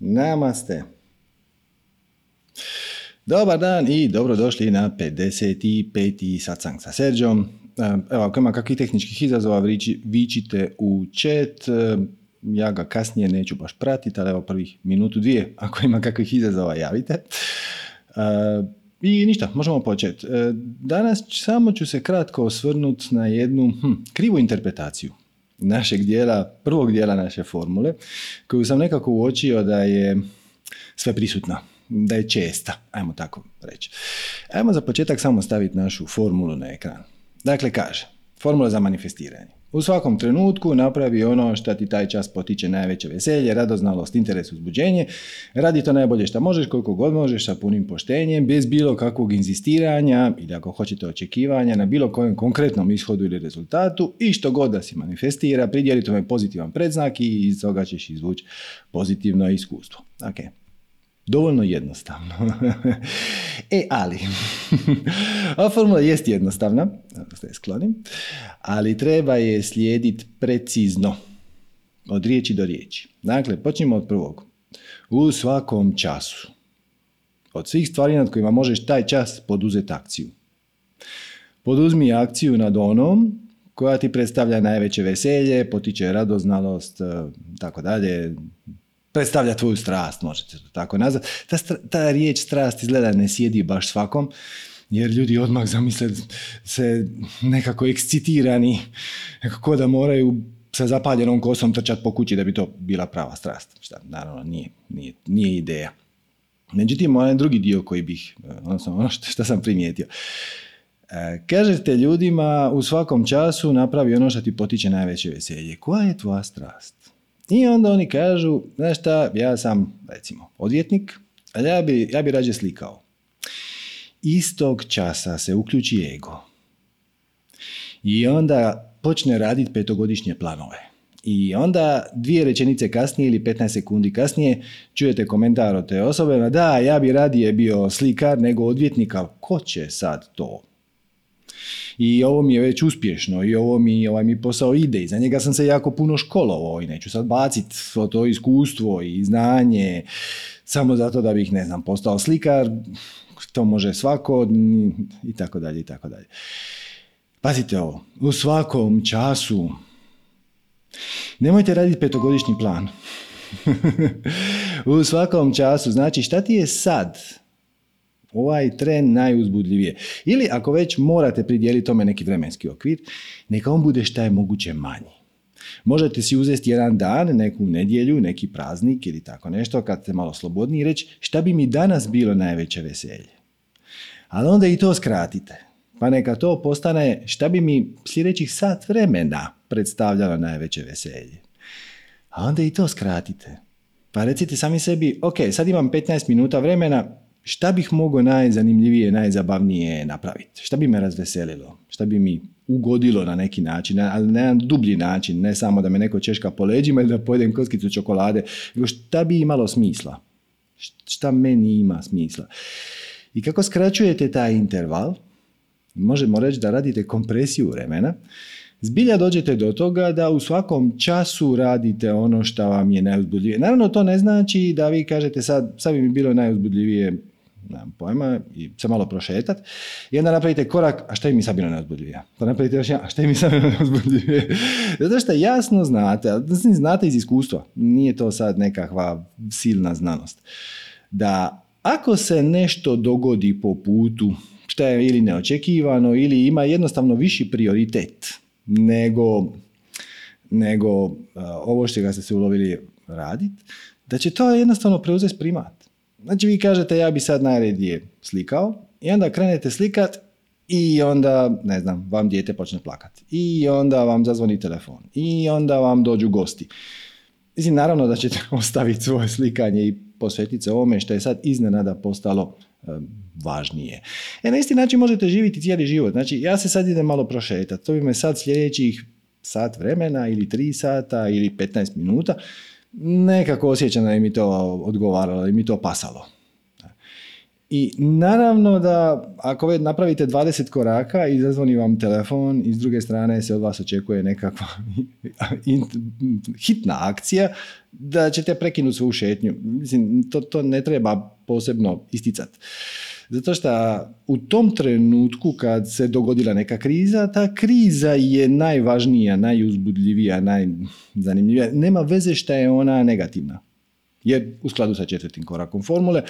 Namaste. Dobar dan i dobrodošli na 55. satsang sa Serđom. Evo, ako ima kakvih tehničkih izazova, vičite u chat. Ja ga kasnije neću baš pratiti, ali evo prvih minutu, dvije, ako ima kakvih izazova, javite. I ništa, možemo početi. Danas samo ću se kratko osvrnuti na jednu hm, krivu interpretaciju našeg dijela, prvog dijela naše formule, koju sam nekako uočio da je sve prisutna, da je česta, ajmo tako reći. Ajmo za početak samo staviti našu formulu na ekran. Dakle, kaže, formula za manifestiranje. U svakom trenutku napravi ono što ti taj čas potiče najveće veselje, radoznalost, interes, uzbuđenje. Radi to najbolje što možeš, koliko god možeš, sa punim poštenjem, bez bilo kakvog inzistiranja ili ako hoćete očekivanja na bilo kojem konkretnom ishodu ili rezultatu i što god da si manifestira, pridjeli tome pozitivan predznak i iz toga ćeš izvući pozitivno iskustvo. Okay dovoljno jednostavno. e, ali, ova formula jest jednostavna, da je sklonim, ali treba je slijediti precizno, od riječi do riječi. Dakle, počnimo od prvog. U svakom času. Od svih stvari nad kojima možeš taj čas poduzeti akciju. Poduzmi akciju nad onom koja ti predstavlja najveće veselje, potiče radoznalost, tako dalje, predstavlja tvoju strast, možete to tako nazvati. Ta, ta riječ strast izgleda ne sjedi baš svakom, jer ljudi odmah zamisle se nekako ekscitirani, nekako da moraju sa zapaljenom kosom trčati po kući da bi to bila prava strast. Šta, naravno, nije, nije, nije ideja. Međutim, onaj drugi dio koji bih, odnosno ono što, što sam primijetio, e, Kažete ljudima u svakom času napravi ono što ti potiče najveće veselje. Koja je tvoja strast? I onda oni kažu, znaš šta, ja sam, recimo, odvjetnik, ali ja bi, ja bi rađe slikao. Istog časa se uključi ego. I onda počne raditi petogodišnje planove. I onda dvije rečenice kasnije ili 15 sekundi kasnije čujete komentar od te osobe, da, ja bi radije bio slikar nego odvjetnik, ali ko će sad to? I ovo mi je već uspješno i ovo mi, ovaj mi posao ide i za njega sam se jako puno školovao i neću sad baciti to iskustvo i znanje samo zato da bih, ne znam, postao slikar, to može svako i tako dalje i tako dalje. Pazite ovo, u svakom času nemojte raditi petogodišnji plan. u svakom času, znači šta ti je sad ovaj tren najuzbudljivije. Ili ako već morate pridjeliti tome neki vremenski okvir, neka on bude šta je moguće manji. Možete si uzeti jedan dan, neku nedjelju, neki praznik ili tako nešto, kad ste malo slobodniji reći šta bi mi danas bilo najveće veselje. Ali onda i to skratite. Pa neka to postane šta bi mi sljedećih sat vremena predstavljalo najveće veselje. A onda i to skratite. Pa recite sami sebi, ok, sad imam 15 minuta vremena, šta bih mogao najzanimljivije, najzabavnije napraviti? Šta bi me razveselilo? Šta bi mi ugodilo na neki način, ali na jedan dublji način, ne samo da me neko češka po leđima ili da pojedem koskicu čokolade, nego šta bi imalo smisla? Šta meni ima smisla? I kako skraćujete taj interval, možemo reći da radite kompresiju vremena, zbilja dođete do toga da u svakom času radite ono što vam je najuzbudljivije. Naravno, to ne znači da vi kažete sad, sad bi mi bilo najuzbudljivije nemam pojma, i se malo prošetat. I onda napravite korak, a šta je mi sad bilo neuzbudljivije? Pa napravite još a šta je mi sad bilo neuzbudljivije? Zato što jasno znate, ali znate iz iskustva, nije to sad nekakva silna znanost, da ako se nešto dogodi po putu, šta je ili neočekivano, ili ima jednostavno viši prioritet nego, nego ovo što ga ste se ulovili raditi, da će to jednostavno preuzeti primat. Znači vi kažete ja bi sad najredije slikao i onda krenete slikat i onda, ne znam, vam dijete počne plakati. I onda vam zazvoni telefon. I onda vam dođu gosti. Mislim, naravno da ćete ostaviti svoje slikanje i posvetiti se ovome što je sad iznenada postalo važnije. E, na isti način možete živjeti cijeli život. Znači, ja se sad idem malo prošetati. To bi me sad sljedećih sat vremena ili tri sata ili 15 minuta nekako osjećam da je mi to odgovaralo, da je mi to pasalo. I naravno da ako već napravite 20 koraka i zazvoni vam telefon i s druge strane se od vas očekuje nekakva hitna akcija, da ćete prekinuti svu šetnju. Mislim, to, to ne treba posebno isticati. Zato što u tom trenutku kad se dogodila neka kriza, ta kriza je najvažnija, najuzbudljivija, najzanimljivija. Nema veze šta je ona negativna. Jer u skladu sa četvrtim korakom formule,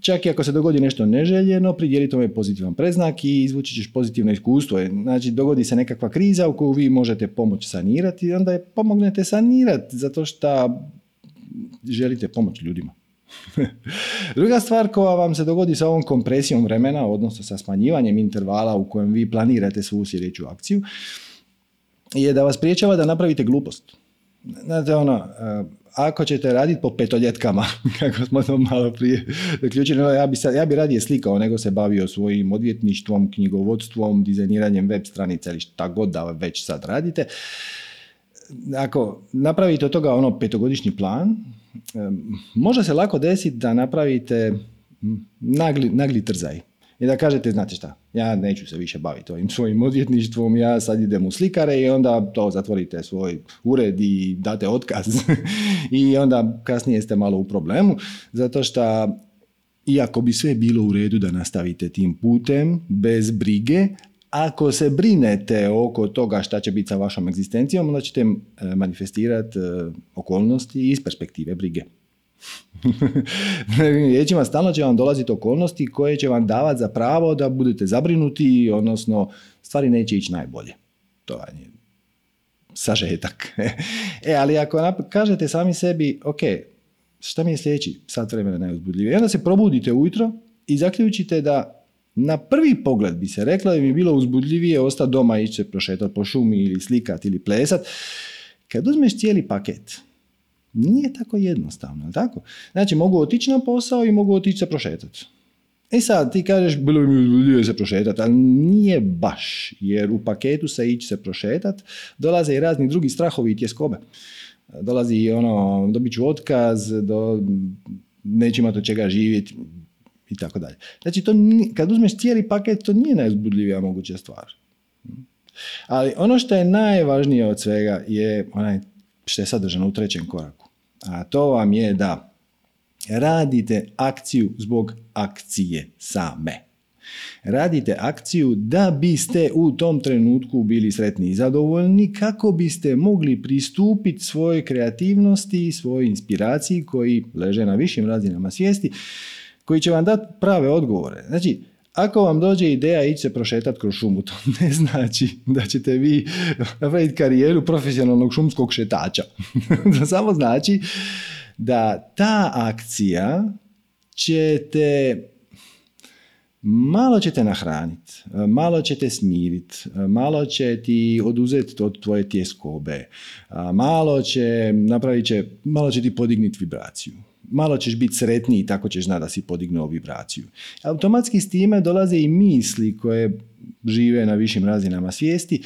čak i ako se dogodi nešto neželjeno, pridjeli tome pozitivan preznak i izvući ćeš pozitivno iskustvo. Znači, dogodi se nekakva kriza u koju vi možete pomoći sanirati onda je pomognete sanirati zato što želite pomoći ljudima. Druga stvar koja vam se dogodi sa ovom kompresijom vremena, odnosno sa smanjivanjem intervala u kojem vi planirate svu sljedeću akciju, je da vas priječava da napravite glupost. Znate, ono, eh, ako ćete raditi po petoljetkama, kako smo to malo prije zaključili, ja bi, sad, ja bi radije slikao nego se bavio svojim odvjetništvom, knjigovodstvom, dizajniranjem web stranica ili šta god da već sad radite. Ako napravite od toga ono petogodišnji plan, može se lako desiti da napravite nagli, nagli trzaj. I da kažete, znate šta, ja neću se više baviti ovim svojim odvjetništvom, ja sad idem u slikare i onda to zatvorite svoj ured i date otkaz. I onda kasnije ste malo u problemu, zato što iako bi sve bilo u redu da nastavite tim putem, bez brige, ako se brinete oko toga šta će biti sa vašom egzistencijom, onda ćete e, manifestirati e, okolnosti iz perspektive brige. Riječima stalno će vam dolaziti okolnosti koje će vam davati za pravo da budete zabrinuti, odnosno stvari neće ići najbolje. To je sažetak. e, ali ako kažete sami sebi, ok, šta mi je sljedeći sat vremena najuzbudljiviji? I onda se probudite ujutro i zaključite da na prvi pogled bi se reklo da bi bilo uzbudljivije ostati doma ići se prošetati po šumi ili slikat ili plesat. Kad uzmeš cijeli paket, nije tako jednostavno, tako? Znači, mogu otići na posao i mogu otići se prošetati. E sad, ti kažeš, bilo bi mi uzbudljivo se prošetati, ali nije baš, jer u paketu se ići se prošetati dolaze i razni drugi strahovi i tjeskobe. Dolazi ono, dobit ću otkaz, do, neće imati od čega živjeti, i tako dalje. Znači, to, kad uzmeš cijeli paket, to nije najzbudljivija moguća stvar. Ali ono što je najvažnije od svega je onaj što je sadržano u trećem koraku. A to vam je da radite akciju zbog akcije same. Radite akciju da biste u tom trenutku bili sretni i zadovoljni kako biste mogli pristupiti svojoj kreativnosti, svojoj inspiraciji koji leže na višim razinama svijesti koji će vam dati prave odgovore. Znači, ako vam dođe ideja ići se prošetati kroz šumu, to ne znači da ćete vi napraviti karijeru profesionalnog šumskog šetača. to samo znači da ta akcija ćete malo ćete nahraniti, malo ćete smiriti, malo će ti oduzeti od tvoje tjeskobe, malo će napravit će, malo će ti podignuti vibraciju malo ćeš biti sretniji i tako ćeš znati da si podignuo vibraciju. Automatski s time dolaze i misli koje žive na višim razinama svijesti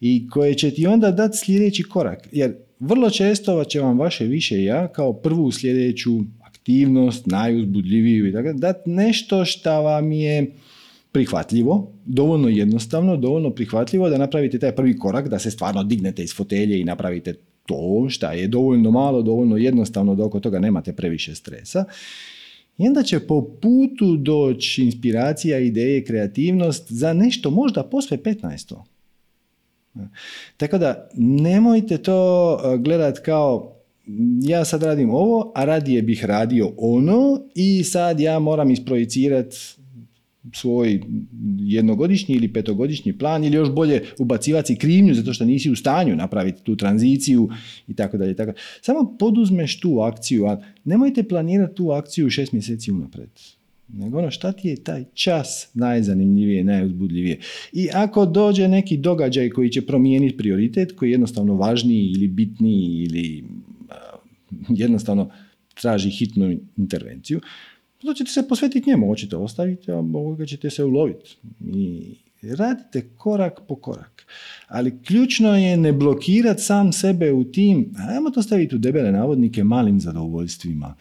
i koje će ti onda dati sljedeći korak. Jer vrlo često će vam vaše više ja kao prvu sljedeću aktivnost, najuzbudljiviju i tako dati nešto što vam je prihvatljivo, dovoljno jednostavno, dovoljno prihvatljivo da napravite taj prvi korak, da se stvarno dignete iz fotelje i napravite to šta je dovoljno malo, dovoljno jednostavno da oko toga nemate previše stresa. I onda će po putu doći inspiracija, ideje, kreativnost za nešto možda posve 15. Tako da nemojte to uh, gledati kao ja sad radim ovo, a radije bih radio ono i sad ja moram isprojicirati svoj jednogodišnji ili petogodišnji plan ili još bolje ubacivati krivnju zato što nisi u stanju napraviti tu tranziciju i tako dalje. Samo poduzmeš tu akciju, a nemojte planirati tu akciju šest mjeseci unapred. Nego ono šta ti je taj čas najzanimljivije, najuzbudljivije. I ako dođe neki događaj koji će promijeniti prioritet, koji je jednostavno važniji ili bitniji ili jednostavno traži hitnu intervenciju, onda ćete se posvetiti njemu, hoćete ostaviti, a ovoga ćete se uloviti. I radite korak po korak. Ali ključno je ne blokirati sam sebe u tim, ajmo to staviti u debele navodnike, malim zadovoljstvima.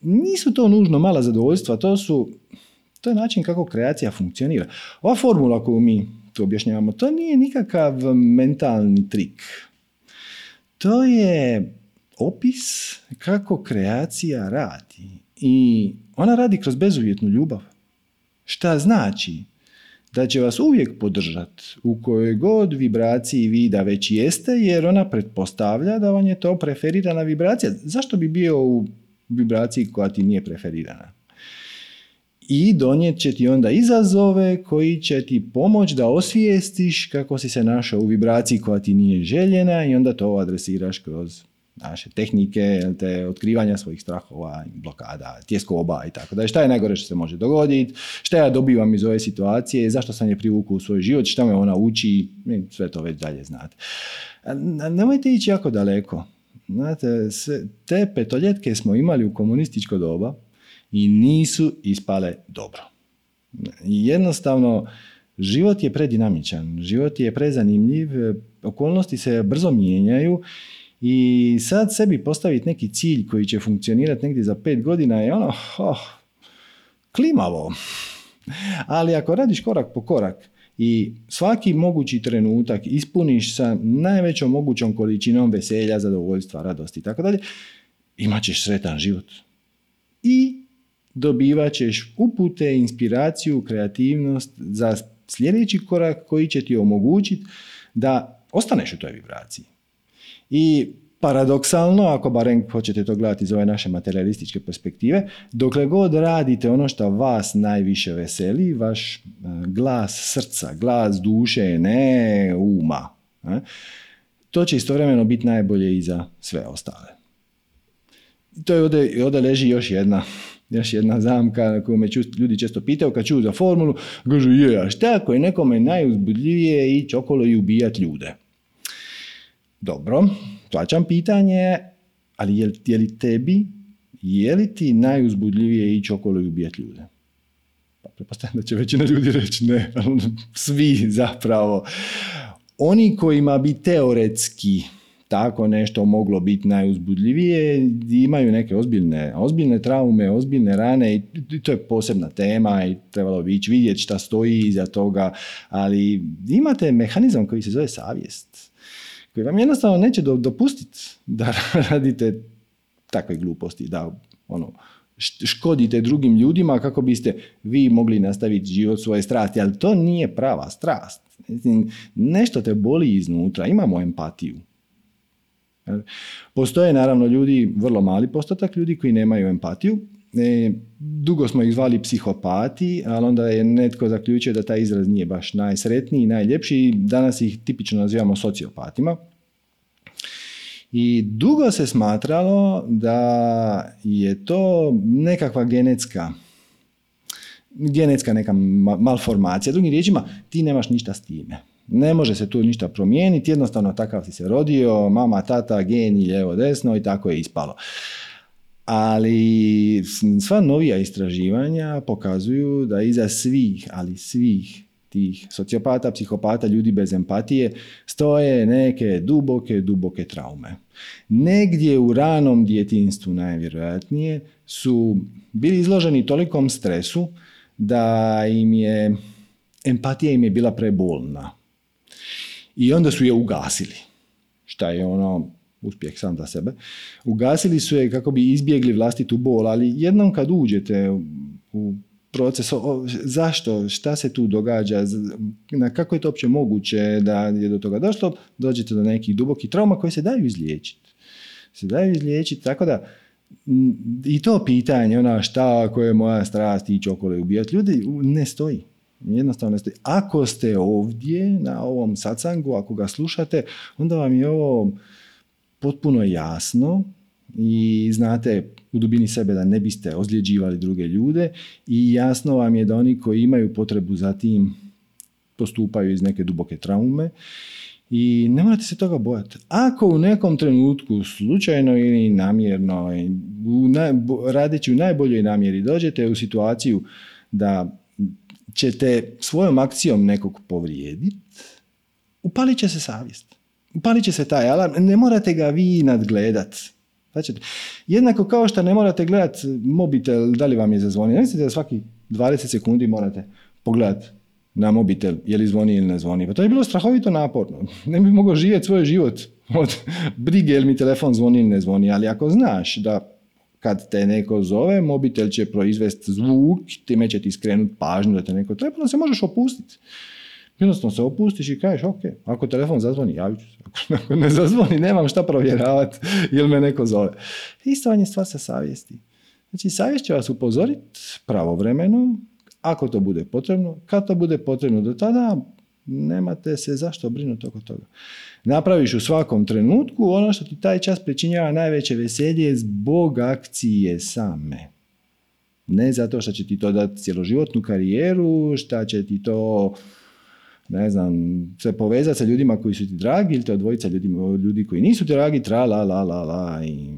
nisu to nužno mala zadovoljstva, to su to je način kako kreacija funkcionira. Ova formula koju mi tu objašnjavamo, to nije nikakav mentalni trik. To je opis kako kreacija radi. I ona radi kroz bezuvjetnu ljubav. Šta znači? Da će vas uvijek podržati u kojoj god vibraciji vi da već jeste, jer ona pretpostavlja da vam je to preferirana vibracija. Zašto bi bio u vibraciji koja ti nije preferirana? i donijet će ti onda izazove koji će ti pomoći da osvijestiš kako si se našao u vibraciji koja ti nije željena i onda to adresiraš kroz naše tehnike, te otkrivanja svojih strahova, blokada, tjeskoba i tako da. Šta je najgore što se može dogoditi, šta ja dobivam iz ove situacije, zašto sam je privukao u svoj život, šta me ona uči, sve to već dalje znate. Nemojte ići jako daleko. Znate, te petoljetke smo imali u komunističko doba, i nisu ispale dobro. Jednostavno, život je predinamičan, život je prezanimljiv, okolnosti se brzo mijenjaju i sad sebi postaviti neki cilj koji će funkcionirati negdje za pet godina je ono, oh, klimavo. Ali ako radiš korak po korak i svaki mogući trenutak ispuniš sa najvećom mogućom količinom veselja, zadovoljstva, radosti i tako dalje, imat ćeš sretan život. I dobivat ćeš upute, inspiraciju, kreativnost za sljedeći korak koji će ti omogućiti da ostaneš u toj vibraciji. I paradoksalno, ako barem hoćete to gledati iz ove naše materialističke perspektive, dokle god radite ono što vas najviše veseli, vaš e, glas srca, glas duše, ne uma, to će istovremeno biti najbolje i za sve ostale. To je ovdje, ovdje leži još jedna još jedna zamka na koju me ljudi često pitaju kad čuju za formulu, kažu je, a šta ako je nekome najuzbudljivije ići okolo i ubijati ljude? Dobro, plaćam pitanje, ali je, je li tebi, je li ti najuzbudljivije ići okolo i ubijati ljude? Pa pretpostavljam da će većina ljudi reći ne, svi zapravo. Oni kojima bi teoretski tako nešto moglo biti najuzbudljivije, imaju neke ozbiljne, ozbiljne traume, ozbiljne rane i to je posebna tema i trebalo bi ići vidjeti šta stoji iza toga, ali imate mehanizam koji se zove savjest, koji vam jednostavno neće dopustiti da radite takve gluposti, da ono, škodite drugim ljudima kako biste vi mogli nastaviti život svoje strasti, ali to nije prava strast. Nešto te boli iznutra, imamo empatiju. Postoje naravno ljudi, vrlo mali postotak ljudi koji nemaju empatiju. E, dugo smo ih zvali psihopati, ali onda je netko zaključio da taj izraz nije baš najsretniji i najljepši. Danas ih tipično nazivamo sociopatima. I dugo se smatralo da je to nekakva genetska genetska neka malformacija. Drugim riječima, ti nemaš ništa s time. Ne može se tu ništa promijeniti, jednostavno takav si se rodio, mama, tata, geni, lijevo, desno i tako je ispalo. Ali sva novija istraživanja pokazuju da iza svih, ali svih tih sociopata, psihopata, ljudi bez empatije, stoje neke duboke, duboke traume. Negdje u ranom djetinstvu najvjerojatnije su bili izloženi tolikom stresu da im je empatija im je bila prebolna i onda su je ugasili. Šta je ono uspjeh sam za sebe. Ugasili su je kako bi izbjegli vlastitu bol, ali jednom kad uđete u proces, zašto, šta se tu događa, na kako je to uopće moguće da je do toga došlo, dođete do nekih dubokih trauma koje se daju izliječiti. Se daju izliječiti, tako da i to pitanje, ona šta ako je moja strast ići okolo i ubijati ljudi, ne stoji. Jednostavno ste, ako ste ovdje na ovom sacangu, ako ga slušate, onda vam je ovo potpuno jasno i znate u dubini sebe da ne biste ozljeđivali druge ljude i jasno vam je da oni koji imaju potrebu za tim postupaju iz neke duboke traume i ne morate se toga bojati. Ako u nekom trenutku slučajno ili namjerno u radeći u najboljoj namjeri dođete u situaciju da ćete svojom akcijom nekog povrijediti, upalit će se savjest. Upalit će se taj alarm. Ne morate ga vi nadgledat. Znači, jednako kao što ne morate gledati mobitel da li vam je zazvonio. Ne mislite da svaki 20 sekundi morate pogledati na mobitel je li zvoni ili ne zvoni. Pa to je bilo strahovito naporno. Ne bi mogao živjeti svoj život od brige ili mi telefon zvoni ili ne zvoni. Ali ako znaš da kad te neko zove, mobitel će proizvesti zvuk, time će ti skrenuti pažnju da te neko treba, onda se možeš opustiti. Jednostavno se opustiš i kažeš, ok, ako telefon zazvoni, javit ću se. Ako ne zazvoni, nemam šta provjeravati ili me neko zove. Isto vam je stvar sa savjesti. Znači, savjest će vas upozoriti pravovremeno, ako to bude potrebno. Kad to bude potrebno do tada, nemate se zašto brinuti oko toga. Napraviš u svakom trenutku ono što ti taj čas pričinjava najveće veselje zbog akcije same. Ne zato što će ti to dati cjeloživotnu karijeru, šta će ti to ne znam, se povezati sa ljudima koji su ti dragi ili te odvojiti sa ljudima, ljudi koji nisu ti dragi, tra la la la la i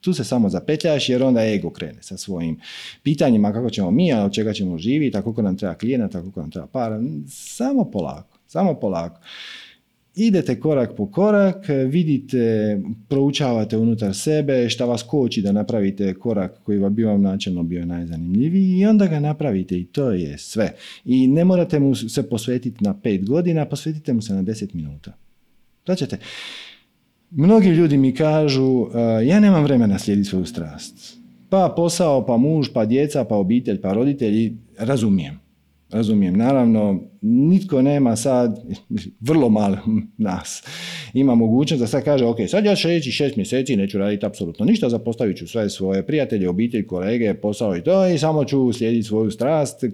tu se samo zapetljaš jer onda ego krene sa svojim pitanjima kako ćemo mi, a od čega ćemo živjeti, a koliko nam treba klijenata, koliko nam treba para. Samo polako, samo polako. Idete korak po korak, vidite, proučavate unutar sebe šta vas koči da napravite korak koji bi vam načelno bio najzanimljiviji i onda ga napravite i to je sve. I ne morate mu se posvetiti na pet godina, posvetite mu se na deset minuta. Značite, mnogi ljudi mi kažu ja nemam vremena slijediti svoju strast. Pa posao, pa muž, pa djeca, pa obitelj, pa roditelji, razumijem. Razumijem, naravno, nitko nema sad, vrlo malo nas, ima mogućnost da sad kaže, ok, sad ja sljedeći šest mjeseci neću raditi apsolutno ništa, zapostavit ću sve svoje prijatelje, obitelj, kolege, posao i to i samo ću slijediti svoju strast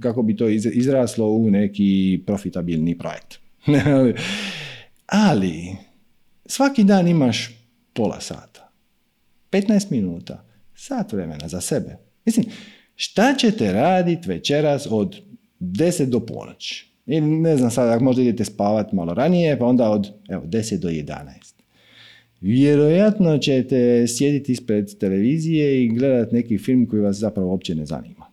kako bi to izraslo u neki profitabilni projekt. Ali, svaki dan imaš pola sata, 15 minuta, sat vremena za sebe. Mislim, šta ćete raditi večeras od 10 do ponoći. I ne znam sad, ako možda idete spavati malo ranije, pa onda od evo, 10 do 11. Vjerojatno ćete sjediti ispred televizije i gledati neki film koji vas zapravo uopće ne zanima.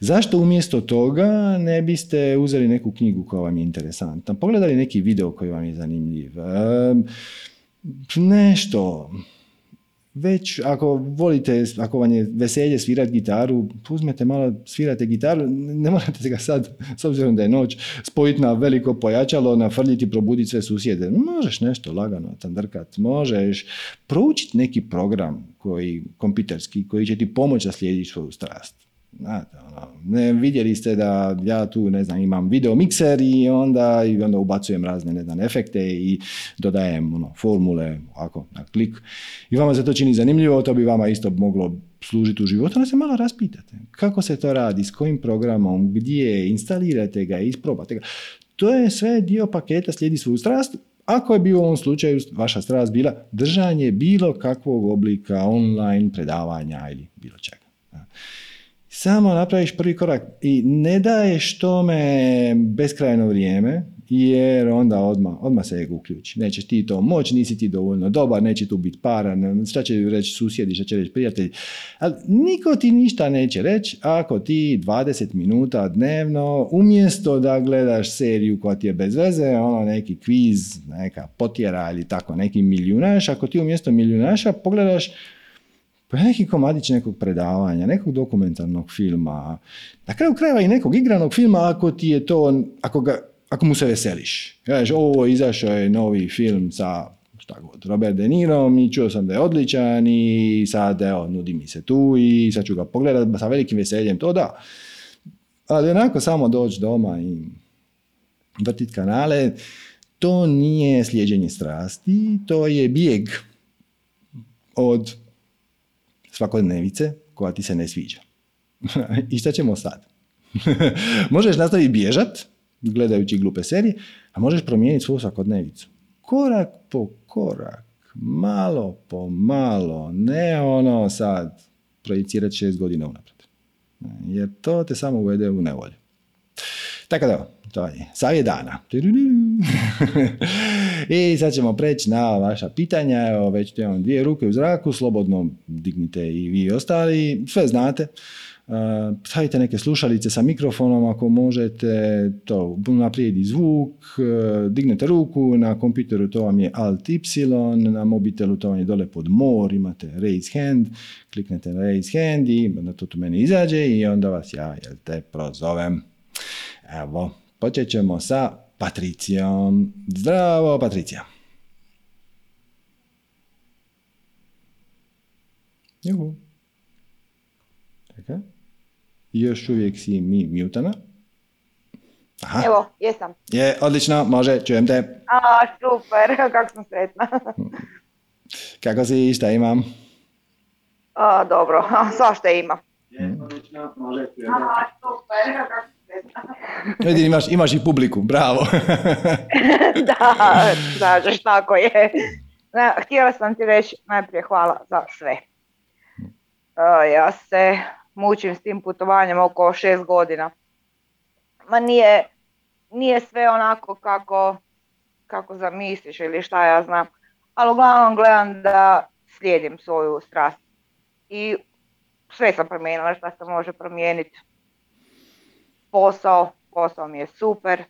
Zašto umjesto toga ne biste uzeli neku knjigu koja vam je interesantna, pogledali neki video koji vam je zanimljiv, nešto, već ako volite, ako vam je veselje svirati gitaru, uzmete malo, svirate gitaru, ne morate ga sad, s obzirom da je noć, spojiti na veliko pojačalo, nafrljiti, probuditi sve susjede. Možeš nešto lagano tandrkat, možeš proučiti neki program koji, kompjuterski, koji će ti pomoći da slijediš svoju strast. Znate, ono, ne, vidjeli ste da ja tu, ne znam, imam video mikser i onda, i onda ubacujem razne, ne znam, efekte i dodajem ono, formule, ovako, na klik. I vama se to čini zanimljivo, to bi vama isto moglo služiti u životu, onda se malo raspitate. Kako se to radi, s kojim programom, gdje, instalirate ga, isprobate ga. To je sve dio paketa slijedi svoju strast, ako je bio u ovom slučaju vaša strast bila držanje bilo kakvog oblika online predavanja ili bilo čega. Samo napraviš prvi korak i ne daješ tome beskrajno vrijeme, jer onda odmah, odmah se ego uključi. Nećeš ti to moći, nisi ti dovoljno dobar, neće tu biti para, šta će reći susjedi, šta će reći prijatelji. Ali niko ti ništa neće reći ako ti 20 minuta dnevno, umjesto da gledaš seriju koja ti je bez veze, ono neki kviz, neka potjera ili tako, neki milijunaš, ako ti umjesto milijunaša pogledaš pa neki komadić nekog predavanja, nekog dokumentarnog filma, na kraju krajeva i nekog igranog filma ako ti je to, ako, ga, ako mu se veseliš. Kažeš, ovo izašao je novi film sa šta god, Robert De Niro i čuo sam da je odličan i sad evo, nudi mi se tu i sad ću ga pogledat sa velikim veseljem, to da. Ali onako samo doći doma i vrtit kanale, to nije slijeđenje strasti, to je bijeg od svakodnevice koja ti se ne sviđa. I šta ćemo sad? možeš nastaviti bježat, gledajući glupe serije, a možeš promijeniti svoju svakodnevicu. Korak po korak, malo po malo, ne ono sad projicirati šest godina unaprijed. Jer to te samo uvede u nevolju. Tako da, to je savjet dana. I sad ćemo preći na vaša pitanja, evo već imam dvije ruke u zraku, slobodno dignite i vi ostali, sve znate. Uh, stavite neke slušalice sa mikrofonom ako možete, to naprijedi zvuk, uh, dignete ruku, na kompjuteru to vam je Alt Y, na mobitelu to vam je dole pod more, imate raise hand, kliknete na raise hand i onda to tu meni izađe i onda vas ja, jel te, prozovem. Evo, počet ćemo sa Patricijom. Zdravo, Patricija. Juhu. Čekaj. Još uvijek si mi mutana. Aha. Evo, jesam. Je, odlično, može, čujem te. A, super, kako sam sretna. kako si, šta imam? A, dobro, svašta ima. Je, odlično, može, čujem te. A, super, kako sam sretna. Vidim, imaš, imaš i publiku, bravo. da, znaš, tako je. Htjela sam ti reći najprije hvala za sve. Ja se mučim s tim putovanjem oko šest godina. Ma nije, nije sve onako kako, kako zamisliš ili šta ja znam. Ali uglavnom gledam da slijedim svoju strast. I sve sam promijenila što se može promijeniti. Posao, posao mi je super.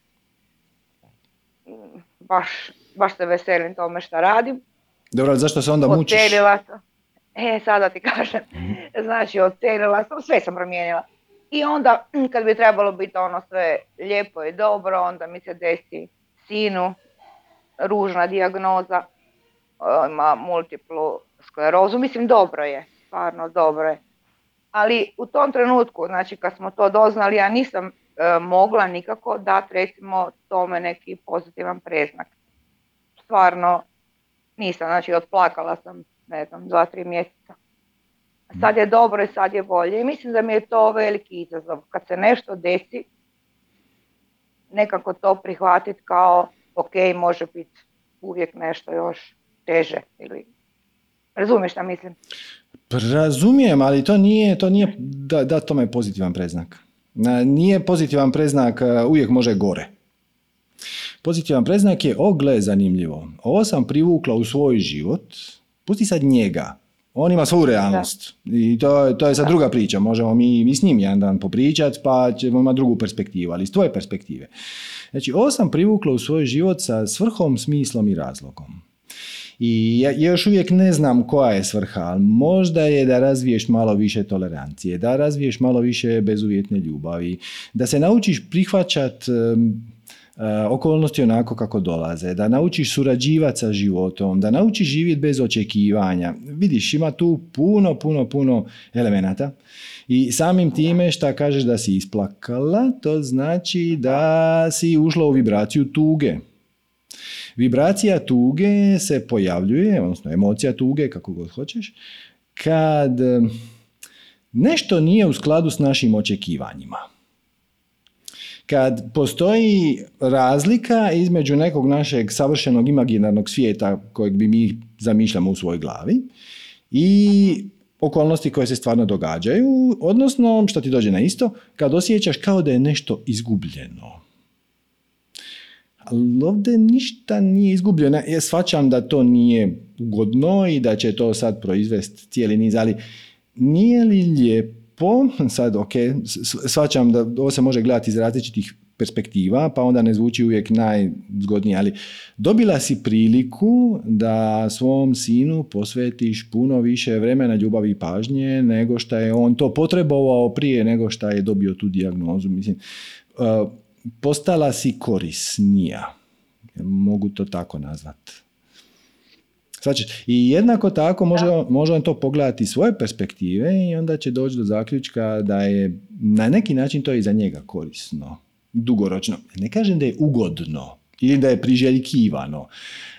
Baš, baš se veselim tome što radim. Dobro, zašto se onda mučiš? sam. E, sada ti kažem. Mhm. Znači, odselila sam, sve sam promijenila. I onda, kad bi trebalo biti ono sve lijepo i dobro, onda mi se desi sinu, ružna dijagnoza, ima multiplu sklerozu. Mislim, dobro je, stvarno dobro je. Ali u tom trenutku, znači kad smo to doznali, ja nisam e, mogla nikako dati recimo tome neki pozitivan preznak. Stvarno nisam, znači otplakala sam ne znam, dva, tri mjeseca. Sad je dobro i sad je bolje. I mislim da mi je to veliki izazov. Kad se nešto desi, nekako to prihvatiti kao ok, može biti uvijek nešto još teže. Ili... Razumiješ šta mislim? Razumijem, ali to nije, to nije da, da tome pozitivan preznak. Nije pozitivan preznak, uvijek može gore. Pozitivan preznak je, ogle, zanimljivo. Ovo sam privukla u svoj život, Pusti sad njega. On ima svoju realnost. I to, to je sad druga priča. Možemo mi, mi s njim jedan dan popričati pa ćemo imati drugu perspektivu, ali iz tvoje perspektive. Znači, ovo sam privukla u svoj život sa svrhom, smislom i razlogom. I ja još uvijek ne znam koja je svrha, ali možda je da razviješ malo više tolerancije, da razviješ malo više bezuvjetne ljubavi, da se naučiš prihvaćat E, okolnosti onako kako dolaze, da naučiš surađivati sa životom, da naučiš živjeti bez očekivanja. Vidiš, ima tu puno, puno, puno elemenata i samim time šta kažeš da si isplakala, to znači da si ušla u vibraciju tuge. Vibracija tuge se pojavljuje, odnosno emocija tuge, kako god hoćeš, kad nešto nije u skladu s našim očekivanjima kad postoji razlika između nekog našeg savršenog imaginarnog svijeta kojeg bi mi zamišljamo u svojoj glavi i okolnosti koje se stvarno događaju, odnosno što ti dođe na isto, kad osjećaš kao da je nešto izgubljeno. Ali ovdje ništa nije izgubljeno. Ja shvaćam da to nije ugodno i da će to sad proizvesti cijeli niz, ali nije li lijepo po, sad ok, svačam da ovo se može gledati iz različitih perspektiva, pa onda ne zvuči uvijek najzgodnije, ali dobila si priliku da svom sinu posvetiš puno više vremena ljubavi i pažnje nego što je on to potrebovao prije nego što je dobio tu dijagnozu. Mislim, uh, postala si korisnija. Mogu to tako nazvati. I jednako tako može, može on to pogledati svoje perspektive i onda će doći do zaključka da je na neki način to i za njega korisno, dugoročno. Ne kažem da je ugodno ili da je priželjkivano,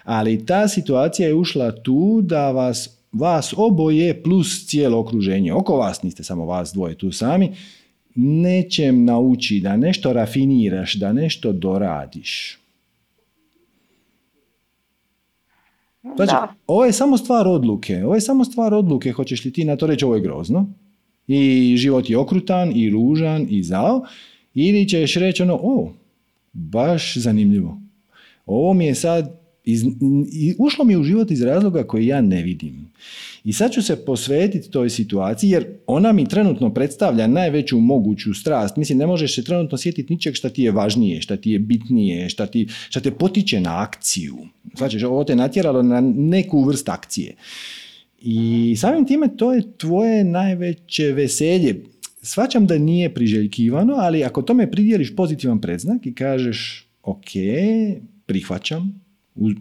ali ta situacija je ušla tu da vas, vas oboje plus cijelo okruženje, oko vas niste samo vas dvoje tu sami, nečem nauči da nešto rafiniraš, da nešto doradiš. Znači, ovo je samo stvar odluke. Ovo je samo stvar odluke, hoćeš li ti na to reći ovo je grozno i život je okrutan i ružan i zao ili ćeš reći ono, o, baš zanimljivo. Ovo mi je sad, iz, ušlo mi u život iz razloga koji ja ne vidim. I sad ću se posvetiti toj situaciji jer ona mi trenutno predstavlja najveću moguću strast. Mislim, ne možeš se trenutno sjetiti ničeg šta ti je važnije, šta ti je bitnije, šta, ti, šta te potiče na akciju. Znači, ovo te natjeralo na neku vrst akcije. I samim time to je tvoje najveće veselje. Svačam da nije priželjkivano, ali ako tome pridjeliš pozitivan predznak i kažeš ok, prihvaćam,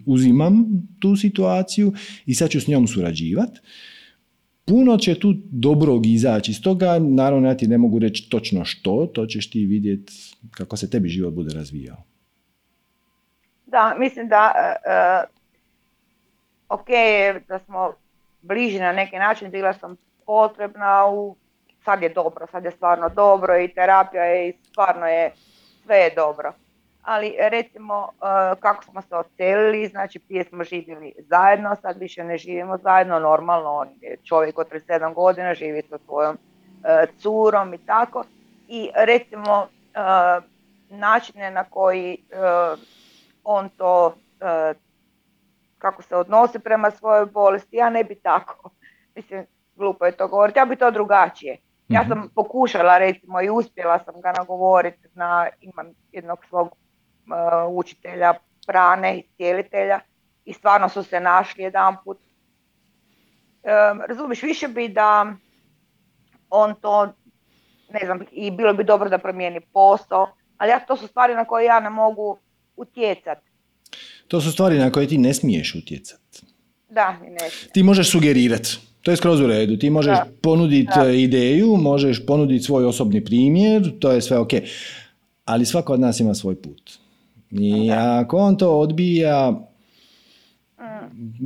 uzimam tu situaciju i sad ću s njom surađivati, puno će tu dobrog izaći iz toga, naravno ja ti ne mogu reći točno što, to ćeš ti vidjeti kako se tebi život bude razvijao. Da, mislim da uh, ok da smo bliži na neki način, bila sam potrebna, u, sad je dobro, sad je stvarno dobro i terapija je i stvarno je, sve je dobro. Ali recimo e, kako smo se odselili, znači prije smo živjeli zajedno, sad više ne živimo zajedno, normalno on je čovjek od 37 godina, živi sa svojom e, curom i tako. I recimo e, načine na koji on to kako se odnosi prema svojoj bolesti, ja ne bi tako. Mislim, glupo je to govoriti, ja bi to drugačije. Ja mhm. sam pokušala recimo i uspjela sam ga nagovoriti na, imam jednog svog učitelja prane i cijelitelja i stvarno su se našli jedan put. Um, razumiješ, više bi da on to, ne znam, i bilo bi dobro da promijeni posao, ali ja, to su stvari na koje ja ne mogu utjecati. To su stvari na koje ti ne smiješ utjecati. Da, ne Ti možeš sugerirati. To je skroz u redu. Ti možeš ponuditi e, ideju, možeš ponuditi svoj osobni primjer, to je sve ok. Ali svako od nas ima svoj put. I ako on to odbija,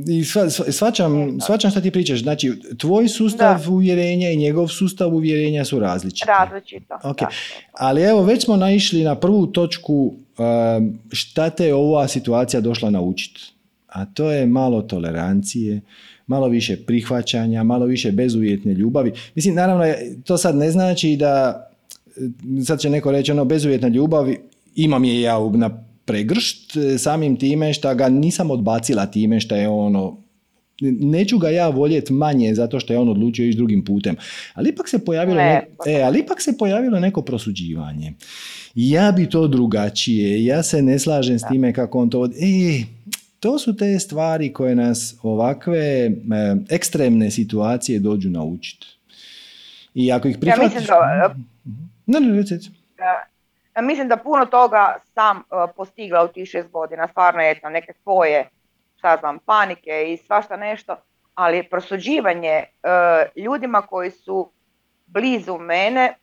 i svačam, svačam što ti pričaš. Znači, tvoj sustav uvjerenja i njegov sustav uvjerenja su različiti. Različito. Okay. Ali evo, već smo naišli na prvu točku um, šta te ova situacija došla naučiti. A to je malo tolerancije, malo više prihvaćanja, malo više bezuvjetne ljubavi. Mislim, naravno, to sad ne znači da sad će neko reći ono bezuvjetna ljubav imam je ja na pregršt e, samim time što ga nisam odbacila time što je ono neću ga ja voljeti manje zato što je on odlučio ići drugim putem. Ali ipak se pojavilo, ne. e, ali ipak se pojavilo neko prosuđivanje. Ja bi to drugačije, ja se ne slažem s time kako on to... E, to su te stvari koje nas ovakve e, ekstremne situacije dođu naučiti. I ako ih prihvatiš... Ja mislim da... Ne, ne, Mislim da puno toga sam uh, postigla u tih šest godina, stvarno je neke svoje, šta znam, panike i svašta nešto, ali prosuđivanje uh, ljudima koji su blizu mene,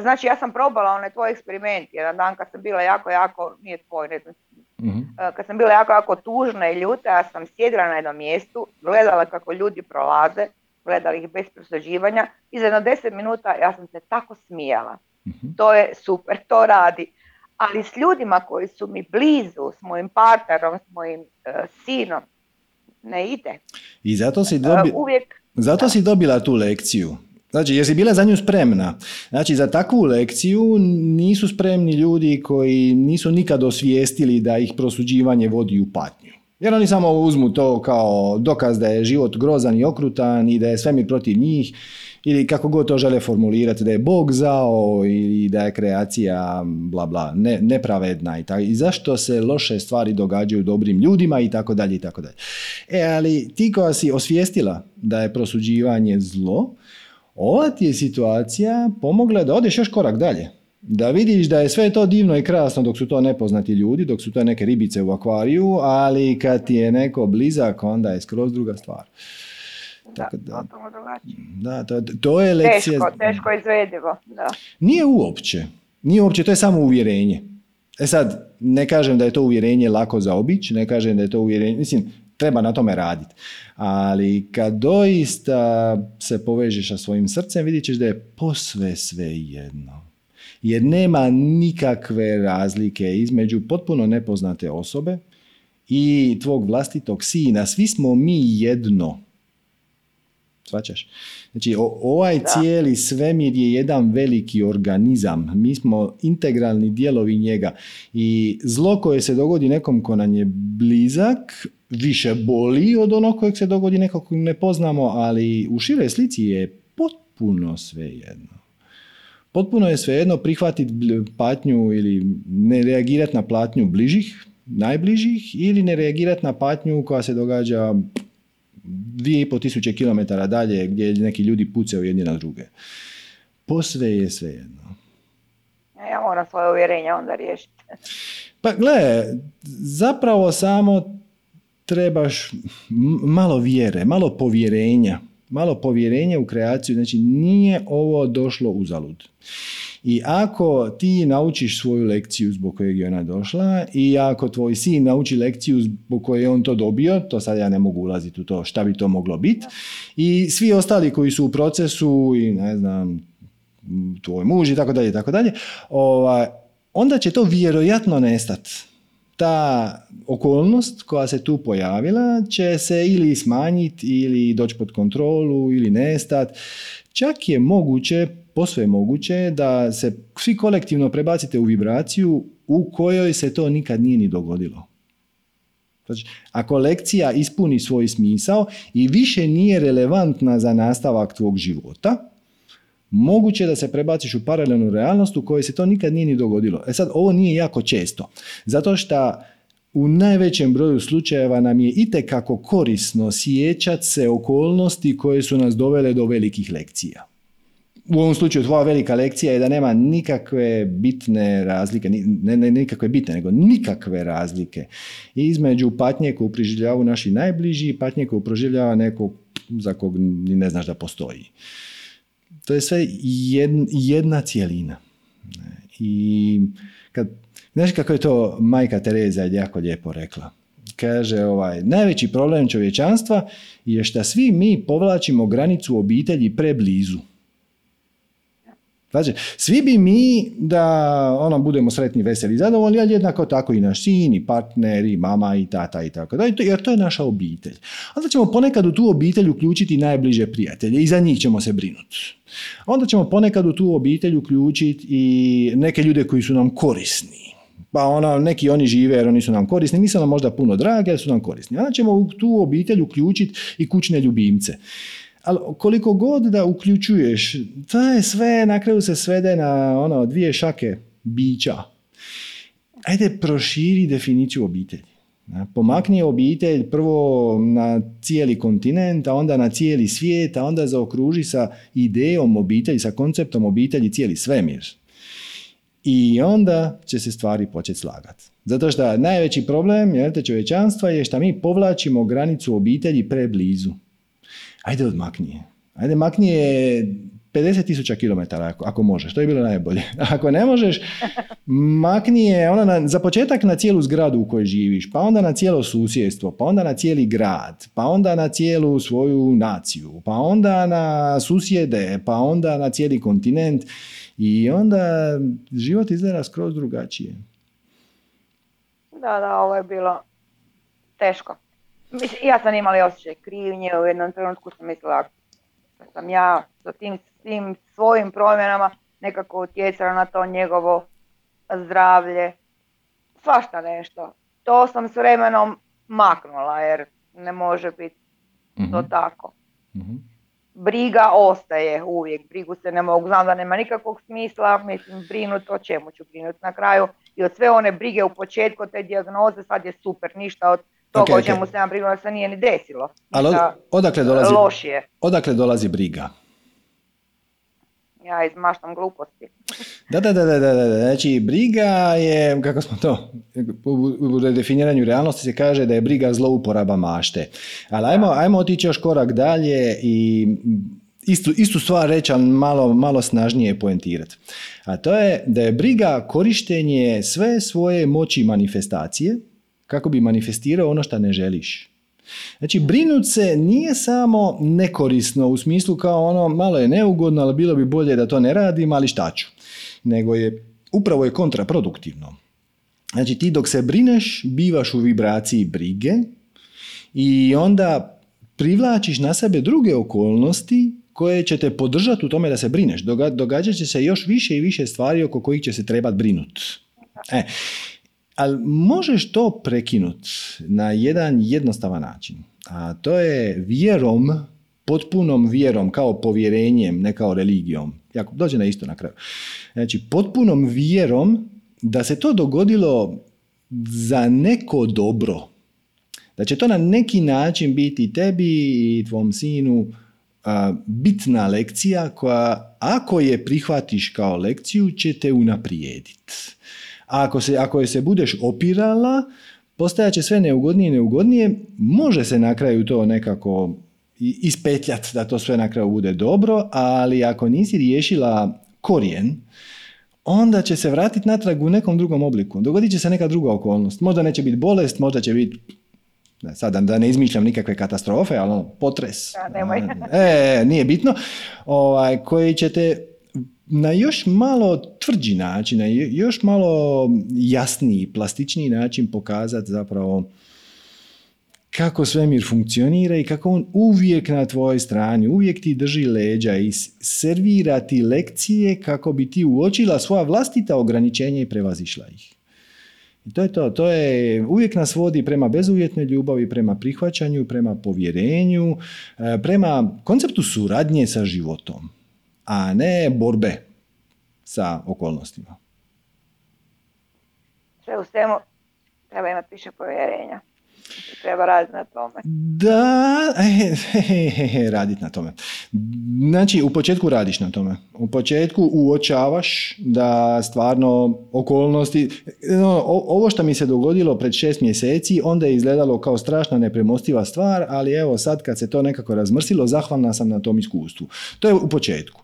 znači ja sam probala onaj tvoj eksperiment jedan dan kad sam bila jako, jako, nije tvoj, ne znam, mhm. kad sam bila jako, jako tužna i ljuta, ja sam sjedila na jednom mjestu, gledala kako ljudi prolaze, gledala ih bez prosuđivanja i za jedno deset minuta ja sam se tako smijala. Mhm. To je super, to radi. Ali s ljudima koji su mi blizu, s mojim partnerom, s mojim uh, sinom, ne ide. I zato si, dobi... uvijek... zato si dobila tu lekciju. Znači, jesi bila za nju spremna? Znači, za takvu lekciju nisu spremni ljudi koji nisu nikad osvijestili da ih prosuđivanje vodi u patnju. Jer oni samo uzmu to kao dokaz da je život grozan i okrutan i da je svemir protiv njih ili kako god to žele formulirati, da je Bog zao ili da je kreacija bla bla, ne, nepravedna i, tako, i zašto se loše stvari događaju dobrim ljudima i tako dalje i tako dalje. E, ali ti koja si osvijestila da je prosuđivanje zlo, ova ti je situacija pomogla da odeš još korak dalje. Da vidiš da je sve to divno i krasno dok su to nepoznati ljudi, dok su to neke ribice u akvariju, ali kad ti je neko blizak, onda je skroz druga stvar. Tako da, da to, to je lekcija... Teško, teško izvedivo, da. Nije uopće. Nije uopće, to je samo uvjerenje. E sad, ne kažem da je to uvjerenje lako za obić, ne kažem da je to uvjerenje, mislim, treba na tome raditi. Ali kad doista se povežeš sa svojim srcem, vidit ćeš da je posve sve jedno. Jer nema nikakve razlike između potpuno nepoznate osobe i tvog vlastitog sina. Svi smo mi jedno. Svačaš? Znači, ovaj cijeli svemir je jedan veliki organizam. Mi smo integralni dijelovi njega. I zlo koje se dogodi nekom ko nam je blizak, više boli od onog kojeg se dogodi nekog ne poznamo, ali u šire slici je potpuno svejedno. Potpuno je svejedno prihvatiti patnju ili ne reagirati na patnju bližih, najbližih ili ne reagirati na patnju koja se događa dvije i po tisuće kilometara dalje gdje neki ljudi pucaju jedni na druge. Posve je svejedno. Ja moram svoje uvjerenja onda riješiti. Pa gle, zapravo samo trebaš malo vjere, malo povjerenja. Malo povjerenja u kreaciju, znači nije ovo došlo uzalud. I ako ti naučiš svoju lekciju zbog kojeg je ona došla i ako tvoj sin nauči lekciju zbog koje je on to dobio, to sad ja ne mogu ulaziti u to šta bi to moglo biti, i svi ostali koji su u procesu i ne znam, tvoj muž i tako dalje, tako dalje, ovaj, onda će to vjerojatno nestati ta okolnost koja se tu pojavila će se ili smanjiti ili doći pod kontrolu ili nestat. Čak je moguće, posve moguće da se svi kolektivno prebacite u vibraciju u kojoj se to nikad nije ni dogodilo. Znači, ako lekcija ispuni svoj smisao i više nije relevantna za nastavak tvog života, moguće da se prebaciš u paralelnu realnost u kojoj se to nikad nije ni dogodilo. E sad, ovo nije jako često, zato što u najvećem broju slučajeva nam je itekako korisno sjećati se okolnosti koje su nas dovele do velikih lekcija. U ovom slučaju tvoja velika lekcija je da nema nikakve bitne razlike, ne, ne nikakve bitne, nego nikakve razlike između patnje koju priživljavaju naši najbliži i patnje koju proživljava neko za kog ni ne znaš da postoji. To je sve jedna cijelina. I kad, znaš kako je to majka Tereza jako lijepo rekla? Kaže, ovaj, najveći problem čovječanstva je što svi mi povlačimo granicu obitelji preblizu. Znači, svi bi mi da ono, budemo sretni, veseli, zadovoljni, ali jednako tako i naš sin, i partner, i mama, i tata, i tako da, jer to je naša obitelj. Onda ćemo ponekad u tu obitelj uključiti najbliže prijatelje i za njih ćemo se brinuti. Onda ćemo ponekad u tu obitelj uključiti i neke ljude koji su nam korisni. Pa ono, neki oni žive jer oni su nam korisni, nisu nam možda puno drage, ali su nam korisni. Onda ćemo u tu obitelj uključiti i kućne ljubimce ali koliko god da uključuješ, to je sve, na kraju se svede na ono, dvije šake bića. Ajde, proširi definiciju obitelji. Pomakni obitelj prvo na cijeli kontinent, a onda na cijeli svijet, a onda zaokruži sa idejom obitelji, sa konceptom obitelji cijeli svemir. I onda će se stvari početi slagati. Zato što najveći problem te čovječanstva je što mi povlačimo granicu obitelji preblizu ajde odmakni je. Ajde makni je 50 tisuća kilometara ako, ako možeš, to je bilo najbolje. Ako ne možeš, makni je ono na, za početak na cijelu zgradu u kojoj živiš, pa onda na cijelo susjedstvo, pa onda na cijeli grad, pa onda na cijelu svoju naciju, pa onda na susjede, pa onda na cijeli kontinent i onda život izgleda skroz drugačije. Da, da, ovo je bilo teško. Mislim, ja sam imala osjećaj krivnje, u jednom trenutku sam mislila da sam ja sa tim, tim svojim promjenama nekako utjecala na to njegovo zdravlje, svašta nešto. To sam s vremenom maknula jer ne može biti to mhm. tako. Mhm. Briga ostaje uvijek, brigu se ne mogu, znam da nema nikakvog smisla, mislim brinut o čemu ću brinuti na kraju i od sve one brige u početku te dijagnoze sad je super, ništa od to okay, o čemu okay. se nam brigala se nije ni desilo. Ali odakle dolazi, lošije. odakle dolazi briga? Ja izmaštam gluposti. Da, da, da, da, da, da. Znači, briga je, kako smo to, u redefiniranju realnosti se kaže da je briga zlouporaba mašte. Ali ajmo, ajmo otići još korak dalje i istu, istu stvar reći, ali malo, malo snažnije poentirati. A to je da je briga korištenje sve svoje moći manifestacije, kako bi manifestirao ono što ne želiš. Znači, brinut se nije samo nekorisno u smislu kao ono, malo je neugodno, ali bilo bi bolje da to ne radim, ali šta ću. Nego je, upravo je kontraproduktivno. Znači, ti dok se brineš, bivaš u vibraciji brige i onda privlačiš na sebe druge okolnosti koje će te podržati u tome da se brineš. događat će se još više i više stvari oko kojih će se trebati brinuti. E, ali možeš to prekinut na jedan jednostavan način. A to je vjerom, potpunom vjerom, kao povjerenjem, ne kao religijom. Jako, dođe na isto na kraju. Znači, potpunom vjerom da se to dogodilo za neko dobro. Da će to na neki način biti tebi i tvom sinu bitna lekcija koja ako je prihvatiš kao lekciju će te unaprijediti. A ako, se, ako je se budeš opirala, postajat će sve neugodnije i neugodnije, može se na kraju to nekako ispetljati da to sve na kraju bude dobro, ali ako nisi riješila korijen, onda će se vratiti natrag u nekom drugom obliku. Dogodit će se neka druga okolnost. Možda neće biti bolest, možda će biti sad da ne izmišljam nikakve katastrofe, ali ono, potres. E, nije bitno. Ovaj, koji ćete na još malo tvrđi način, na još malo jasniji, plastičniji način pokazati zapravo kako svemir funkcionira i kako on uvijek na tvojoj strani, uvijek ti drži leđa i servira ti lekcije kako bi ti uočila svoja vlastita ograničenja i prevazišla ih. I to je to. To je, uvijek nas vodi prema bezuvjetnoj ljubavi, prema prihvaćanju, prema povjerenju, e, prema konceptu suradnje sa životom, a ne borbe sa okolnostima. Sve u svemu treba imati više povjerenja. Treba raditi na tome. Da, raditi na tome. Znači, u početku radiš na tome. U početku uočavaš da stvarno okolnosti, ovo što mi se dogodilo pred šest mjeseci, onda je izgledalo kao strašna nepremostiva stvar, ali evo sad kad se to nekako razmrsilo, zahvalna sam na tom iskustvu. To je u početku.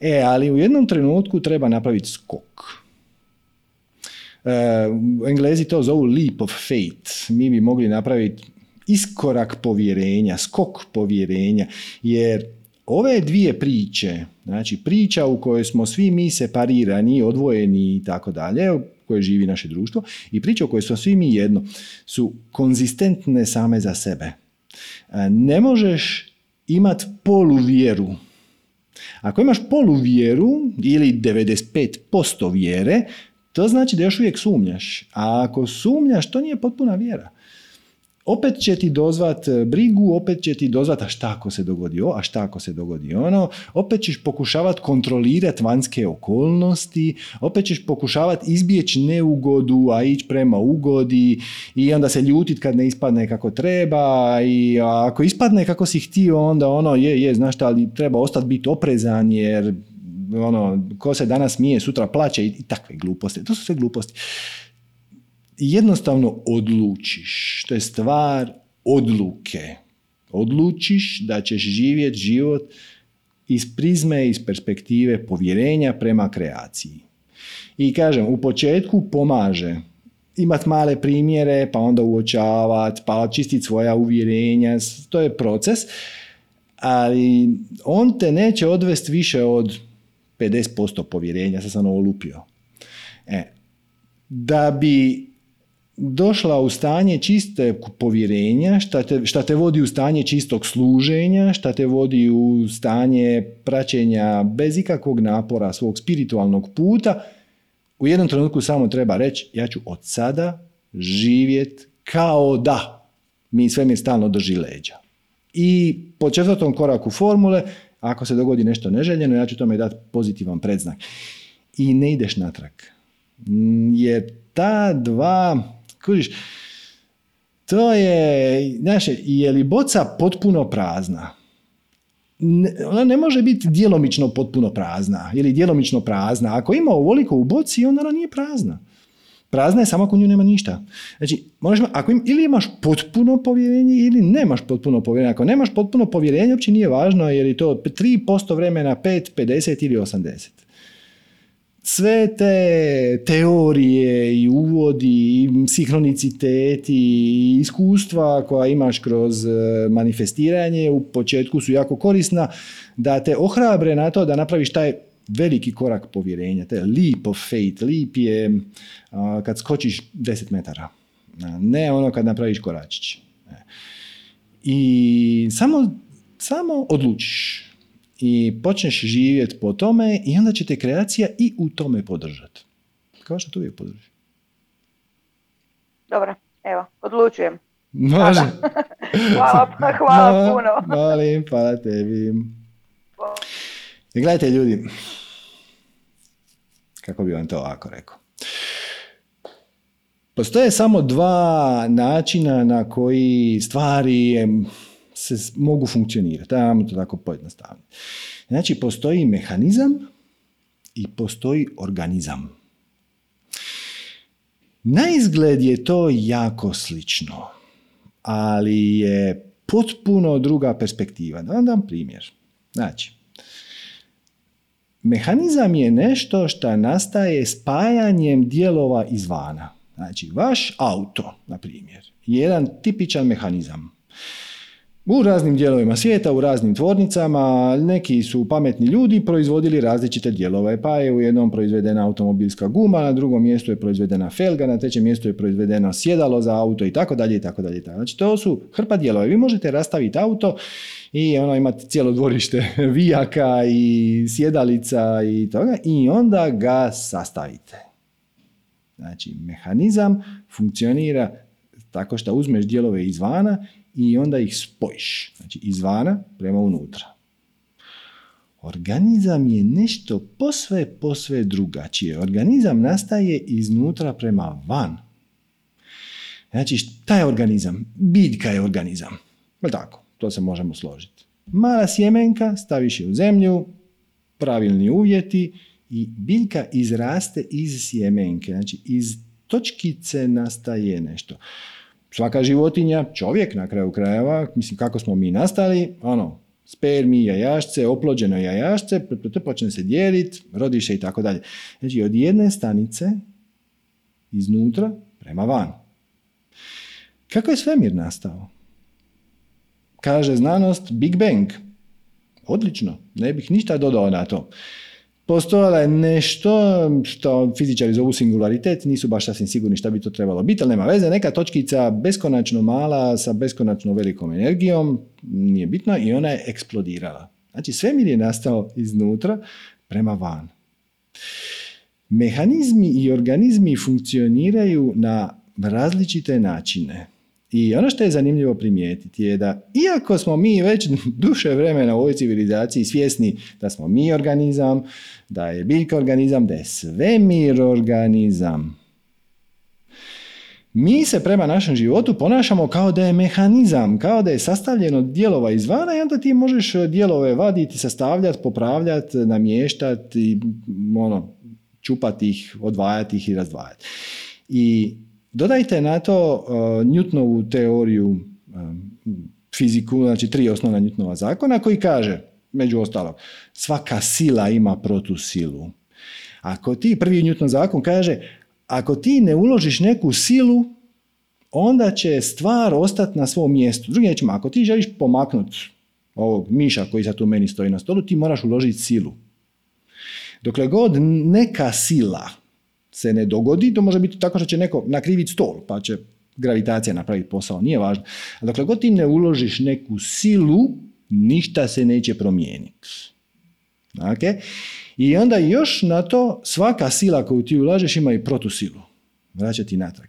E, ali u jednom trenutku treba napraviti skok Uh, Englezi to zovu leap of faith. Mi bi mogli napraviti iskorak povjerenja, skok povjerenja, jer ove dvije priče, znači priča u kojoj smo svi mi separirani, odvojeni i tako dalje, u kojoj živi naše društvo, i priča u kojoj smo svi mi jedno, su konzistentne same za sebe. Ne možeš imati poluvjeru. Ako imaš poluvjeru ili 95% vjere, to znači da još uvijek sumnjaš. A ako sumnjaš, to nije potpuna vjera. Opet će ti dozvat e, brigu, opet će ti dozvat a šta ako se dogodi ovo, a šta ako se dogodi ono, opet ćeš pokušavati kontrolirati vanjske okolnosti, opet ćeš pokušavati izbjeći neugodu, a ići prema ugodi i onda se ljutit kad ne ispadne kako treba i ako ispadne kako si htio, onda ono je, je, znaš šta, ali treba ostati biti oprezan jer ono, ko se danas smije, sutra plaće i, takve gluposti. To su sve gluposti. Jednostavno odlučiš. To je stvar odluke. Odlučiš da ćeš živjeti život iz prizme, iz perspektive povjerenja prema kreaciji. I kažem, u početku pomaže imati male primjere, pa onda uočavati, pa očistiti svoja uvjerenja, to je proces, ali on te neće odvesti više od 50% povjerenja, sad sam ovo lupio. E, da bi došla u stanje čiste povjerenja, šta te, šta te vodi u stanje čistog služenja, šta te vodi u stanje praćenja bez ikakvog napora svog spiritualnog puta, u jednom trenutku samo treba reći ja ću od sada živjet kao da mi sve mi stalno drži leđa. I po četvrtom koraku formule ako se dogodi nešto neželjeno, ja ću tome dati pozitivan predznak. I ne ideš natrag. Mm, jer ta dva, kužiš, to je, znaš, je li boca potpuno prazna? ona ne može biti djelomično potpuno prazna ili djelomično prazna. Ako ima ovoliko u boci, onda ona nije prazna. Prazna je samo ako nju nema ništa. Znači, možeš, ako im, ili imaš potpuno povjerenje ili nemaš potpuno povjerenje. Ako nemaš potpuno povjerenje, uopće nije važno jer je to 3% vremena, 5, 50 ili 80. Sve te teorije i uvodi i sinhroniciteti i iskustva koja imaš kroz e, manifestiranje u početku su jako korisna da te ohrabre na to da napraviš taj veliki korak povjerenja, to je leap of faith. Leap je kad skočiš 10 metara. Ne ono kad napraviš koračić. I samo, samo odlučiš i počneš živjeti po tome i onda će te kreacija i u tome podržati. Kao što to uvijek podrži. Dobro, evo, odlučujem. Može. hvala, hvala puno. Molim, hvala tebi. I gledajte ljudi, kako bi vam to ovako rekao. Postoje samo dva načina na koji stvari se mogu funkcionirati. Ajmo to tako pojednostavno. Znači, postoji mehanizam i postoji organizam. Na izgled je to jako slično, ali je potpuno druga perspektiva. Da vam dam primjer. Znači, mehanizam je nešto što nastaje spajanjem dijelova izvana. Znači, vaš auto, na primjer, je jedan tipičan mehanizam. U raznim dijelovima svijeta, u raznim tvornicama, neki su pametni ljudi proizvodili različite dijelove, pa je u jednom proizvedena automobilska guma, na drugom mjestu je proizvedena felga, na trećem mjestu je proizvedeno sjedalo za auto i tako dalje i tako dalje. Znači to su hrpa dijelova. Vi možete rastaviti auto i ono imate cijelo dvorište vijaka i sjedalica i toga i onda ga sastavite. Znači, mehanizam funkcionira tako što uzmeš dijelove izvana i onda ih spojiš. Znači, izvana prema unutra. Organizam je nešto posve, posve drugačije. Organizam nastaje iznutra prema van. Znači, šta je organizam? Biljka je organizam. tako, to se možemo složiti. Mala sjemenka, staviš je u zemlju, pravilni uvjeti i biljka izraste iz sjemenke. Znači, iz točkice nastaje nešto svaka životinja, čovjek na kraju krajeva, mislim kako smo mi nastali, ono, spermi, jajašce, oplođeno jajašce, počne se dijeliti, rodiše i tako dalje. Znači od jedne stanice iznutra prema van. Kako je svemir nastao? Kaže znanost Big Bang. Odlično, ne bih ništa dodao na to postojalo je nešto što fizičari zovu singularitet, nisu baš sasvim sigurni šta bi to trebalo biti, ali nema veze, neka točkica beskonačno mala sa beskonačno velikom energijom, nije bitno, i ona je eksplodirala. Znači svemir je nastao iznutra prema van. Mehanizmi i organizmi funkcioniraju na različite načine. I ono što je zanimljivo primijetiti je da iako smo mi već duše vremena u ovoj civilizaciji svjesni da smo mi organizam, da je biljka organizam, da je svemir organizam, mi se prema našem životu ponašamo kao da je mehanizam, kao da je sastavljeno od dijelova izvana i onda ti možeš dijelove vaditi, sastavljati, popravljati, namještati, ono, čupati ih, odvajati ih i razdvajati. I Dodajte na to uh, Newtonovu teoriju um, fiziku, znači tri osnovna Newtonova zakona koji kaže, među ostalog, svaka sila ima protusilu. Ako ti, prvi Newton zakon kaže, ako ti ne uložiš neku silu, onda će stvar ostati na svom mjestu. Drugim riječima, ako ti želiš pomaknuti ovog miša koji sad tu meni stoji na stolu, ti moraš uložiti silu. Dokle god neka sila se ne dogodi, to može biti tako što će neko nakriviti stol, pa će gravitacija napraviti posao, nije važno. A dokle god ti ne uložiš neku silu, ništa se neće promijeniti. Okay? I onda još na to svaka sila koju ti ulažeš ima i protusilu. Vraća ti natrag.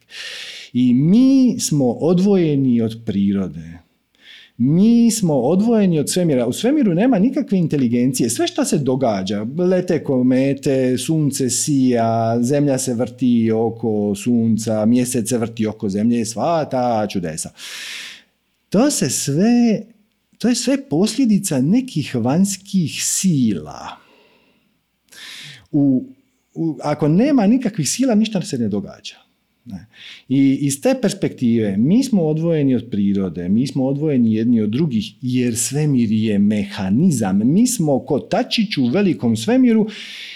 I mi smo odvojeni od prirode mi smo odvojeni od svemira. U svemiru nema nikakve inteligencije. Sve što se događa, lete komete, sunce sija, zemlja se vrti oko sunca, mjesec se vrti oko zemlje, sva ta čudesa. To se sve, to je sve posljedica nekih vanjskih sila. U, u, ako nema nikakvih sila, ništa se ne događa. I iz te perspektive mi smo odvojeni od prirode, mi smo odvojeni jedni od drugih jer svemir je mehanizam. Mi smo ko tačić u velikom svemiru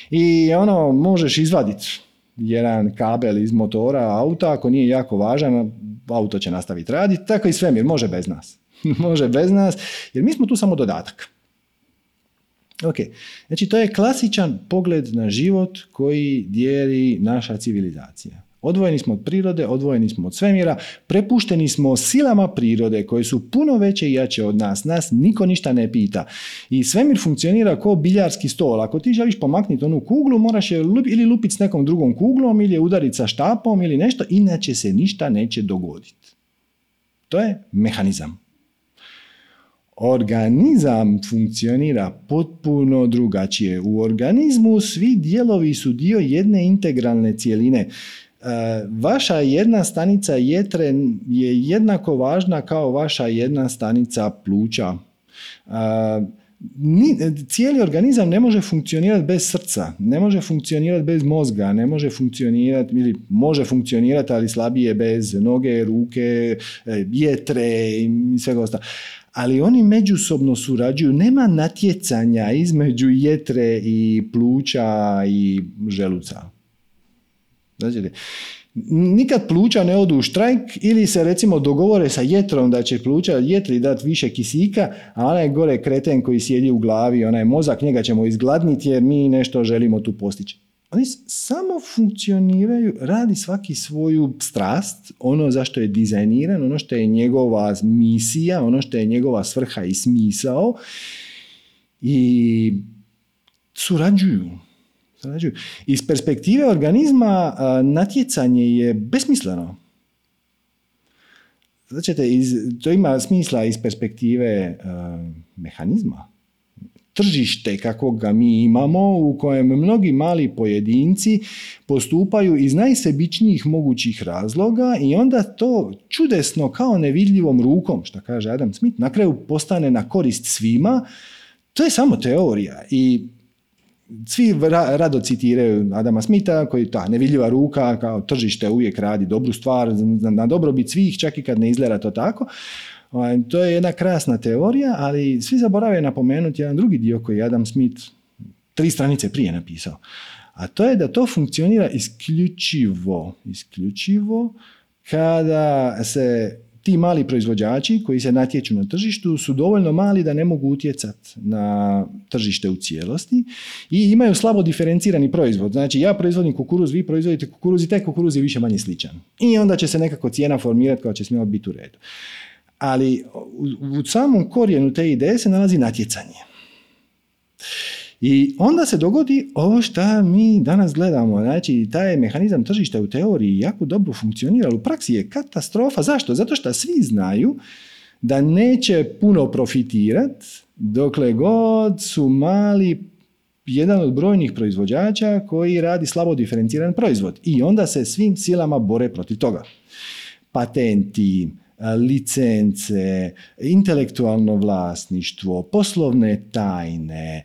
i ono možeš izvaditi jedan kabel iz motora auta, ako nije jako važan, auto će nastaviti raditi, tako i svemir može bez nas. može bez nas, jer mi smo tu samo dodatak. Ok, znači to je klasičan pogled na život koji dijeli naša civilizacija Odvojeni smo od prirode, odvojeni smo od svemira, prepušteni smo silama prirode koje su puno veće i jače od nas. Nas niko ništa ne pita. I svemir funkcionira kao biljarski stol. Ako ti želiš pomaknuti onu kuglu, moraš je ili lupiti s nekom drugom kuglom, ili je udariti sa štapom, ili nešto, inače se ništa neće dogoditi. To je mehanizam. Organizam funkcionira potpuno drugačije. U organizmu svi dijelovi su dio jedne integralne cijeline. E, vaša jedna stanica jetre je jednako važna kao vaša jedna stanica pluća. E, cijeli organizam ne može funkcionirati bez srca, ne može funkcionirati bez mozga, ne može funkcionirati ili može funkcionirati ali slabije bez noge, ruke, e, jetre i svega ostalo ali oni međusobno surađuju. Nema natjecanja između jetre i pluća i želuca. Znači, nikad pluća ne odu u štrajk ili se recimo dogovore sa jetrom da će pluća jetri dati više kisika, a onaj gore kreten koji sjedi u glavi, onaj mozak, njega ćemo izgladniti jer mi nešto želimo tu postići. Oni samo funkcioniraju, radi svaki svoju strast, ono zašto je dizajniran, ono što je njegova misija, ono što je njegova svrha i smisao i surađuju. Surađuju. Iz perspektive organizma natjecanje je besmisleno. Znači, to ima smisla iz perspektive mehanizma tržište kako ga mi imamo u kojem mnogi mali pojedinci postupaju iz najsebičnijih mogućih razloga i onda to čudesno kao nevidljivom rukom, što kaže Adam Smith, na kraju postane na korist svima. To je samo teorija i svi rado citiraju Adama Smitha koji ta nevidljiva ruka kao tržište uvijek radi dobru stvar na dobrobit svih čak i kad ne izgleda to tako. Ovaj, to je jedna krasna teorija, ali svi zaboravaju napomenuti jedan drugi dio koji je Adam Smith tri stranice prije napisao. A to je da to funkcionira isključivo, isključivo kada se ti mali proizvođači koji se natječu na tržištu su dovoljno mali da ne mogu utjecati na tržište u cijelosti i imaju slabo diferencirani proizvod. Znači ja proizvodim kukuruz, vi proizvodite kukuruz i taj kukuruz je više manje sličan. I onda će se nekako cijena formirati kao će smjela biti u redu ali u, samom korijenu te ideje se nalazi natjecanje. I onda se dogodi ovo što mi danas gledamo. Znači, taj mehanizam tržišta u teoriji jako dobro funkcionira, ali u praksi je katastrofa. Zašto? Zato što svi znaju da neće puno profitirati dokle god su mali jedan od brojnih proizvođača koji radi slabo diferenciran proizvod. I onda se svim silama bore protiv toga. Patenti, licence, intelektualno vlasništvo, poslovne tajne,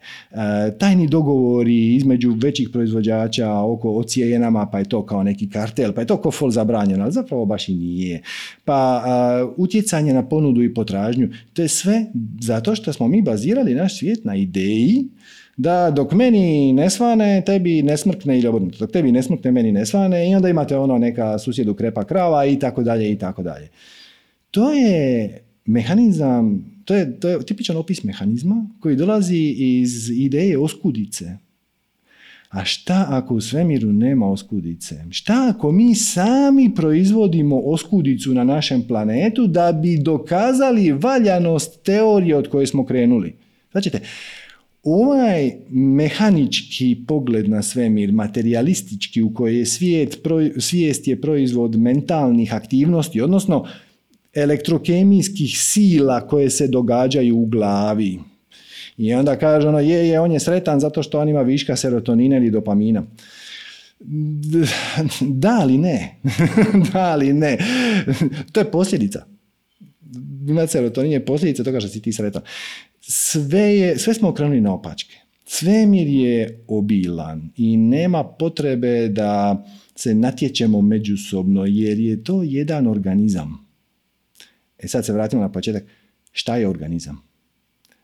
tajni dogovori između većih proizvođača oko o cijenama, pa je to kao neki kartel, pa je to ko fol zabranjeno, ali zapravo baš i nije. Pa utjecanje na ponudu i potražnju, to je sve zato što smo mi bazirali naš svijet na ideji da dok meni ne svane, tebi ne smrkne ili obrnuto, dok tebi ne smrkne, meni ne svane i onda imate ono neka susjedu krepa krava i tako dalje i tako dalje. To je mehanizam, to je, to je tipičan opis mehanizma koji dolazi iz ideje oskudice. A šta ako u svemiru nema oskudice? Šta ako mi sami proizvodimo oskudicu na našem planetu da bi dokazali valjanost teorije od koje smo krenuli? Znači, ovaj mehanički pogled na svemir, materialistički u kojoj je svijet, svijest je proizvod mentalnih aktivnosti, odnosno elektrokemijskih sila koje se događaju u glavi. I onda kaže ono, je, je, on je sretan zato što on ima viška serotonina ili dopamina. Da ali ne. da ali ne. to je posljedica. Imati serotonin je posljedica toga što si ti sretan. Sve, je, sve smo okrenuli na opačke. Svemir je obilan i nema potrebe da se natječemo međusobno jer je to jedan organizam. E sad se vratimo na početak. Šta je organizam?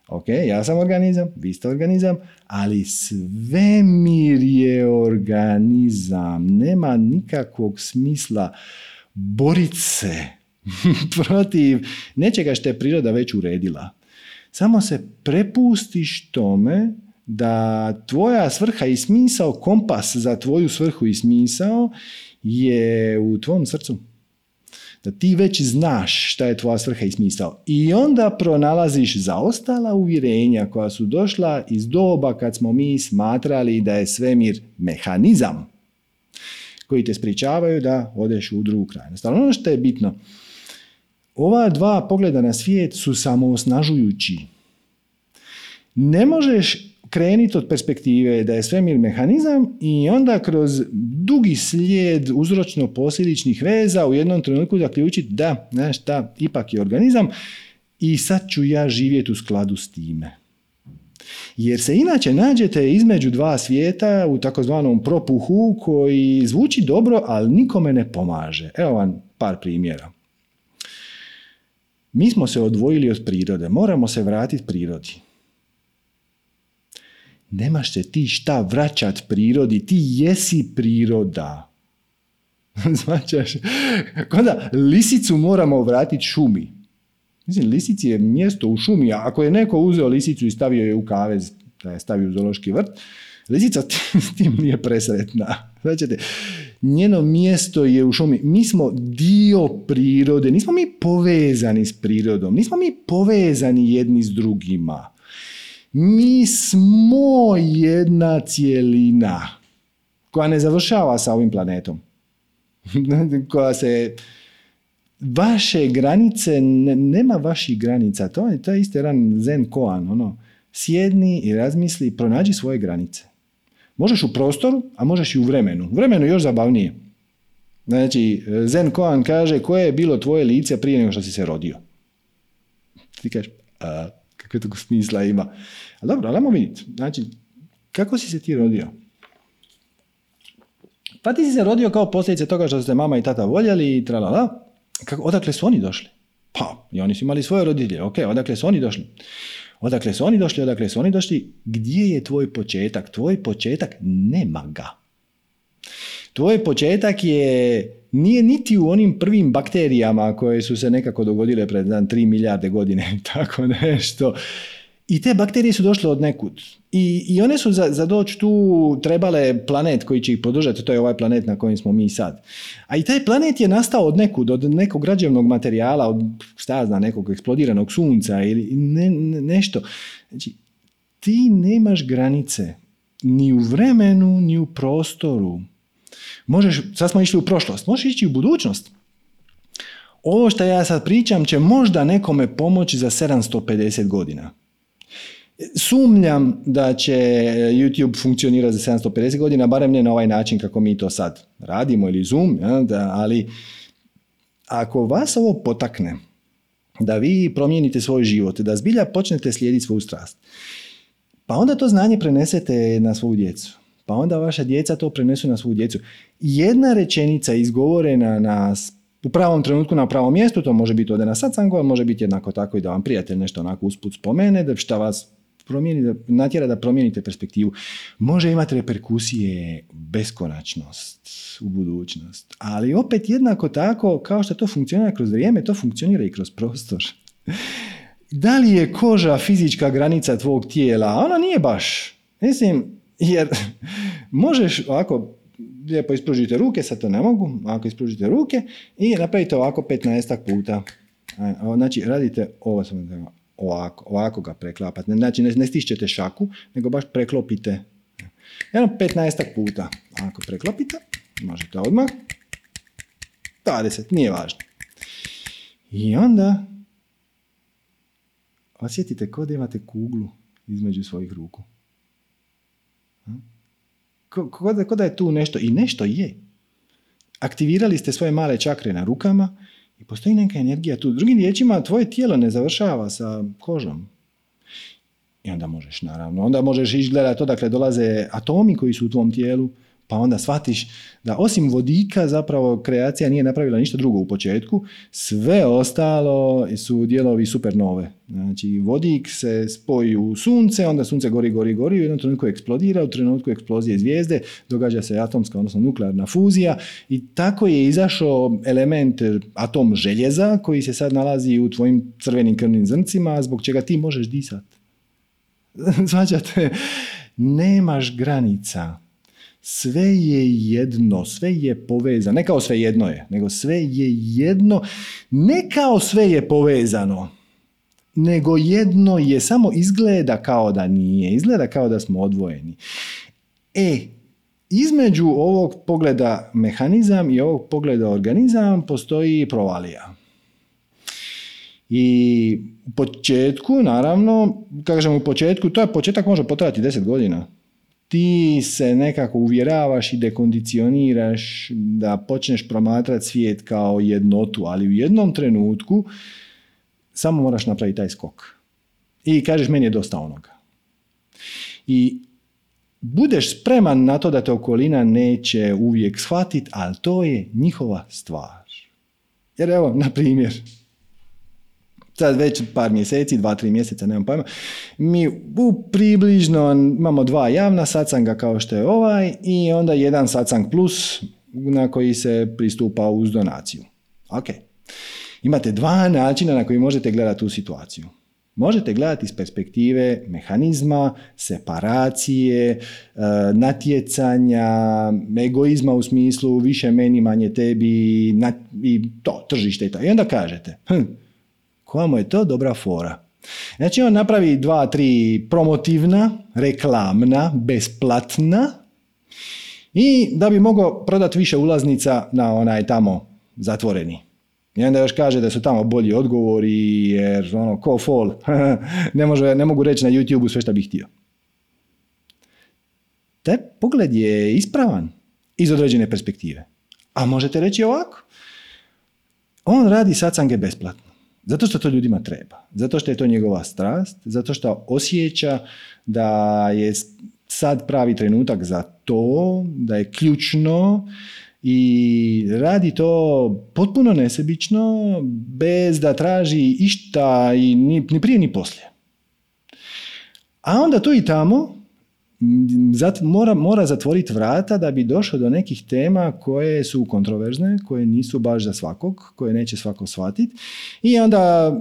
Ok, ja sam organizam, vi ste organizam, ali svemir je organizam. Nema nikakvog smisla boriti se protiv nečega što je priroda već uredila. Samo se prepustiš tome da tvoja svrha i smisao, kompas za tvoju svrhu i smisao je u tvom srcu. Da ti već znaš šta je tvoja svrha i smisao. I onda pronalaziš zaostala uvjerenja koja su došla iz doba kad smo mi smatrali da je svemir mehanizam koji te spričavaju da odeš u drugu krajnost. Ali ono što je bitno, ova dva pogleda na svijet su samo osnažujući. Ne možeš krenuti od perspektive da je svemir mehanizam i onda kroz dugi slijed uzročno-posljedičnih veza u jednom trenutku zaključiti da, znaš šta, ipak je organizam i sad ću ja živjeti u skladu s time. Jer se inače nađete između dva svijeta u takozvanom propuhu koji zvuči dobro, ali nikome ne pomaže. Evo vam par primjera. Mi smo se odvojili od prirode, moramo se vratiti prirodi. Nemaš se ti šta vraćat prirodi, ti jesi priroda. Značaš? Onda lisicu moramo vratiti šumi. Mislim, lisici je mjesto u šumi, a ako je neko uzeo lisicu i stavio je u kavez, da je stavio u zoološki vrt, lisica s tim nije presretna. Znači, njeno mjesto je u šumi. Mi smo dio prirode, nismo mi povezani s prirodom, nismo mi povezani jedni s drugima. Mi smo jedna cijelina koja ne završava sa ovim planetom. koja se vaše granice, nema vaših granica. To je, to je isti jedan zen koan. Ono. Sjedni i razmisli, pronađi svoje granice. Možeš u prostoru, a možeš i u vremenu. Vremenu još zabavnije. Znači, Zen Koan kaže koje je bilo tvoje lice prije nego što si se rodio. Ti kažeš, a, kakve to smisla ima. A dobro, ali vidjeti. Znači, kako si se ti rodio? Pa ti si se rodio kao posljedice toga što ste mama i tata voljeli i tralala. Kako, odakle su oni došli? Pa, i oni su imali svoje roditelje. Ok, odakle su oni došli? Odakle su oni došli, odakle su oni došli? Gdje je tvoj početak? Tvoj početak nema ga. Tvoj početak je nije niti u onim prvim bakterijama koje su se nekako dogodile pred 3 milijarde godine, tako nešto. I te bakterije su došle od nekud. I, i one su za, za doći tu trebale planet koji će ih podržati, to je ovaj planet na kojem smo mi sad. A i taj planet je nastao od nekud, od nekog građevnog materijala, od šta zna, nekog eksplodiranog sunca ili ne, nešto. Znači, ti nemaš granice ni u vremenu, ni u prostoru. Možeš, sad smo išli u prošlost, možeš ići u budućnost. Ovo što ja sad pričam će možda nekome pomoći za 750 godina. Sumnjam da će YouTube funkcionirati za 750 godina, barem ne na ovaj način kako mi to sad radimo ili Zoom, ja, da, ali ako vas ovo potakne da vi promijenite svoj život, da zbilja počnete slijediti svoju strast, pa onda to znanje prenesete na svoju djecu. Pa onda vaša djeca to prenesu na svoju djecu. Jedna rečenica izgovorena na u pravom trenutku na pravom mjestu, to može biti ode na satsangu, može biti jednako tako i da vam prijatelj nešto onako usput spomene, da šta vas promijeni, da natjera da promijenite perspektivu. Može imati reperkusije beskonačnost u budućnost, ali opet jednako tako kao što to funkcionira kroz vrijeme, to funkcionira i kroz prostor. Da li je koža fizička granica tvog tijela? Ona nije baš. Mislim, jer možeš ovako lijepo ispružite ruke, sad to ne mogu, ovako ispružite ruke i napravite ovako 15 puta. Znači, radite ovo sam ovako, ovako ga preklapate. Znači, ne, ne stišćete šaku, nego baš preklopite. Jedno 15 puta. Ako preklopite, možete odmah. 20, nije važno. I onda osjetite kod imate kuglu između svojih ruku. Kod da je tu nešto, i nešto je. Aktivirali ste svoje male čakre na rukama, i postoji neka energija tu. Drugim riječima, tvoje tijelo ne završava sa kožom. I onda možeš, naravno, onda možeš ići gledati odakle dolaze atomi koji su u tvom tijelu, pa onda shvatiš da osim vodika zapravo kreacija nije napravila ništa drugo u početku, sve ostalo su dijelovi supernove. Znači vodik se spoji u sunce, onda sunce gori, gori, gori, u jednom trenutku eksplodira, u trenutku eksplozije zvijezde događa se atomska, odnosno nuklearna fuzija i tako je izašao element atom željeza koji se sad nalazi u tvojim crvenim krvnim zrncima, zbog čega ti možeš disati. Svađate, nemaš granica Sve je jedno, sve je povezano. Ne kao sve jedno je, nego sve je jedno. Ne kao sve je povezano, nego jedno je samo izgleda kao da nije. Izgleda kao da smo odvojeni. E, između ovog pogleda mehanizam i ovog pogleda organizam postoji provalija. I u početku, naravno, kažem u početku, to je početak može potrajati 10 godina. Ti se nekako uvjeravaš i dekondicioniraš da počneš promatrati svijet kao jednotu, ali u jednom trenutku samo moraš napraviti taj skok. I kažeš, meni je dosta onoga. I budeš spreman na to da te okolina neće uvijek shvatiti, ali to je njihova stvar. Jer evo, na primjer, sad već par mjeseci, dva, tri mjeseca, nemam pojma, mi u približno imamo dva javna sacanga kao što je ovaj i onda jedan sacang plus na koji se pristupa uz donaciju. Ok. Imate dva načina na koji možete gledati tu situaciju. Možete gledati iz perspektive mehanizma, separacije, e, natjecanja, egoizma u smislu više meni, manje tebi i to, tržište i to. I onda kažete, hm, koja mu je to dobra fora. Znači on napravi dva, tri promotivna, reklamna, besplatna i da bi mogao prodati više ulaznica na onaj tamo zatvoreni. I onda još kaže da su tamo bolji odgovori jer ono ko fol ne, može, ne mogu reći na YouTube-u sve što bih htio. Te pogled je ispravan iz određene perspektive. A možete reći ovako. On radi sacange besplatno. Zato što to ljudima treba. Zato što je to njegova strast. Zato što osjeća da je sad pravi trenutak za to, da je ključno i radi to potpuno nesebično, bez da traži išta i ni, ni prije ni poslije. A onda tu i tamo zat, mora, mora zatvoriti vrata da bi došao do nekih tema koje su kontroverzne, koje nisu baš za svakog, koje neće svako shvatiti. I onda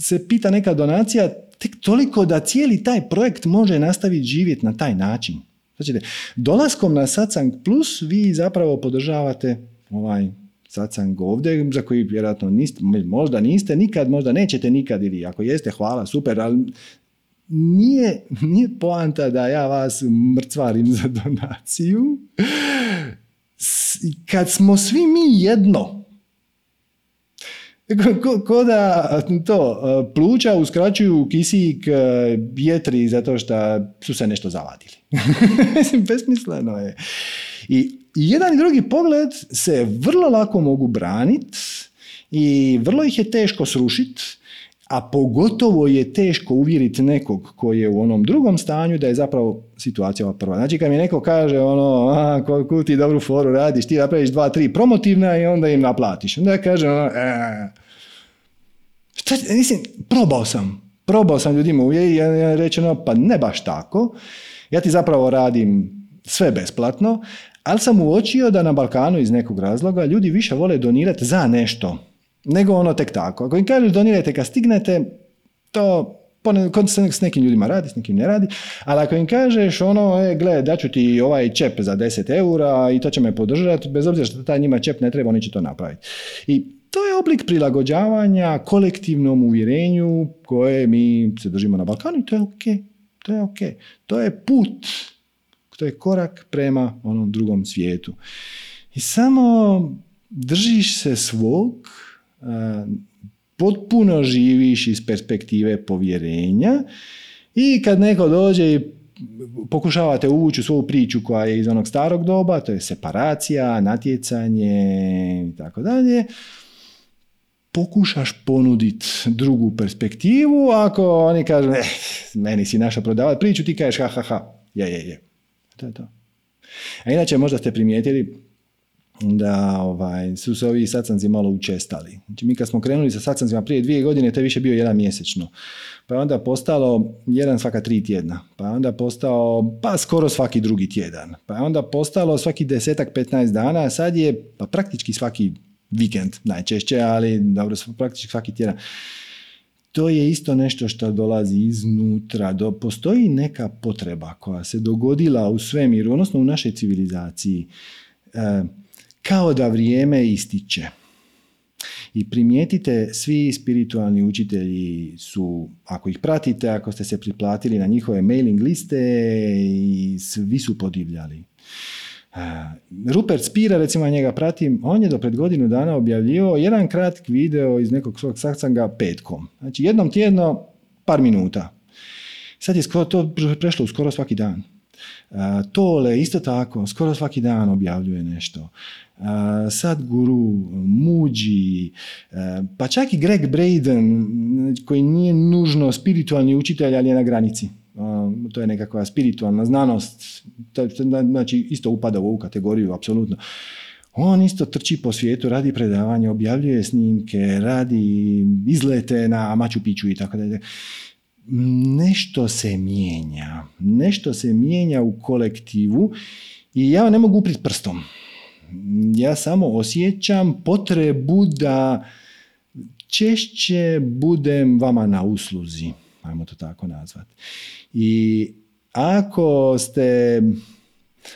se pita neka donacija tek toliko da cijeli taj projekt može nastaviti živjeti na taj način. Znači, dolaskom na Satsang Plus vi zapravo podržavate ovaj Satsang ovdje, za koji vjerojatno niste, možda niste nikad, možda nećete nikad ili ako jeste, hvala, super, ali nije, nije poanta da ja vas mrcvarim za donaciju. Kad smo svi mi jedno, ko, da to, pluća uskraćuju kisik vjetri zato što su se nešto zavadili. Besmisleno je. I jedan i drugi pogled se vrlo lako mogu braniti i vrlo ih je teško srušiti a pogotovo je teško uvjeriti nekog koji je u onom drugom stanju da je zapravo situacija ova prva. Znači kad mi neko kaže ono, a, koliko ti dobru foru radiš, ti napraviš dva, tri promotivna i onda im naplatiš. Onda ja kažem ono, e, šta, mislim, probao sam, probao sam ljudima uvjeriti, ja, ja rečeno, pa ne baš tako, ja ti zapravo radim sve besplatno, ali sam uočio da na Balkanu iz nekog razloga ljudi više vole donirati za nešto nego ono tek tako. Ako im kažeš donirajte kad stignete, to kod se s nekim ljudima radi, s nekim ne radi, ali ako im kažeš ono, e, gle, daću ti ovaj čep za 10 eura i to će me podržati, bez obzira što taj njima čep ne treba, oni će to napraviti. I to je oblik prilagođavanja kolektivnom uvjerenju koje mi se držimo na Balkanu i to je ok. To je ok. To je put, to je korak prema onom drugom svijetu. I samo držiš se svog, potpuno živiš iz perspektive povjerenja i kad neko dođe i pokušavate uvući u svoju priču koja je iz onog starog doba, to je separacija, natjecanje i tako dalje, pokušaš ponuditi drugu perspektivu, ako oni kažu, eh, meni si naša prodavati priču, ti kažeš ha, ha, ha, je, je, je. To je to. A inače, možda ste primijetili, da ovaj, su se ovi sacanci malo učestali. Znači mi kad smo krenuli sa sacancima prije dvije godine, to je više bio jedan mjesečno. Pa je onda postalo jedan svaka tri tjedna. Pa je onda postao pa skoro svaki drugi tjedan. Pa je onda postalo svaki desetak, 15 dana, sad je pa praktički svaki vikend najčešće, ali dobro, praktički svaki tjedan. to je isto nešto što dolazi iznutra. Do, postoji neka potreba koja se dogodila u svemiru, odnosno u našoj civilizaciji, e, kao da vrijeme ističe. I primijetite, svi spiritualni učitelji su, ako ih pratite, ako ste se priplatili na njihove mailing liste, i svi su podivljali. Rupert Spira, recimo njega pratim, on je do pred godinu dana objavljivao jedan kratki video iz nekog svog saksanga petkom. Znači jednom tjedno par minuta. Sad je skoro, to prešlo skoro svaki dan. Tole isto tako, skoro svaki dan objavljuje nešto. Sad guru, Muđi, pa čak i Greg Braden, koji nije nužno spiritualni učitelj, ali je na granici to je nekakva spiritualna znanost, znači isto upada u ovu kategoriju, apsolutno. On isto trči po svijetu, radi predavanje, objavljuje snimke, radi izlete na Machu Picchu i tako dalje. Nešto se mijenja. Nešto se mijenja u kolektivu i ja ne mogu uprit prstom. Ja samo osjećam potrebu da češće budem vama na usluzi ajmo to tako nazvati. I ako ste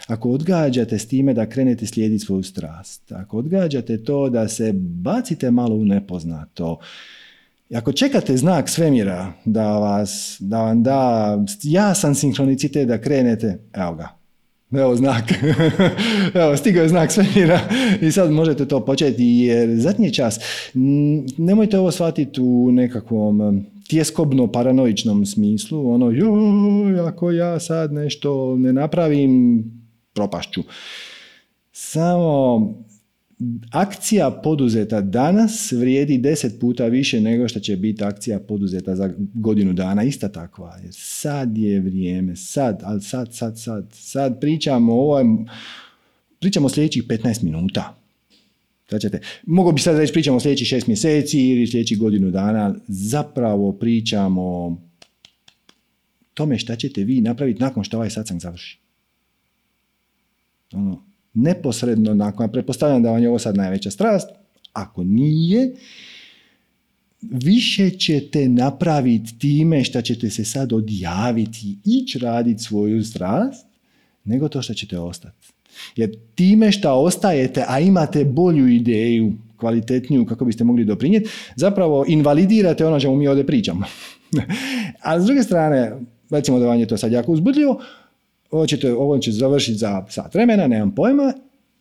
ako odgađate s time da krenete slijediti svoju strast, ako odgađate to da se bacite malo u nepoznato, ako čekate znak svemira da vas, da vam da jasan sinkronicitet da krenete, evo ga, Evo znak. Evo, stigao je znak svemira i sad možete to početi jer zadnji čas nemojte ovo shvatiti u nekakvom tjeskobno paranoičnom smislu, ono joj, ako ja sad nešto ne napravim, propašću. Samo akcija poduzeta danas vrijedi deset puta više nego što će biti akcija poduzeta za godinu dana, ista takva. Jer sad je vrijeme, sad, ali sad, sad, sad, sad pričamo o ovom, pričamo sljedećih 15 minuta. Znači, mogu bi sad reći pričamo sljedećih šest mjeseci ili sljedećih godinu dana, zapravo pričamo tome šta ćete vi napraviti nakon što ovaj satsang završi. Ono, neposredno nakon, pretpostavljam da vam je ovo sad najveća strast, ako nije, više ćete napraviti time što ćete se sad odjaviti, ići raditi svoju strast, nego to što ćete ostati. Jer time što ostajete, a imate bolju ideju, kvalitetniju kako biste mogli doprinijeti, zapravo invalidirate ono čemu mi ovdje pričamo. a s druge strane, recimo da vam je to sad jako uzbudljivo, ćete, ovo će završiti za sat vremena, nemam pojma,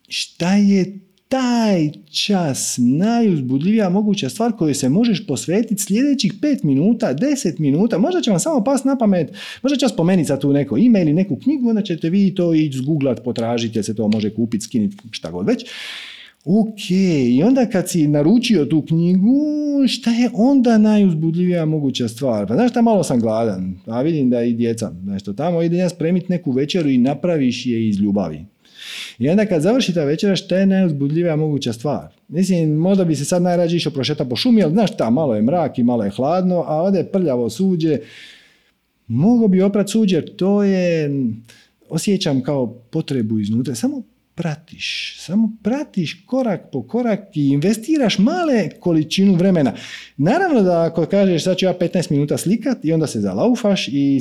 šta je taj čas najuzbudljivija moguća stvar koju se možeš posvetiti sljedećih 5 minuta, 10 minuta, možda će vam samo pas na pamet, možda će spomenuti za tu neko ime ili neku knjigu, onda ćete vi to ići zgooglat, potražiti, jer se to može kupiti, skiniti, šta god već. Ok, i onda kad si naručio tu knjigu, šta je onda najuzbudljivija moguća stvar? Pa znaš šta, malo sam gladan, a vidim da i djeca nešto tamo, ide ja spremiti neku večeru i napraviš je iz ljubavi. I onda kad završi ta večera, što je najuzbudljivija moguća stvar? Mislim, možda bi se sad najrađe išao prošeta po šumi, ali znaš šta, malo je mrak i malo je hladno, a ovdje je prljavo suđe. Mogu bi oprat suđe, to je, osjećam kao potrebu iznutra. Samo pratiš, samo pratiš korak po korak i investiraš male količinu vremena. Naravno da ako kažeš sad ću ja 15 minuta slikat i onda se zalaufaš i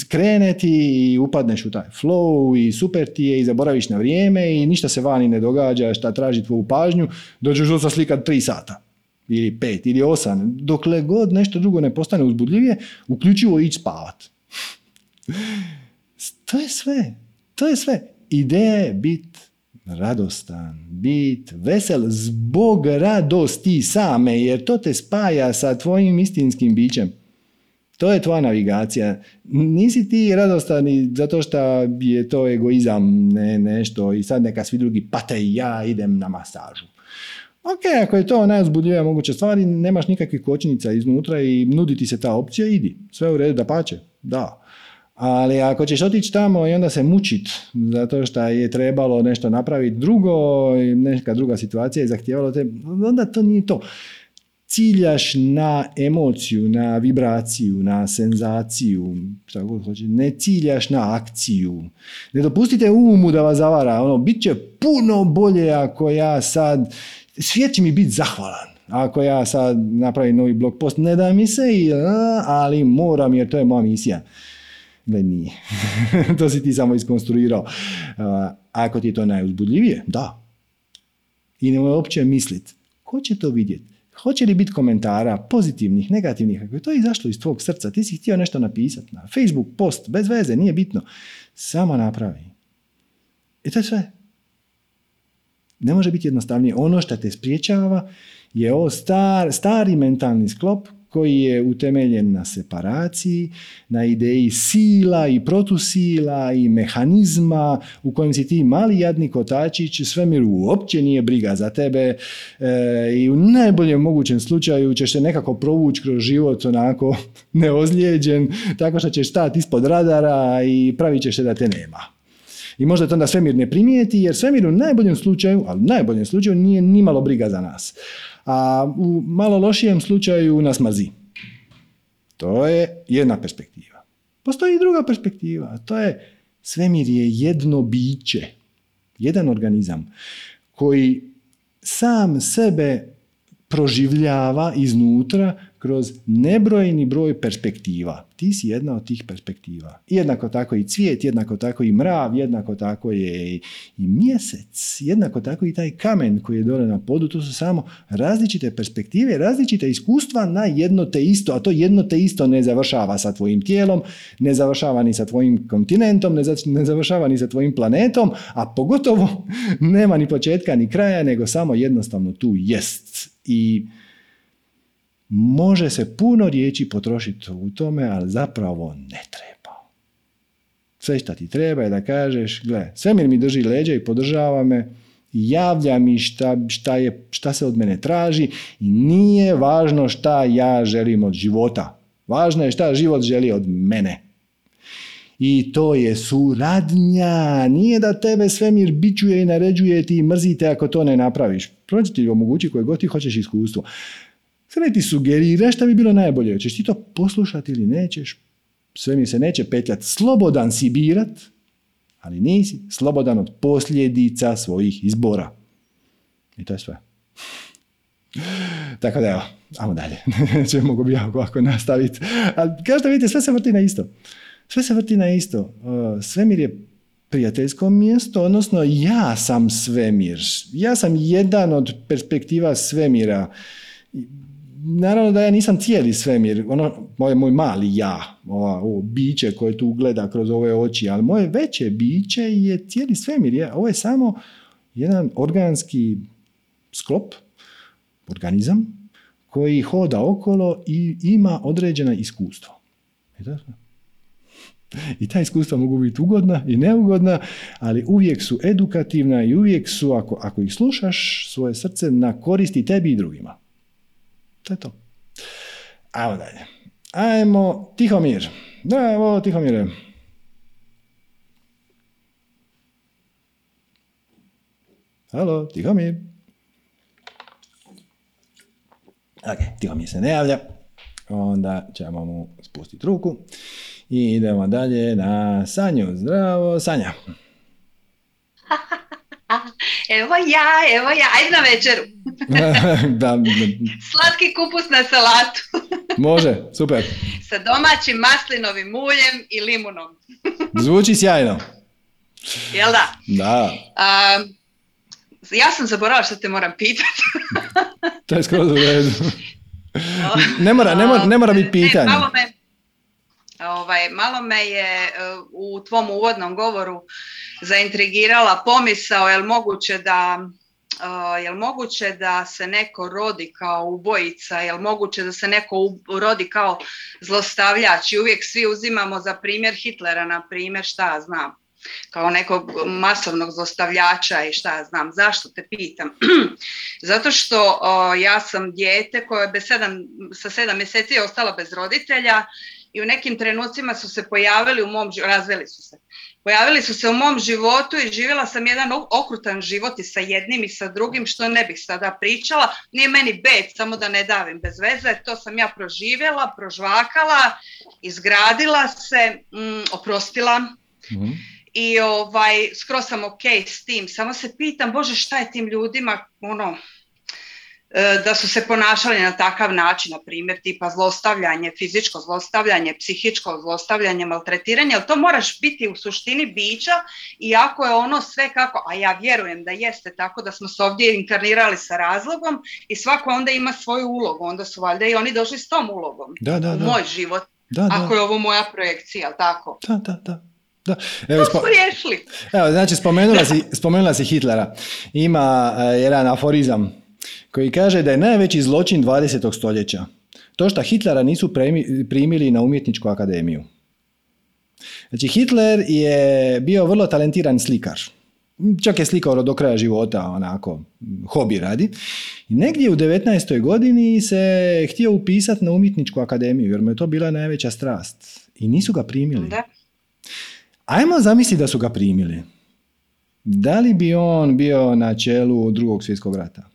skreneti i upadneš u taj flow i super ti je i zaboraviš na vrijeme i ništa se vani ne događa šta traži tvoju pažnju, dođeš do slikat 3 sata ili 5 ili 8, dokle god nešto drugo ne postane uzbudljivije, uključivo ići spavat. to je sve. To je sve. Ideja je biti radostan, bit vesel zbog radosti same, jer to te spaja sa tvojim istinskim bićem. To je tvoja navigacija. Nisi ti radostan zato što je to egoizam, ne nešto i sad neka svi drugi pate i ja idem na masažu. Ok, ako je to najuzbudljivija moguća stvar nemaš nikakvih kočnica iznutra i nudi ti se ta opcija, idi. Sve u redu da pače. Da. Ali ako ćeš otići tamo i onda se mučit zato što je trebalo nešto napraviti drugo, neka druga situacija je zahtijevalo te, onda to nije to. Ciljaš na emociju, na vibraciju, na senzaciju, šta god hoće. Ne ciljaš na akciju. Ne dopustite umu da vas zavara. Ono, bit će puno bolje ako ja sad, svijet će mi biti zahvalan Ako ja sad napravim novi blog post, ne da mi se, ali moram jer to je moja misija. Ne, nije. to si ti samo iskonstruirao. Ako ti je to najuzbudljivije, da. I nemoj uopće mislit, ko će to vidjeti? Hoće li biti komentara, pozitivnih, negativnih, ako je to izašlo iz tvog srca, ti si htio nešto napisati na Facebook post, bez veze, nije bitno. Samo napravi. I to je sve. Ne može biti jednostavnije. Ono što te spriječava je ovo star, stari mentalni sklop koji je utemeljen na separaciji, na ideji sila i protusila i mehanizma u kojem si ti mali jadni kotačić, svemir uopće nije briga za tebe e, i u najboljem mogućem slučaju ćeš se nekako provući kroz život onako neozlijeđen, tako što ćeš stati ispod radara i pravit ćeš se da te nema. I možda to onda svemir ne primijeti, jer svemir u najboljem slučaju, ali u najboljem slučaju nije nimalo briga za nas a u malo lošijem slučaju nas mrzi. To je jedna perspektiva. Postoji i druga perspektiva, a to je svemir je jedno biće, jedan organizam koji sam sebe proživljava iznutra kroz nebrojni broj perspektiva. Ti si jedna od tih perspektiva. Jednako tako i cvijet, jednako tako i mrav, jednako tako je i mjesec, jednako tako i taj kamen koji je dole na podu. To su samo različite perspektive, različite iskustva na jedno te isto, a to jedno te isto ne završava sa tvojim tijelom, ne završava ni sa tvojim kontinentom, ne završava ni sa tvojim planetom, a pogotovo nema ni početka ni kraja, nego samo jednostavno tu jest. I može se puno riječi potrošiti u tome, ali zapravo ne treba. Sve što ti treba je da kažeš, gle, svemir mi drži leđa i podržava me, javlja mi šta, šta, je, šta se od mene traži i nije važno šta ja želim od života. Važno je šta život želi od mene. I to je suradnja. Nije da tebe svemir bićuje i naređuje ti mrzite ako to ne napraviš. Prođi ti omogući koje god ti hoćeš iskustvo. Sve ti sugerira šta bi bilo najbolje. Češ ti to poslušati ili nećeš? Sve mi se neće petljati. Slobodan si birat, ali nisi slobodan od posljedica svojih izbora. I to je sve. Tako da evo, ajmo dalje. Če mogu bi ovako nastaviti. Ali kao što vidite, sve se vrti na isto. Sve se vrti na isto. Uh, svemir je prijateljsko mjesto, odnosno ja sam svemir. Ja sam jedan od perspektiva svemira naravno da ja nisam cijeli svemir, ono, moj, moj mali ja, ova, ovo biće koje tu gleda kroz ove oči, ali moje veće biće je cijeli svemir. Ja, ovo je samo jedan organski sklop, organizam, koji hoda okolo i ima određena iskustva. I ta iskustva mogu biti ugodna i neugodna, ali uvijek su edukativna i uvijek su, ako, ako ih slušaš, svoje srce na koristi tebi i drugima. To je to. Ajmo dalje. Ajmo, Tihomir. Da, evo, Tihomire. Halo, Tihomir. Ok, Tihomir se ne javlja. Onda ćemo mu spustiti ruku. I idemo dalje na Sanju. Zdravo, Sanja. evo ja, evo ja, ajde na večeru. da, Slatki kupus na salatu. Može, super. Sa domaćim maslinovim muljem i limunom. Zvuči sjajno. Jel da? Da. ja sam zaboravila što te moram pitati. to je skoro ne mora, ne mora, ne mora biti pitanje. malo me, ovaj, malo me je uh, u tvom uvodnom govoru zaintrigirala pomisao, je moguće da uh, jel moguće da se neko rodi kao ubojica, jel moguće da se neko rodi kao zlostavljač? I uvijek svi uzimamo za primjer Hitlera, na primjer, šta znam, kao nekog masovnog zlostavljača i šta znam, zašto te pitam? Zato što ja sam dijete koje je sedam, sa sedam mjeseci je ostala bez roditelja i u nekim trenucima su se pojavili u mom, razveli su se, pojavili su se u mom životu i živjela sam jedan okrutan život i sa jednim i sa drugim, što ne bih sada pričala. Nije meni bet, samo da ne davim bez veze, to sam ja proživjela, prožvakala, izgradila se, mm, oprostila. Mhm. I ovaj, skoro sam ok s tim, samo se pitam, Bože, šta je tim ljudima, ono, da su se ponašali na takav način, na primjer tipa zlostavljanje, fizičko zlostavljanje, psihičko zlostavljanje, maltretiranje, ali to moraš biti u suštini bića i ako je ono sve kako, a ja vjerujem da jeste tako da smo se ovdje inkarnirali sa razlogom i svako onda ima svoju ulogu, onda su valjda i oni došli s tom ulogom da, da, u da. moj život, Da, da. ako je ovo moja projekcija, tako? Da, da, da. Da. Evo, To spo- smo riješili. Evo, znači, spomenula si, spomenula si Hitlera. Ima e, jedan aforizam koji kaže da je najveći zločin 20. stoljeća to što Hitlera nisu premi- primili na umjetničku akademiju. Znači, Hitler je bio vrlo talentiran slikar. Čak je slikao do kraja života, onako, hobi radi. I negdje u 19. godini se htio upisati na umjetničku akademiju, jer mu je to bila najveća strast. I nisu ga primili. Da. Ajmo zamisliti da su ga primili. Da li bi on bio na čelu drugog svjetskog rata?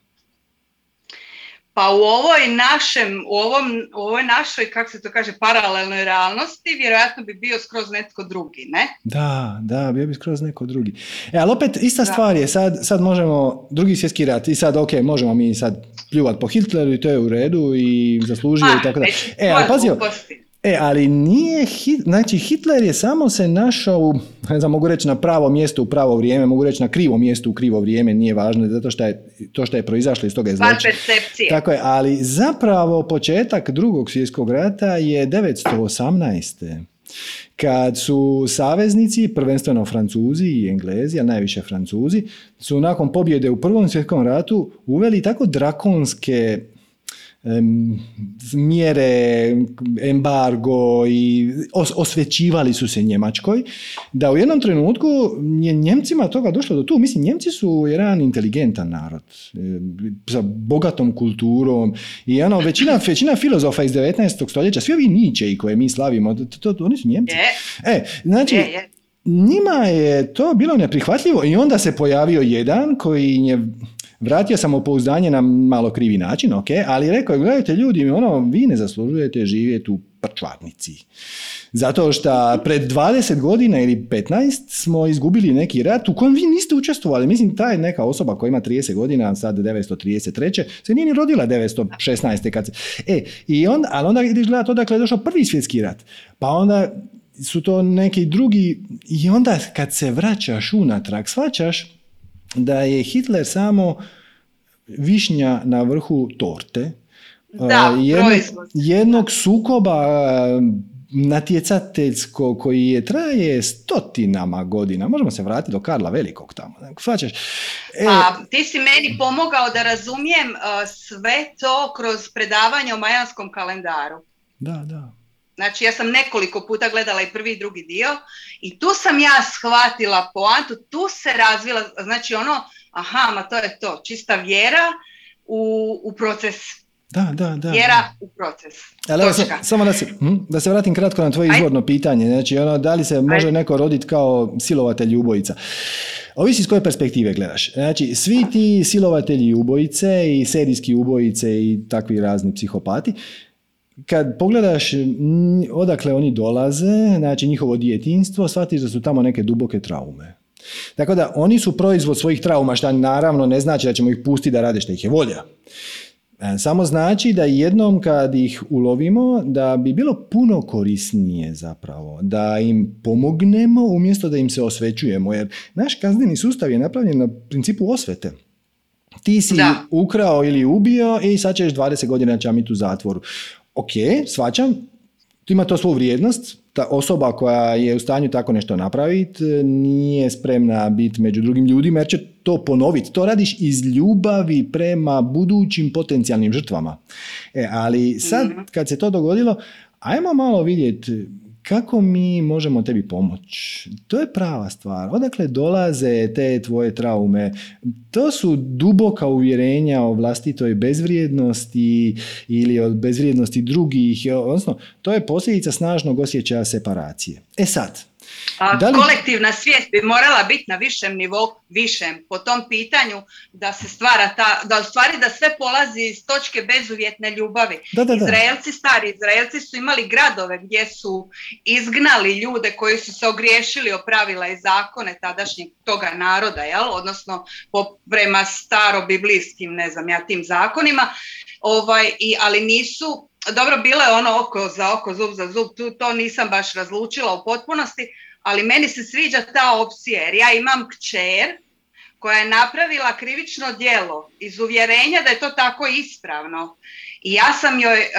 Pa u ovoj našem, u, ovom, u ovoj našoj, kako se to kaže, paralelnoj realnosti, vjerojatno bi bio skroz netko drugi, ne? Da, da, bio bi skroz neko drugi. E, ali opet, ista Da. stvar je, sad, sad možemo, drugi svjetski rat, i sad, ok, možemo mi sad pljuvat po Hitleru i to je u redu i zaslužio i tako da. E, ali tvoje pazi, gluposti. E, ali nije, Hit- znači Hitler je samo se našao, u, ne znam, mogu reći na pravo mjesto u pravo vrijeme, mogu reći na krivo mjesto u krivo vrijeme, nije važno, zato što je to što je proizašlo iz toga je zločin. percepcije. Tako je, ali zapravo početak drugog svjetskog rata je 918. Kad su saveznici, prvenstveno Francuzi i Englezi, a najviše Francuzi, su nakon pobjede u prvom svjetskom ratu uveli tako drakonske mjere, embargo i os- osvećivali su se Njemačkoj, da u jednom trenutku je Njemcima toga došlo do tu. Mislim, Njemci su jedan inteligentan narod sa bogatom kulturom i ono, većina, većina filozofa iz 19. stoljeća, svi ovi Nietzsche koje mi slavimo, to, to, oni su Njemci. Je, E, znači, je, je. njima je to bilo neprihvatljivo i onda se pojavio jedan koji je vratio samopouzdanje na malo krivi način, ok, ali rekao je, gledajte ljudi, ono, vi ne zaslužujete živjeti u prčvarnici. Zato što pred 20 godina ili 15 smo izgubili neki rat u kojem vi niste učestvovali. Mislim, ta je neka osoba koja ima 30 godina, sad 933. se nije ni rodila 916. kad se... E, i onda, ali onda ideš gledati odakle je došao prvi svjetski rat. Pa onda su to neki drugi i onda kad se vraćaš unatrag, shvaćaš da je Hitler samo višnja na vrhu torte. Da, jednog, jednog sukoba natjecateljsko koji je traje stotinama godina. Možemo se vratiti do Karla Velikog tamo. E, A ti si meni pomogao da razumijem uh, sve to kroz predavanje o majanskom kalendaru. da, da. Znači ja sam nekoliko puta gledala i prvi i drugi dio i tu sam ja shvatila poantu, tu se razvila, znači ono, aha, ma to je to, čista vjera u, u proces, Da, da, da. vjera u proces. Ali evo, samo da se, hm, da se vratim kratko na tvoje izvorno pitanje. Znači, ono, da li se može Ajde. neko roditi kao silovatelj i ubojica? Ovisi s koje perspektive gledaš. Znači, svi ti silovatelji i ubojice i serijski ubojice i takvi razni psihopati, kad pogledaš odakle oni dolaze, znači njihovo djetinstvo, shvatiš da su tamo neke duboke traume. Tako da oni su proizvod svojih trauma, što naravno ne znači da ćemo ih pustiti da rade što ih je volja. E, Samo znači da jednom kad ih ulovimo, da bi bilo puno korisnije zapravo, da im pomognemo umjesto da im se osvećujemo, jer naš kazneni sustav je napravljen na principu osvete. Ti si Da. ukrao ili ubio i sad ćeš 20 godina čamiti u zatvoru. Ok, svačam, tu ima to svoju vrijednost, ta osoba koja je u stanju tako nešto napraviti nije spremna biti među drugim ljudima jer će to ponoviti. To radiš iz ljubavi prema budućim potencijalnim žrtvama. E, ali sad kad se to dogodilo, ajmo malo vidjeti kako mi možemo tebi pomoći. To je prava stvar. Odakle dolaze te tvoje traume? To su duboka uvjerenja o vlastitoj bezvrijednosti ili o bezvrijednosti drugih. Odnosno, to je posljedica snažnog osjećaja separacije. E sad, A li... Kolektivna svijest bi morala biti na višem nivou, višem, po tom pitanju da se stvara ta, da u stvari da sve polazi iz točke bezuvjetne ljubavi. Da, da, Izraelci, stari Izraelci su imali gradove gdje su izgnali ljude koji su se ogriješili o pravila i zakone tadašnjeg toga naroda, jel? odnosno po, prema starobiblijskim, ne znam ja, tim zakonima, ovaj, i, ali nisu dobro, bilo je ono oko za oko, zub za zub, tu to nisam baš razlučila u potpunosti, ali meni se sviđa ta opcija jer ja imam kćer koja je napravila krivično djelo iz uvjerenja da je to tako ispravno. I ja sam joj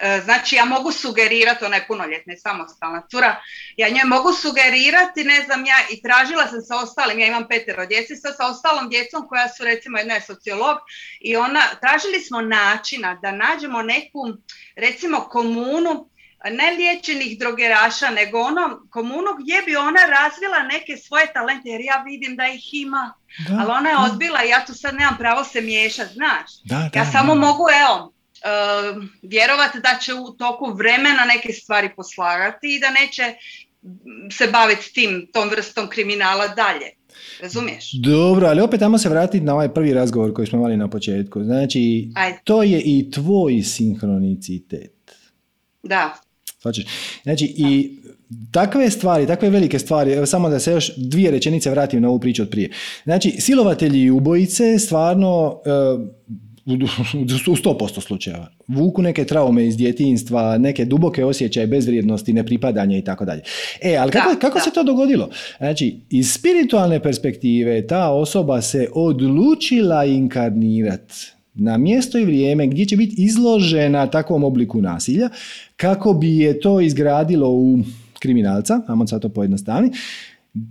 E, znači ja mogu sugerirati, ona je punoljetna i samostalna cura, ja njoj mogu sugerirati, ne znam ja, i tražila sam sa ostalim, ja imam petero djeci, sa, sa ostalom djecom koja su recimo jedna je sociolog i ona, tražili smo načina da nađemo neku recimo komunu, ne liječenih drogeraša, nego ono komunu gdje bi ona razvila neke svoje talente, jer ja vidim da ih ima, ali ona je odbila i ja tu sad nemam pravo se miješati, znaš. ja samo mogu, evo, uh, vjerovati da će u toku vremena neke stvari poslagati i da neće se baviti tim, tom vrstom kriminala dalje. Razumiješ? Dobro, ali opet tamo se vratiti na ovaj prvi razgovor koji smo imali na početku. Znači, to je i tvoj sinhronicitet. Da. Znači, i takve stvari, takve velike stvari, evo samo da se još dvije rečenice vratim na ovu priču od prije. Znači, silovatelji i ubojice stvarno u 100% slučajeva. Vuku neke traume iz djetinstva, neke duboke osjećaje bezvrijednosti, nepripadanja i tako dalje. E, ali kako, kako se to dogodilo? Znači, iz spiritualne perspektive ta osoba se odlučila inkarnirati na mjesto i vrijeme gdje će biti izložena takvom obliku nasilja kako bi je to izgradilo u kriminalca, ajmo sad to pojednostavni,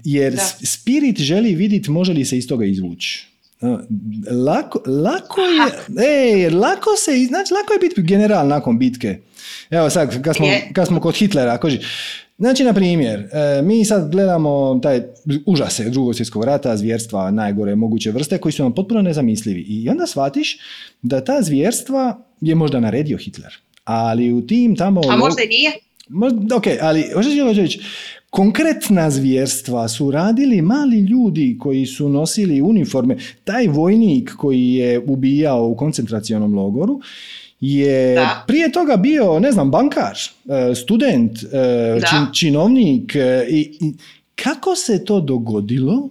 jer spirit želi vidjeti može li se iz toga izvući. Lako, lako je, ej, lako se, znači lako je biti general nakon bitke. Evo sad, kad smo, kad smo kod Hitlera, koži, Znači, na primjer, e, mi sad gledamo taj užase drugog svjetskog rata, zvjerstva najgore moguće vrste koji su nam potpuno nezamislivi. I onda shvatiš da ta zvjerstva je možda naredio Hitler. Ali u tim tamo... A možda i nije? ok, ali hoćeš reći, konkretna zvjerstva su radili mali ljudi koji su nosili uniforme. Taj vojnik koji je ubijao u koncentracionom logoru je prije toga bio, ne znam, bankar, e, student, e, činovnik. E, I, kako se to dogodilo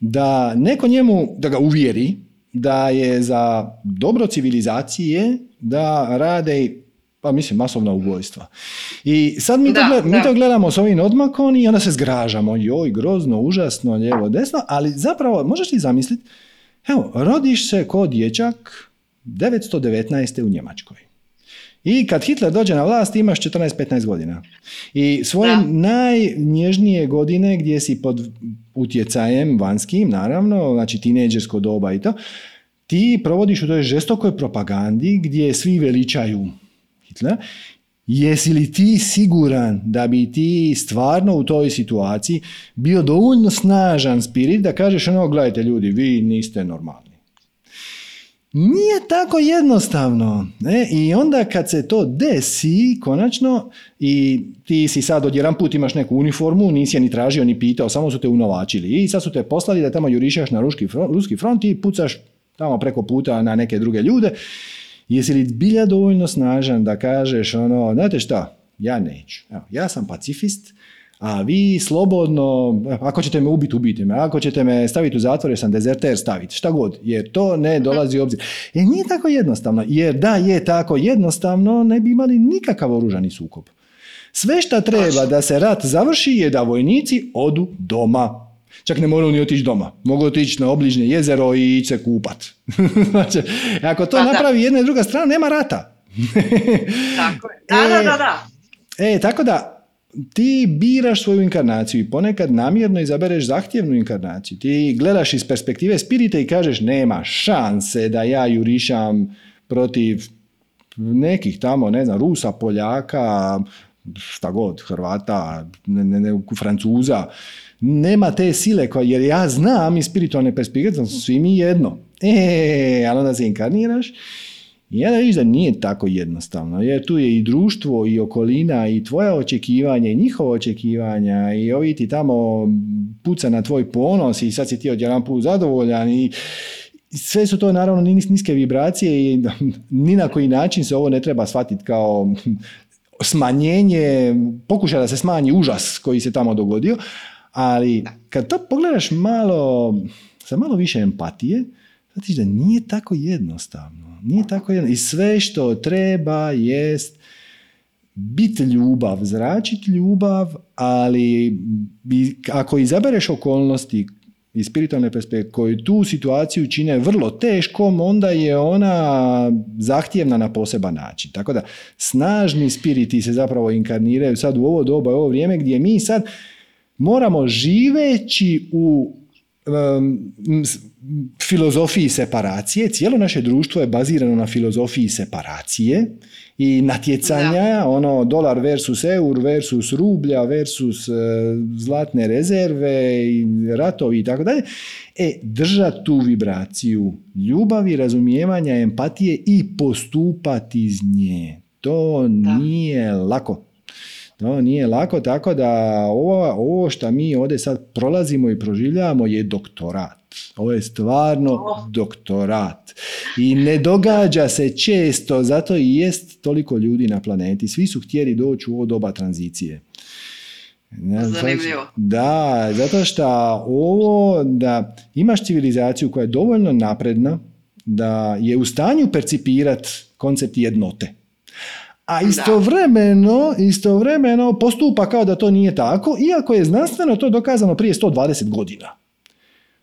da neko njemu, da ga uvjeri da je za dobro civilizacije da rade pa mislim masovna ubojstva. I sad mi, to, mi to gledamo s ovim odmakom i onda se zgražamo, joj, grozno, užasno, lijevo, desno, ali zapravo, možeš ti zamisliti, evo, rodiš se ko dječak 919. u Njemačkoj. I kad Hitler dođe na vlast imaš 14-15 godina. I svoje najnježnije godine gdje si pod utjecajem vanskim, naravno, znači tineđersko doba i to, ti provodiš u toj žestokoj propagandi gdje svi veličaju Hitler, jesi li ti siguran da bi ti stvarno u toj situaciji bio dovoljno snažan spirit da kažeš ono, gledajte ljudi, vi niste normalni. Nije tako jednostavno. Ne? I onda kad se to desi konačno i ti si sad odjedan put imaš neku uniformu, nisi je ni tražio ni pitao, samo su te unovačili i sad su te poslali da tamo jurišaš na ruski front, ruski front i pucaš tamo preko puta na neke druge ljude Jesi li bilja dovoljno snažan da kažeš ono, znate šta, ja neću. Evo, ja sam pacifist, a vi slobodno, ako ćete me ubiti, ubiti me, ako ćete me staviti u zatvor jer sam dezerter, staviti, šta god, jer to ne dolazi u obzir. E nije tako jednostavno, jer da je tako jednostavno, ne bi imali nikakav oružani sukob. Sve što treba da se rat završi je da vojnici odu doma. Čak ne moraju ni otići doma. Mogu otići na obližnje jezero i ići se kupat. znači, ako to pa napravi jedna i druga strana, nema rata. tako je. Da, da, da, da. E, tako da, ti biraš svoju inkarnaciju i ponekad namjerno izabereš zahtjevnu inkarnaciju. Ti gledaš iz perspektive spirita i kažeš nema šanse da ja jurišam protiv nekih tamo, ne znam, Rusa, Poljaka, šta god, Hrvata, ne, ne, ne, Francuza nema te sile koja, jer ja znam iz spiritualne perspektive svi mi jedno. E, ali onda se inkarniraš ja da vidiš da nije tako jednostavno, jer tu je i društvo, i okolina, i tvoja očekivanja, i njihova očekivanja, i ovi ti tamo puca na tvoj ponos i sad si ti odjedan put zadovoljan i sve su to naravno niske vibracije i ni na koji način se ovo ne treba shvatiti kao smanjenje, pokušaj da se smanji užas koji se tamo dogodio, ali kad to pogledaš malo, sa malo više empatije, znači da nije tako jednostavno. Nije tako jednostavno. I sve što treba jest biti ljubav, zračiti ljubav, ali ako izabereš okolnosti iz spiritualne perspektive koji tu situaciju čine vrlo teškom, onda je ona zahtjevna na poseban način. Tako da snažni spiriti se zapravo inkarniraju sad u ovo doba, u ovo vrijeme gdje mi sad moramo živeći u filozofiji separacije, cijelo naše društvo je bazirano na filozofiji separacije i natjecanja, ono dolar versus eur versus rublja versus e, zlatne rezerve i ratovi i tako dalje. E, držati tu vibraciju ljubavi, razumijevanja, empatije i postupati iz nje. To nije lako. To nije lako, tako da ovo, ovo što mi ovdje sad prolazimo i proživljavamo je doktorat. Ovo je stvarno doktorat. I ne događa se često, zato i jest toliko ljudi na planeti. Svi su htjeli doći u ovo doba tranzicije. Zanimljivo. Da, zato što ovo, da imaš civilizaciju koja je dovoljno napredna, da je u stanju percipirati koncept jednote a istovremeno, istovremeno postupa kao da to nije tako, iako je znanstveno to dokazano prije 120 godina.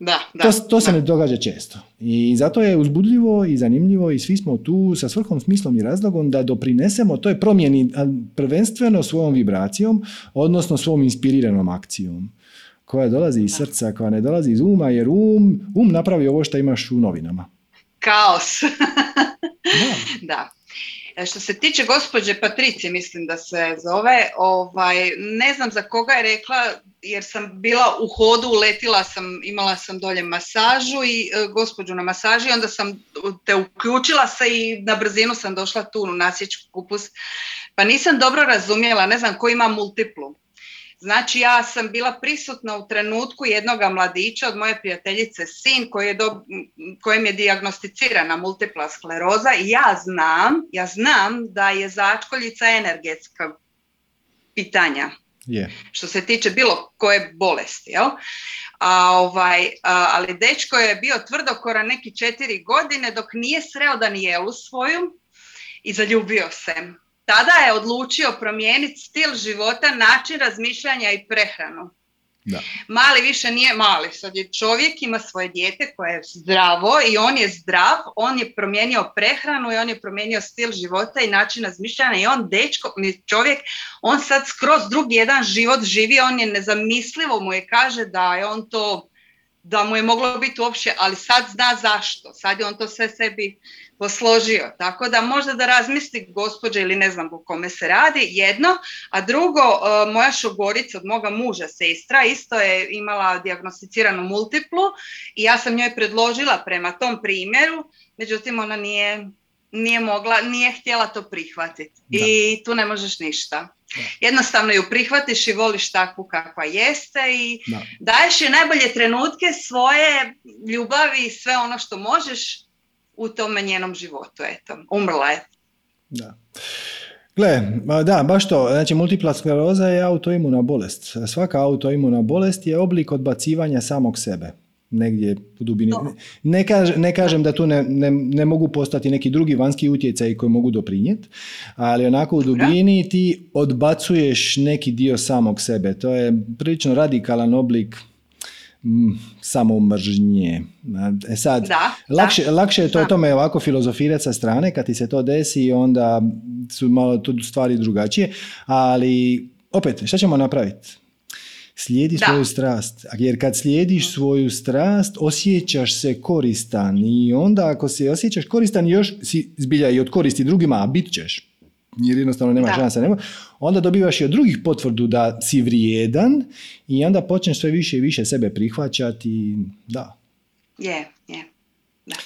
Da, da, to, to se ne događa često. I zato je uzbudljivo i zanimljivo i svi smo tu sa svrhom, smislom i razlogom da doprinesemo toj promjeni prvenstveno svojom vibracijom, odnosno svom inspiriranom akcijom koja dolazi iz srca, koja ne dolazi iz uma, jer um, um napravi ovo što imaš u novinama. Kaos. da. E, što se tiče gospođe Patricije, mislim da se zove, ovaj, ne znam za koga je rekla, jer sam bila u hodu, uletila sam, imala sam dolje masažu i e, gospođu na masaži, onda sam te uključila se i na brzinu sam došla tu u nasječku kupus, pa nisam dobro razumjela, ne znam ko ima multiplu. Znači ja sam bila prisutna u trenutku jednoga mladića od moje prijateljice sin koji je do, kojem je dijagnosticirana multipla skleroza i ja znam, ja znam da je začkoljica energetska pitanja. Što se tiče bilo koje bolesti, jel? A, ovaj, ali dečko je bio tvrdokora neki četiri godine dok nije sreo Danijelu svoju i zaljubio se tada je odlučio promijeniti stil života, način razmišljanja i prehranu. Da. Mali više nije mali, sad je čovjek, ima svoje dijete koje je zdravo i on je zdrav, on je promijenio prehranu i on je promijenio stil života i način razmišljanja i on dečko, čovjek, on sad skroz drugi jedan život živi, on je nezamislivo mu je kaže da je on to, da mu je moglo biti uopće, ali sad zna zašto, sad je on to sve sebi posložio. Tako da možda da razmisli gospođa ili ne znam o kome se radi, jedno. A drugo, e, moja šogorica od moga muža, sestra, isto je imala dijagnosticiranu multiplu i ja sam njoj predložila prema tom primjeru, međutim ona nije, nije mogla, nije htjela to prihvatiti. I tu ne možeš ništa. Jednostavno ju prihvatiš i voliš takvu kakva jeste i daješ je najbolje trenutke svoje ljubavi i sve ono što možeš u tome njenom životu. Eto, umrla je. Da. Gle, da, baš to. Znači, multipla skleroza je autoimuna bolest. Svaka autoimuna bolest je oblik odbacivanja samog sebe. Negdje u dubini. Ne, ne kažem da tu ne, ne, ne, mogu postati neki drugi vanjski utjecaj koji mogu doprinijeti, ali onako u dubini ti odbacuješ neki dio samog sebe. To je prilično radikalan oblik samo mržnje. E sad, da, lakše, lakše je to o tome ovako filozofirati sa strane, kad ti se to desi, onda su malo tu stvari drugačije, ali opet, šta ćemo napraviti? Slijedi svoju strast. Jer kad slijediš svoju strast, osjećaš se koristan i onda ako se osjećaš koristan, još si zbilja i od koristi drugima, a bit ćeš jer jednostavno nema šanse. Nema. Onda dobivaš i od drugih potvrdu da si vrijedan i onda počneš sve više i više sebe prihvaćati i da. Je, je. Da.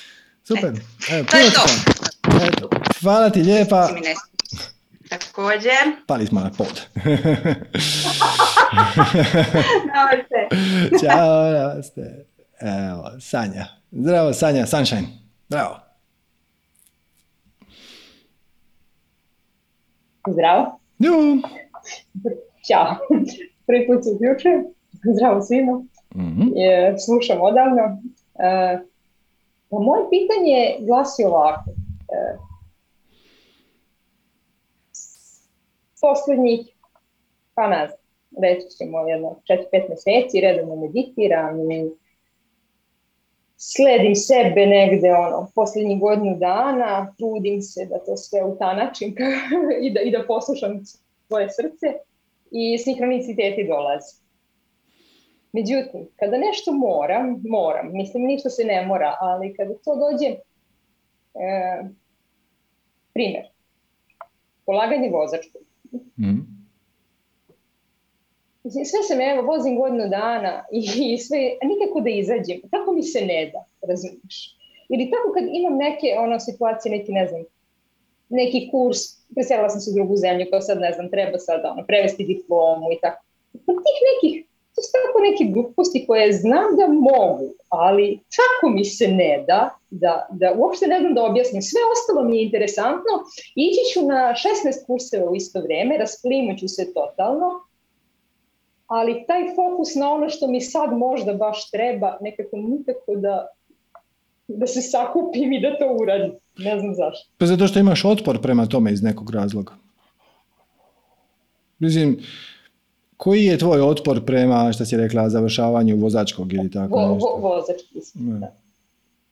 Super. Evo, to je to. Eto, hvala ti lijepa. Si mi ne smiješ. Također. Pali smo na pod. Namaste. Ćao, namaste. Evo, Sanja. Zdravo, Sanja, Sunshine. Bravo. Zdravo. Ju. Ćao. Prvi put se uključujem. Zdravo svima. Mhm. Je, slušam odavno. E, pa moje pitanje glasi ovako. E, posljednjih, pa znam, reći ćemo jedno 4-5 mjeseci, redovno meditiram i sledim sebe negde ono, posljednjih godinu dana, trudim se da to sve utanačim i da, i da poslušam svoje srce i sinhroniciteti dolaze. Međutim, kada nešto moram, moram, mislim ništa se ne mora, ali kada to dođe, e, primjer, polaganje vozačkog. Mislim, sve sam, evo, vozim godinu dana i, sve, a nikako da izađem. Tako mi se ne da, razumiješ. Ili tako kad imam neke ono, situacije, neki, ne znam, neki kurs, preselila sam se u drugu zemlju, kao sad, ne znam, treba sad ono, prevesti diplomu i tako. Pa tih nekih, to su tako neke gluposti koje znam da mogu, ali tako mi se ne da, da, da uopšte ne znam da objasnim. Sve ostalo mi je interesantno, ići ću na 16 kurseva u isto vrijeme, rasplimut ću se totalno, ali taj fokus na ono što mi sad možda baš treba, nekako nikako da, da se sakupim i da to uradim. Ne znam zašto. Pa zato što imaš otpor prema tome iz nekog razloga. Mislim, koji je tvoj otpor prema, što si rekla, završavanju vozačkog ili tako Vo, nešto? vo, vozački da.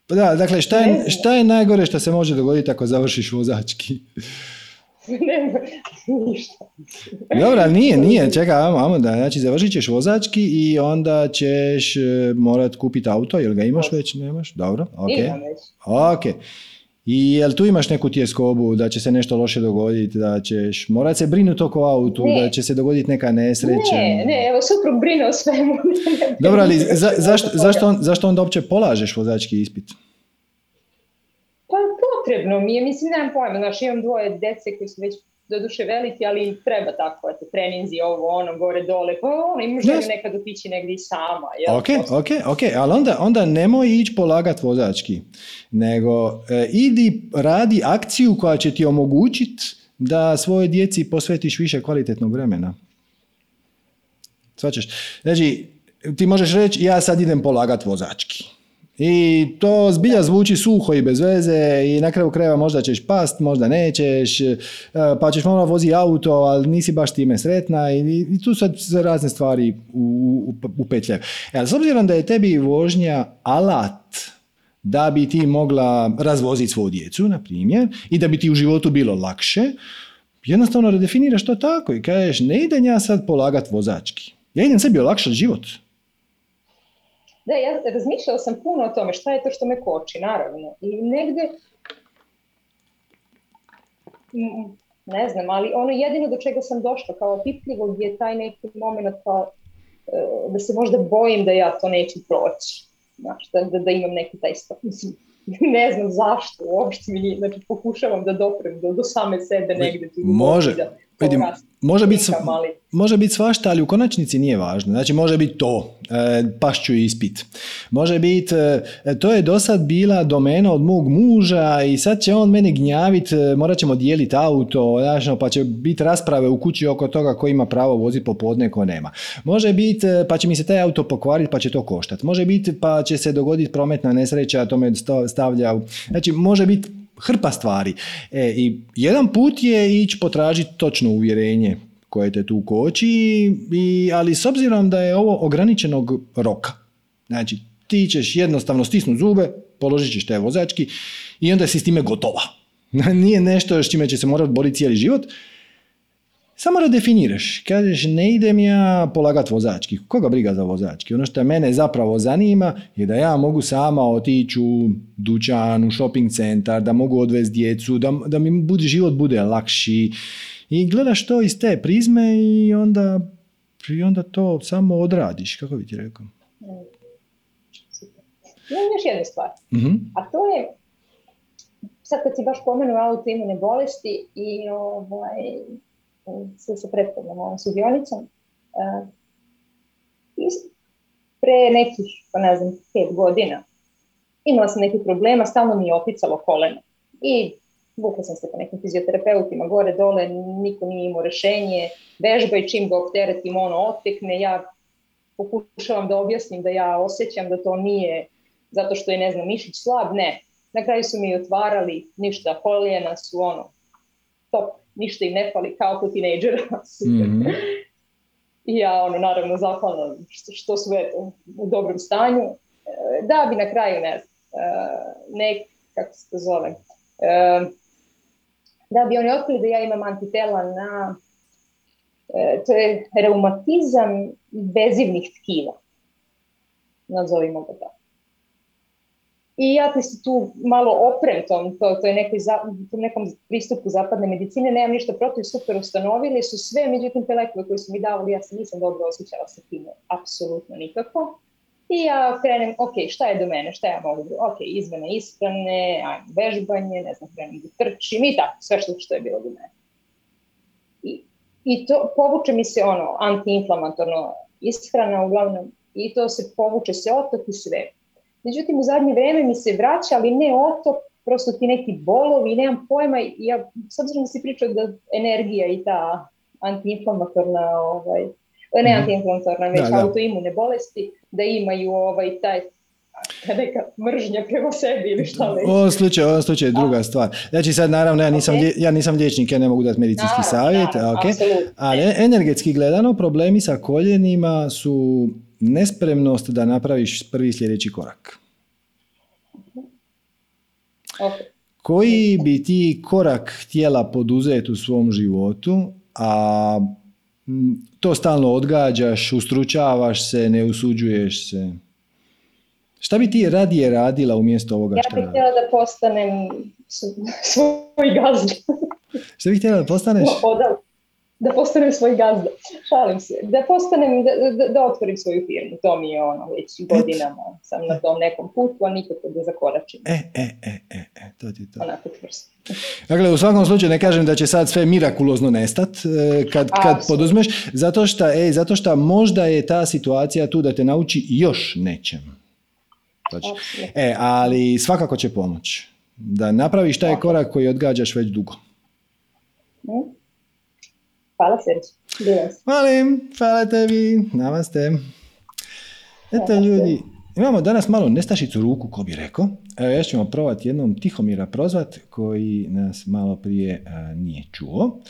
Da, dakle, šta je, šta je najgore što se može dogoditi ako završiš vozački? ne, ništa. Dobro, ali nije, nije, čekaj, amo, da, znači završit ćeš vozački i onda ćeš e, morat kupiti auto, jel ga imaš već, nemaš? Dobro, ok. Imam već. Ok. I jel tu imaš neku tjeskobu da će se nešto loše dogoditi, da ćeš morat se brinuti oko autu, Ne. da će se dogoditi neka nesreća? Ne, ne, evo suprug brine o svemu. Dobro, ali za, zašto, zašto, on- zašto onda uopće polažeš vozački ispit? Pa potrebno mi je, mislim, nemam pojma, znaš, imam dvoje dece koji su već doduše veliki, ali treba tako, eto, treninzi, ovo, ono, gore, dole, pa ono, želju Jasno. nekad otići negdje i sama, jel? Ok, ok, ok, ali onda, onda nemoj ići polagat vozački, nego e, idi radi akciju koja će ti omogućiti da svoje djeci posvetiš više kvalitetnog vremena. Svačaš? Znači, ti možeš reći ja sad idem polagat vozački. I to zbilja zvuči suho i bez veze i na kraju krajeva možda ćeš past, možda nećeš, e, pa ćeš malo vozi auto, ali nisi baš time sretna i, i tu sad se razne stvari upetljaju. E, ali s obzirom da je tebi vožnja alat da bi ti mogla razvoziti svoju djecu, na primjer, i da bi ti u životu bilo lakše, jednostavno redefiniraš to tako i kažeš ne idem ja sad polagat vozački. Ja idem sebi olakšati život. Da, ja razmišljala sam puno o tome šta je to što me koči, naravno. I negde, ne znam, ali ono jedino do čega sam došla kao pipljivog je taj neki moment kao e, da se možda bojim da ja to neću proći. Znaš, da, da, da imam neki taj stav. Mislim, ne znam zašto uopšte mi znači pokušavam da doprem do, do same sebe negde. tu Može. da Vidim, može biti može biti svašta, ali u konačnici nije važno. Znači, može biti to, e, pašću ispit. Može biti, e, to je do sad bila domena od mog muža i sad će on mene gnjavit, e, morat ćemo dijeliti auto, znaš, no, pa će biti rasprave u kući oko toga ko ima pravo voziti popodne, ko nema. Može biti, e, pa će mi se taj auto pokvariti, pa će to koštati. Može biti, pa će se dogoditi prometna nesreća, to me sta- stavlja. Znači, može biti hrpa stvari. E, I jedan put je ići potražiti točno uvjerenje koje te tu koči, i, ali s obzirom da je ovo ograničenog roka, znači ti ćeš jednostavno stisnuti zube, položit ćeš taj vozački i onda si s time gotova. Nije nešto s čime će se morati boriti cijeli život, samo redefiniraš. Kažeš, ne idem ja polagat vozački. Koga briga za vozački? Ono što mene zapravo zanima je da ja mogu sama otići u dućan, u shopping centar, da mogu odvesti djecu, da, da mi bude, život bude lakši. I gledaš to iz te prizme i onda, i onda to samo odradiš, kako bi ti rekao. Super. Imam još jednu stvar. Mhm. A to je, sad kad si baš pomenuo autoimune bolesti i ovaj, sa, sa prethodnom ovom sudionicom, uh, pre nekih, pa ne znam, pet godina, imala sam nekih problema, stalno mi je opicalo koleno. I vukla sam se po nekim fizioterapeutima gore dole, niko nije imao rešenje, vežba i čim ga opteretim ono otekne, ja pokušavam da objasnim da ja osjećam da to nije zato što je, ne znam, mišić slab, ne. Na kraju su mi otvarali ništa, kolijena su ono, top, ništa im ne fali, kao kod tinejdžera, super. Mm -hmm. I ja, ono, naravno, zahvalna što, što su eto, u dobrom stanju. E, da bi na kraju, ne e, nek, kako se to zove, e, da bi oni otkrili da ja imam antitela na to je reumatizam vezivnih tkiva. Nazovimo ga tako. I ja ti se tu malo oprem tom, to, to je neki za, nekom pristupu zapadne medicine, nemam ništa protiv, super ustanovili su sve, međutim te lekove koje su mi davali, ja se nisam dobro osjećala sa tim, apsolutno nikako. I ja krenem, ok, šta je do mene, šta ja mogu, ok, izmene ishrane, ajmo vežbanje, ne znam, krenem da trčim i tako, sve što, što je bilo do mene. I, i to povuče mi se ono antiinflamatorno ishrana uglavnom i to se povuče se otok i sve. Međutim, u zadnje vreme mi se vraća, ali ne otok, prosto ti neki bolovi, nemam pojma, ja, s obzirom da si pričao da energija i ta antiinflamatorna, ovaj, ne mhm. antiinflamatorna, već da, da. autoimune bolesti, da imaju ovaj, taj neka mržnja prema sebi ili šta već. U ovom slučaju, u ovom slučaju je druga stvar. Znači sad naravno ja nisam, okay. ja nisam liječnik, ja ne mogu dati medicinski naravno, savjet, naravno, okay. ali energetski gledano problemi sa koljenima su nespremnost da napraviš prvi sljedeći korak. Okay. Koji bi ti korak htjela poduzeti u svom životu, a to stalno odgađaš, ustručavaš se, ne usuđuješ se? Šta bi ti radije radila umjesto ovoga što Ja bih htjela da postanem svoj gazda. Šta bih htjela da postaneš? Da postanem svoj gazda. Šalim se. Da postanem, da, da, da otvorim svoju firmu. To mi je ono, već godinama sam na tom nekom putu, a nikako da zakoračim. E, e, e, e, e, to ti to. Onako čvrsto. Dakle, u svakom slučaju ne kažem da će sad sve mirakulozno nestat e, kad, kad poduzmeš, zato što, e, zato što možda je ta situacija tu da te nauči još nečem. Znači, e, ali svakako će pomoći. Da napraviš taj korak koji odgađaš već dugo. Mm. Hvala Serđe. Malim, hvala tebi. Namaste. Eto ljudi, imamo danas malo nestašicu ruku, ko bi rekao. Evo, još ćemo probati jednom Tihomira prozvat, koji nas malo prije a, nije čuo.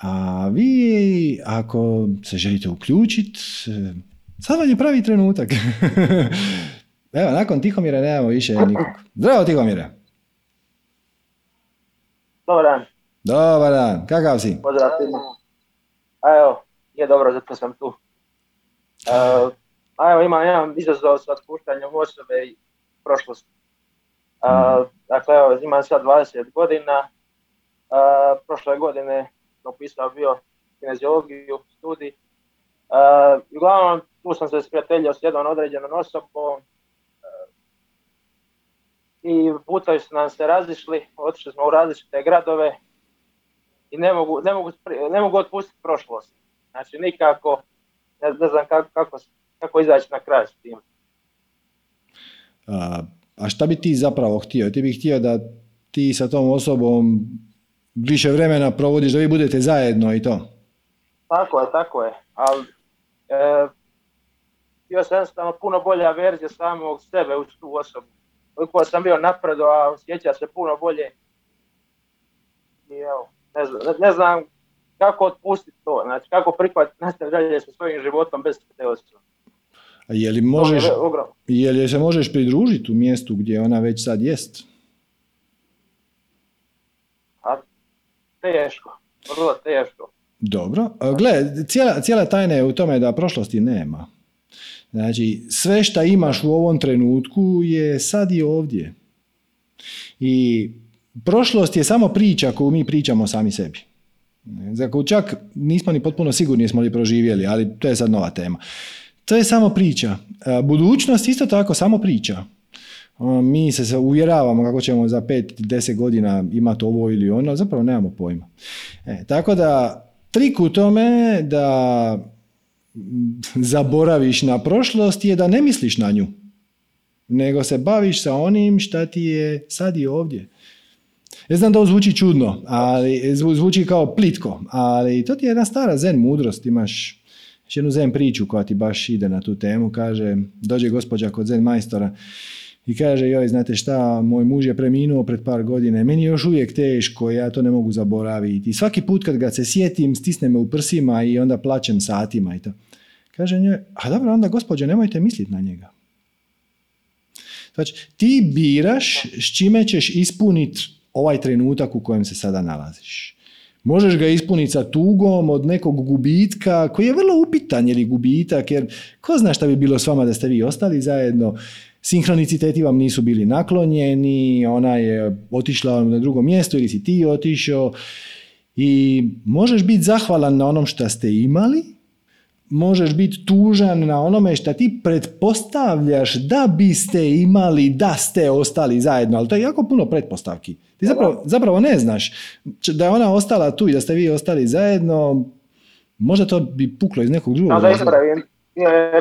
A vi, ako se želite uključiti, sad vam je pravi trenutak. Evo, nakon Tihomira nemamo više nikog. Zdravo Tihomire. Dobar dan. Dobar dan, kakav si? Pozdrav A evo, je dobro, zato sam tu. Uh, a evo, imam jedan izazov sa otpuštanjem osobe i prošlosti. Uh, dakle, evo, imam sad 20 godina. Uh, prošle godine sam upisao bio kineziologiju, studij. Uh, uglavnom, tu sam se sprijateljio s jednom određenom osobom, i putovi su nam se razišli, otišli smo u različite gradove i ne mogu, ne mogu, ne mogu otpustiti prošlost. Znači nikako, ne, ne znam kako, kako, kako izaći na kraj s tim. A, a šta bi ti zapravo htio? Ti bi htio da ti sa tom osobom više vremena provodiš, da vi budete zajedno i to? Tako je, tako je. Ali e, bio sam jednostavno puno bolja verzija samog sebe uz tu osobu koliko sam bio napredo, a osjeća se puno bolje. I evo, ne znam, ne znam kako otpustiti to, znači kako prihvatiti nastaviti dalje sa svojim životom bez te osobe. A je li, možeš, je li se možeš pridružiti u mjestu gdje ona već sad jest? A, teško, vrlo teško. Dobro. Gle, cijela, cijela tajna je u tome da prošlosti nema. Znači, sve što imaš u ovom trenutku je sad i ovdje. I prošlost je samo priča koju mi pričamo sami sebi. Zato čak nismo ni potpuno sigurni jesmo li proživjeli, ali to je sad nova tema. To je samo priča. Budućnost isto tako samo priča. Mi se uvjeravamo kako ćemo za 5-10 godina imati ovo ili ono, zapravo nemamo pojma. E, tako da, trik u tome da zaboraviš na prošlost je da ne misliš na nju, nego se baviš sa onim šta ti je sad i ovdje. Ja znam da ovo zvuči čudno, ali zvu- zvuči kao plitko, ali to ti je jedna stara zen mudrost, imaš jednu zen priču koja ti baš ide na tu temu, kaže, dođe gospođa kod zen majstora i kaže, joj, znate šta, moj muž je preminuo pred par godine, meni je još uvijek teško, ja to ne mogu zaboraviti. I svaki put kad ga se sjetim, stisne me u prsima i onda plaćem satima i to. Kaže njoj, a dobro, onda gospođo, nemojte misliti na njega. Znači, ti biraš s čime ćeš ispuniti ovaj trenutak u kojem se sada nalaziš. Možeš ga ispuniti sa tugom od nekog gubitka koji je vrlo upitan je li gubitak, jer ko zna šta bi bilo s vama da ste vi ostali zajedno, sinhroniciteti vam nisu bili naklonjeni, ona je otišla na drugo mjesto ili si ti otišao i možeš biti zahvalan na onom što ste imali, možeš biti tužan na onome što ti pretpostavljaš da biste imali da ste ostali zajedno, ali to je jako puno pretpostavki. Ti zapravo, zapravo ne znaš da je ona ostala tu i da ste vi ostali zajedno, možda to bi puklo iz nekog drugog No, da ispravim,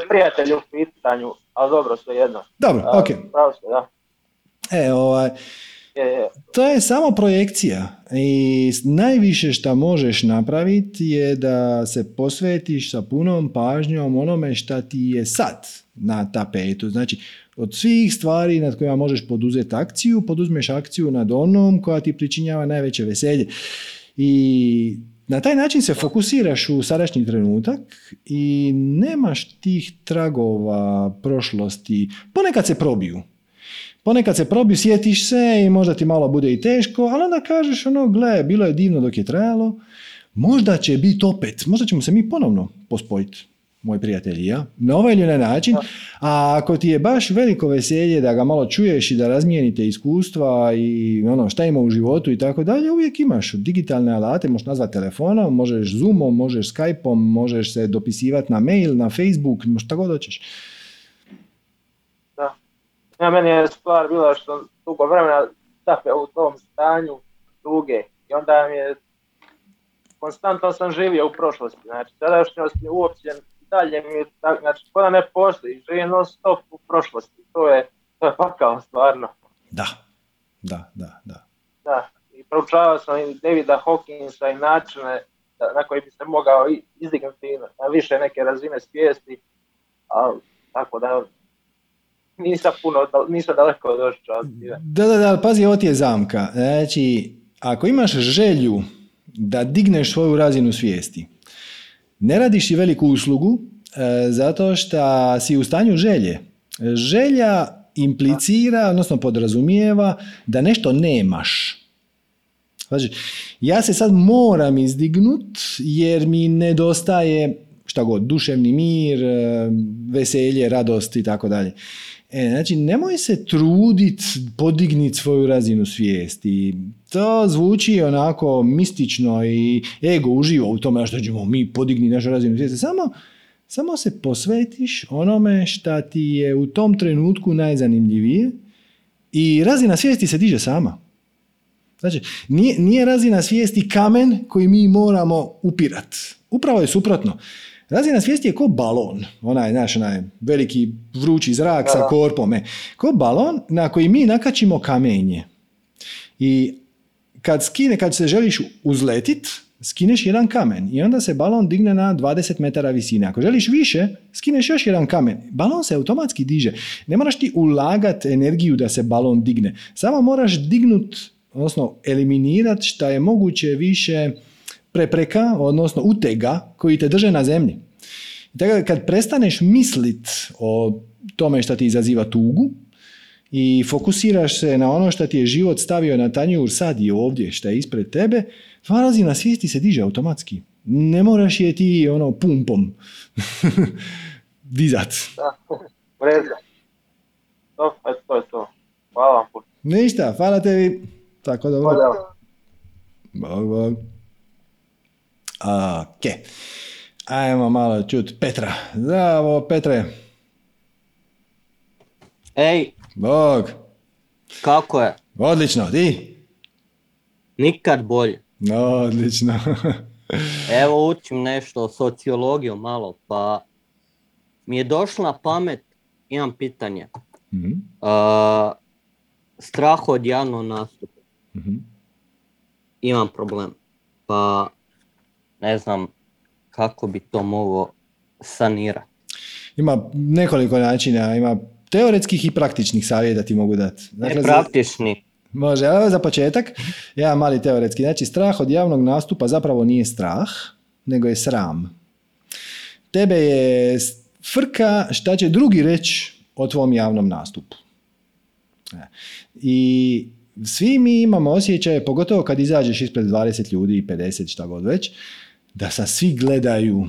prijatelj u pitanju, ali dobro, sve jedno. Dobro, ok. Pravo ste, da. E, ovaj, to je samo projekcija i najviše što možeš napraviti je da se posvetiš sa punom pažnjom onome šta ti je sad na tapetu. Znači, od svih stvari nad kojima možeš poduzeti akciju, poduzmeš akciju nad onom koja ti pričinjava najveće veselje. I na taj način se fokusiraš u sadašnji trenutak i nemaš tih tragova prošlosti. Ponekad se probiju. Ponekad se probiju, sjetiš se i možda ti malo bude i teško, ali onda kažeš ono, gle, bilo je divno dok je trajalo, možda će biti opet, možda ćemo se mi ponovno pospojiti, moj prijatelj i ja, na ovaj ili onaj način, a ako ti je baš veliko veselje da ga malo čuješ i da razmijenite iskustva i ono šta ima u životu i tako dalje, uvijek imaš digitalne alate, možeš nazvati telefonom, možeš Zoomom, možeš Skypeom, možeš se dopisivati na mail, na Facebook, šta god hoćeš. Da. Ja, meni je stvar bila što dugo vremena dakle, u tom stanju duge i onda mi je konstantno sam živio u prošlosti, znači sadašnjost je uopće dalje mi je, znači ko da ne postoji, živim non stop u prošlosti, to je, to je pakao stvarno. Da, da, da, da. Da, i proučavao sam i Davida Hawkinsa i načine da- na koji bi se mogao izdignuti na, više neke razine svijesti, ali tako da nisam puno, nisam daleko došao. Da, da, da, pazi, ovo ti je zamka. Znači, ako imaš želju da digneš svoju razinu svijesti, ne radiš si veliku uslugu e, zato što si u stanju želje. Želja implicira, odnosno podrazumijeva da nešto nemaš. Znači, ja se sad moram izdignut jer mi nedostaje šta god, duševni mir, e, veselje, radost i tako dalje. E, znači, nemoj se trudit podignit svoju razinu svijesti. To zvuči onako mistično i ego uživa u tome što ćemo mi podigni našu razinu svijesti. Samo, samo se posvetiš onome šta ti je u tom trenutku najzanimljivije i razina svijesti se diže sama. Znači, nije, nije razina svijesti kamen koji mi moramo upirat. Upravo je suprotno. Razina svijesti je ko balon, onaj, znaš, onaj veliki vrući zrak sa korpom. E. Ko balon na koji mi nakačimo kamenje. I kad skine, kad se želiš uzletit, skineš jedan kamen i onda se balon digne na 20 metara visine. Ako želiš više, skineš još jedan kamen. Balon se automatski diže. Ne moraš ti ulagat energiju da se balon digne. Samo moraš dignut, odnosno eliminirat šta je moguće više prepreka, odnosno utega koji te drže na zemlji. Tako kad prestaneš mislit o tome šta ti izaziva tugu i fokusiraš se na ono što ti je život stavio na tanjur sad i ovdje, šta je ispred tebe, tvoja razina svijesti se diže automatski. Ne moraš je ti ono pumpom dizat. Da. To, to je to. Hvala vam. Ništa, hvala tebi. Tako dobro. Pozdrav. Bog, bog. Ok. Ajmo malo čut Petra. Zdravo, Petre. Ej, Bog. Kako je? Odlično, ti? Nikad bolje. Odlično. Evo učim nešto o sociologiju malo, pa mi je došlo na pamet, imam pitanje. Mhm, Uh, strah od javnog nastupa. mhm. Imam problem. Pa ne znam kako bi to moglo sanirati. Ima nekoliko načina, ima teoretskih i praktičnih savjeta ti mogu dati. Ne za- praktični. Može, evo za početak, jedan mali teoretski. Znači, strah od javnog nastupa zapravo nije strah, nego je sram. Tebe je frka šta će drugi reći o tvom javnom nastupu. I svi mi imamo osjećaje, pogotovo kad izađeš ispred 20 ljudi i 50, šta god već, da sa svi gledaju,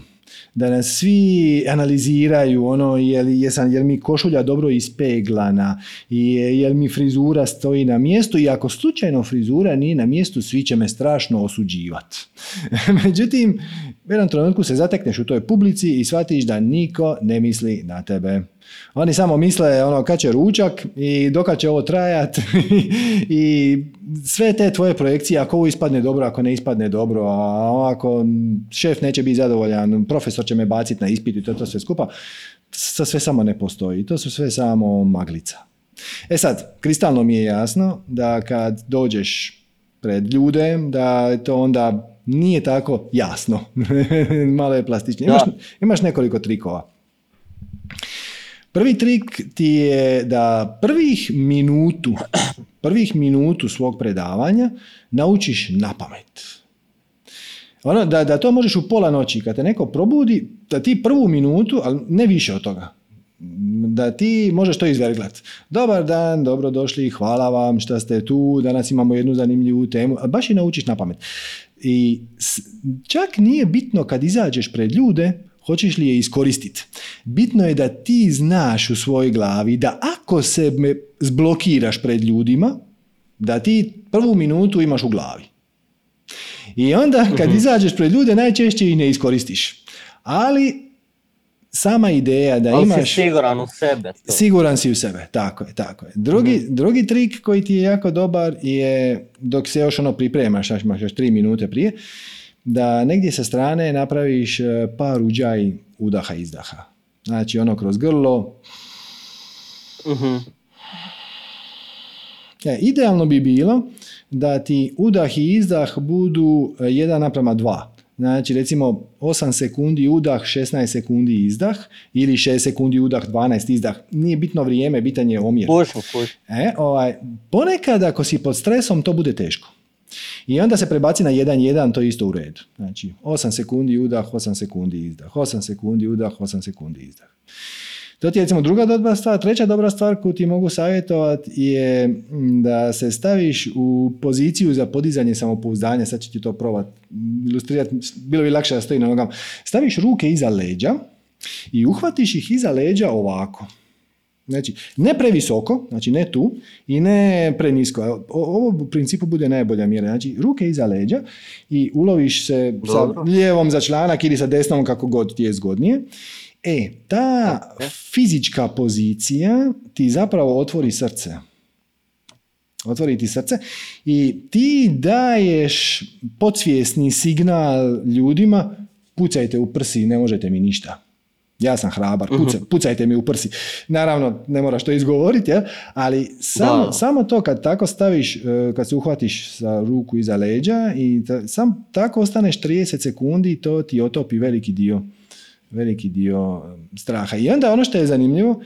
da nas svi analiziraju, ono, je li, jesam, jel mi košulja dobro ispeglana, jel mi frizura stoji na mjestu i ako slučajno frizura nije na mjestu, svi će me strašno osuđivati. Međutim, u jednom trenutku se zatekneš u toj publici i shvatiš da niko ne misli na tebe. Oni samo misle ono kad će ručak i dokad će ovo trajat i sve te tvoje projekcije, ako ovo ispadne dobro, ako ne ispadne dobro, a ako šef neće biti zadovoljan, profesor će me baciti na ispit i to, to sve skupa, to sve samo ne postoji. To su sve samo maglica. E sad, kristalno mi je jasno da kad dođeš pred ljude, da to onda nije tako jasno. Malo je plastičnije. Imaš, imaš nekoliko trikova. Prvi trik ti je da prvih minutu, prvih minutu svog predavanja naučiš na pamet. Ono, da, da to možeš u pola noći, kad te neko probudi, da ti prvu minutu, ali ne više od toga, da ti možeš to izverglat. Dobar dan, dobro došli, hvala vam što ste tu, danas imamo jednu zanimljivu temu, a baš i naučiš na pamet. I čak nije bitno kad izađeš pred ljude, hoćeš li je iskoristiti. Bitno je da ti znaš u svojoj glavi da ako se me zblokiraš pred ljudima, da ti prvu minutu imaš u glavi. I onda kad izađeš pred ljude najčešće ih ne iskoristiš. Ali sama ideja da Ali imaš... si siguran u sebe. To. Siguran si u sebe, tako je, tako je. Drugi, drugi trik koji ti je jako dobar je, dok se još ono pripremaš, imaš još tri minute prije, da negdje sa strane napraviš e, par uđaj udaha izdaha. Znači ono kroz grlo. Mhm. E, idealno bi bilo da ti udah i izdah budu e, 1 naprama 2. Znači recimo 8 sekundi udah, 16 sekundi izdah ili 6 sekundi udah, 12 izdah. Nije bitno vrijeme, bitan je omjer. Kužim, kužim. E, ovaj, ponekad ako si pod stresom to bude teško. I onda se prebaci na 1-1, to je isto u redu. Znači 8 sekundi udah, 8 sekundi izdah, 8 sekundi udah, 8 sekundi izdah. To ti je recimo druga dobra stvar. Treća dobra stvar koju ti mogu savjetovati je mm, da se staviš u poziciju za podizanje samopouzdanja. Sad ću ti to probati ilustrirati. Bilo bi lakše da stoji na nogama. Staviš ruke iza leđa i uhvatiš ih iza leđa ovako. Znači, ne previsoko, znači ne tu i ne prenisko. Ovo u principu bude najbolja mjera. Znači, ruke iza leđa i uloviš se Dobro. sa lijevom za članak ili sa desnom kako god ti je zgodnije. E, ta Ok. fizička pozicija ti zapravo otvori srce. Otvori ti srce i ti daješ podsvjesni signal ljudima pucajte u prsi, ne možete mi ništa. Ja sam hrabar, puca- pucajte mi u prsi. Naravno, ne moraš to izgovoriti, jel? ali samo, samo to kad tako staviš, e, kad se uhvatiš sa ruku iza leđa i ta- sam tako ostaneš 30 sekundi, to ti otopi veliki dio veliki dio straha. I onda ono što je zanimljivo,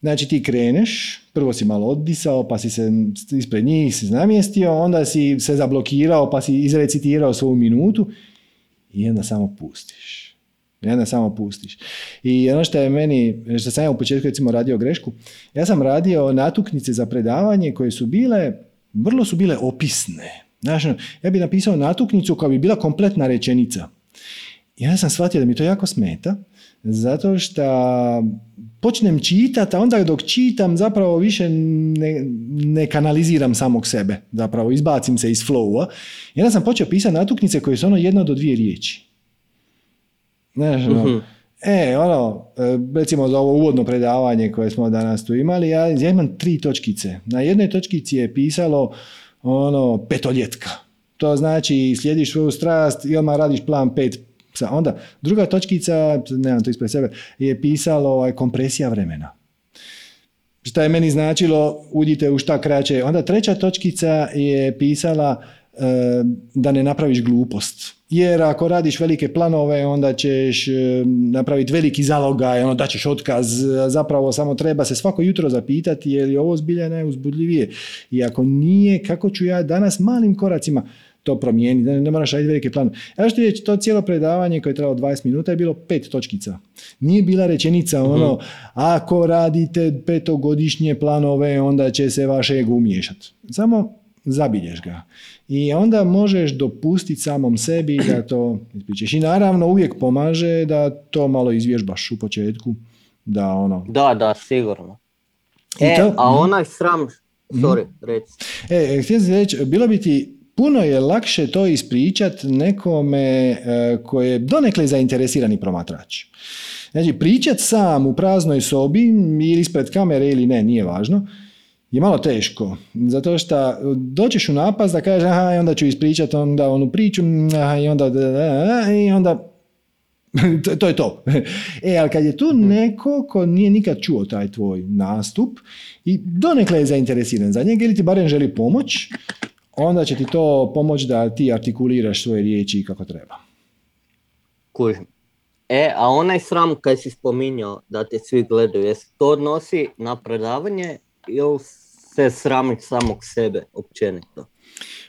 znači ti kreneš, prvo si malo oddisao, pa si se ispred njih si namjestio, onda si se zablokirao, pa si izrecitirao svoju minutu i onda samo pustiš. I onda samo pustiš. I ono što je meni, što sam ja u početku recimo radio grešku, ja sam radio natuknice za predavanje koje su bile, vrlo su bile opisne. Znaš, ono, ja bi napisao natuknicu koja bi bila kompletna rečenica. Onda sam shvatio da mi to jako smeta, zato što počnem čitati, a onda dok čitam zapravo više ne, ne kanaliziram samog sebe, zapravo izbacim se iz flowa. Onda sam počeo pisati natuknice koje su ono jedna do dvije riječi. Znaš, ono, Mhm. E, ono, e, recimo za ovo uvodno predavanje koje smo danas tu imali, ja, ja imam tri točkice. Na jednoj točkici je pisalo ono petoljetka. To znači slijediš svoju strast i odmah radiš plan pet. Sa- Onda druga točkica, nemam to ispred sebe, je pisalo ovaj, kompresija vremena. Šta je meni značilo, udite u šta kraće. Onda treća točkica je pisala e, da ne napraviš glupost. Jer ako radiš velike planove, onda ćeš e, napraviti veliki zalogaj, ono da ćeš otkaz, zapravo samo treba se svako jutro zapitati je li ovo zbilja najuzbudljivije. I ako nije, kako ću ja danas malim koracima to promijeniti, ne, ne moraš raditi velike planove. Ja ti reći, to cijelo predavanje koje je trajalo 20 minuta je bilo pet točkica. Nije bila rečenica ono, ako radite petogodišnje planove, onda će se vaš ego umiješati. Samo zabilješ ga. I onda možeš dopustiti samom sebi da to ispričaš. I naravno uvijek pomaže da to malo izvježbaš u početku. Da ono... Da, da, sigurno. I E, to- a Mhm. onaj sram, sorry, reci. E, htio sam reći, bilo bi ti puno je lakše to ispričat nekome e, koji je donekle zainteresirani promatrač. Znači, pričat sam u praznoj sobi ili ispred kamere ili ne, nije važno, je malo teško. Zato što doćeš u napast da kažeš aha, i onda ću ispričat onda onu priču, aha, i onda, i onda to, je to. E, ali kad je tu neko ko nije nikad čuo taj tvoj nastup i donekle je zainteresiran za njega ili ti barem želi pomoć, onda će ti to pomoći da ti artikuliraš svoje riječi kako treba. Kužim. E, a onaj sram kad si spominjao da te svi gledaju, jesi to odnosi na predavanje ili se sramiš samog sebe općenito?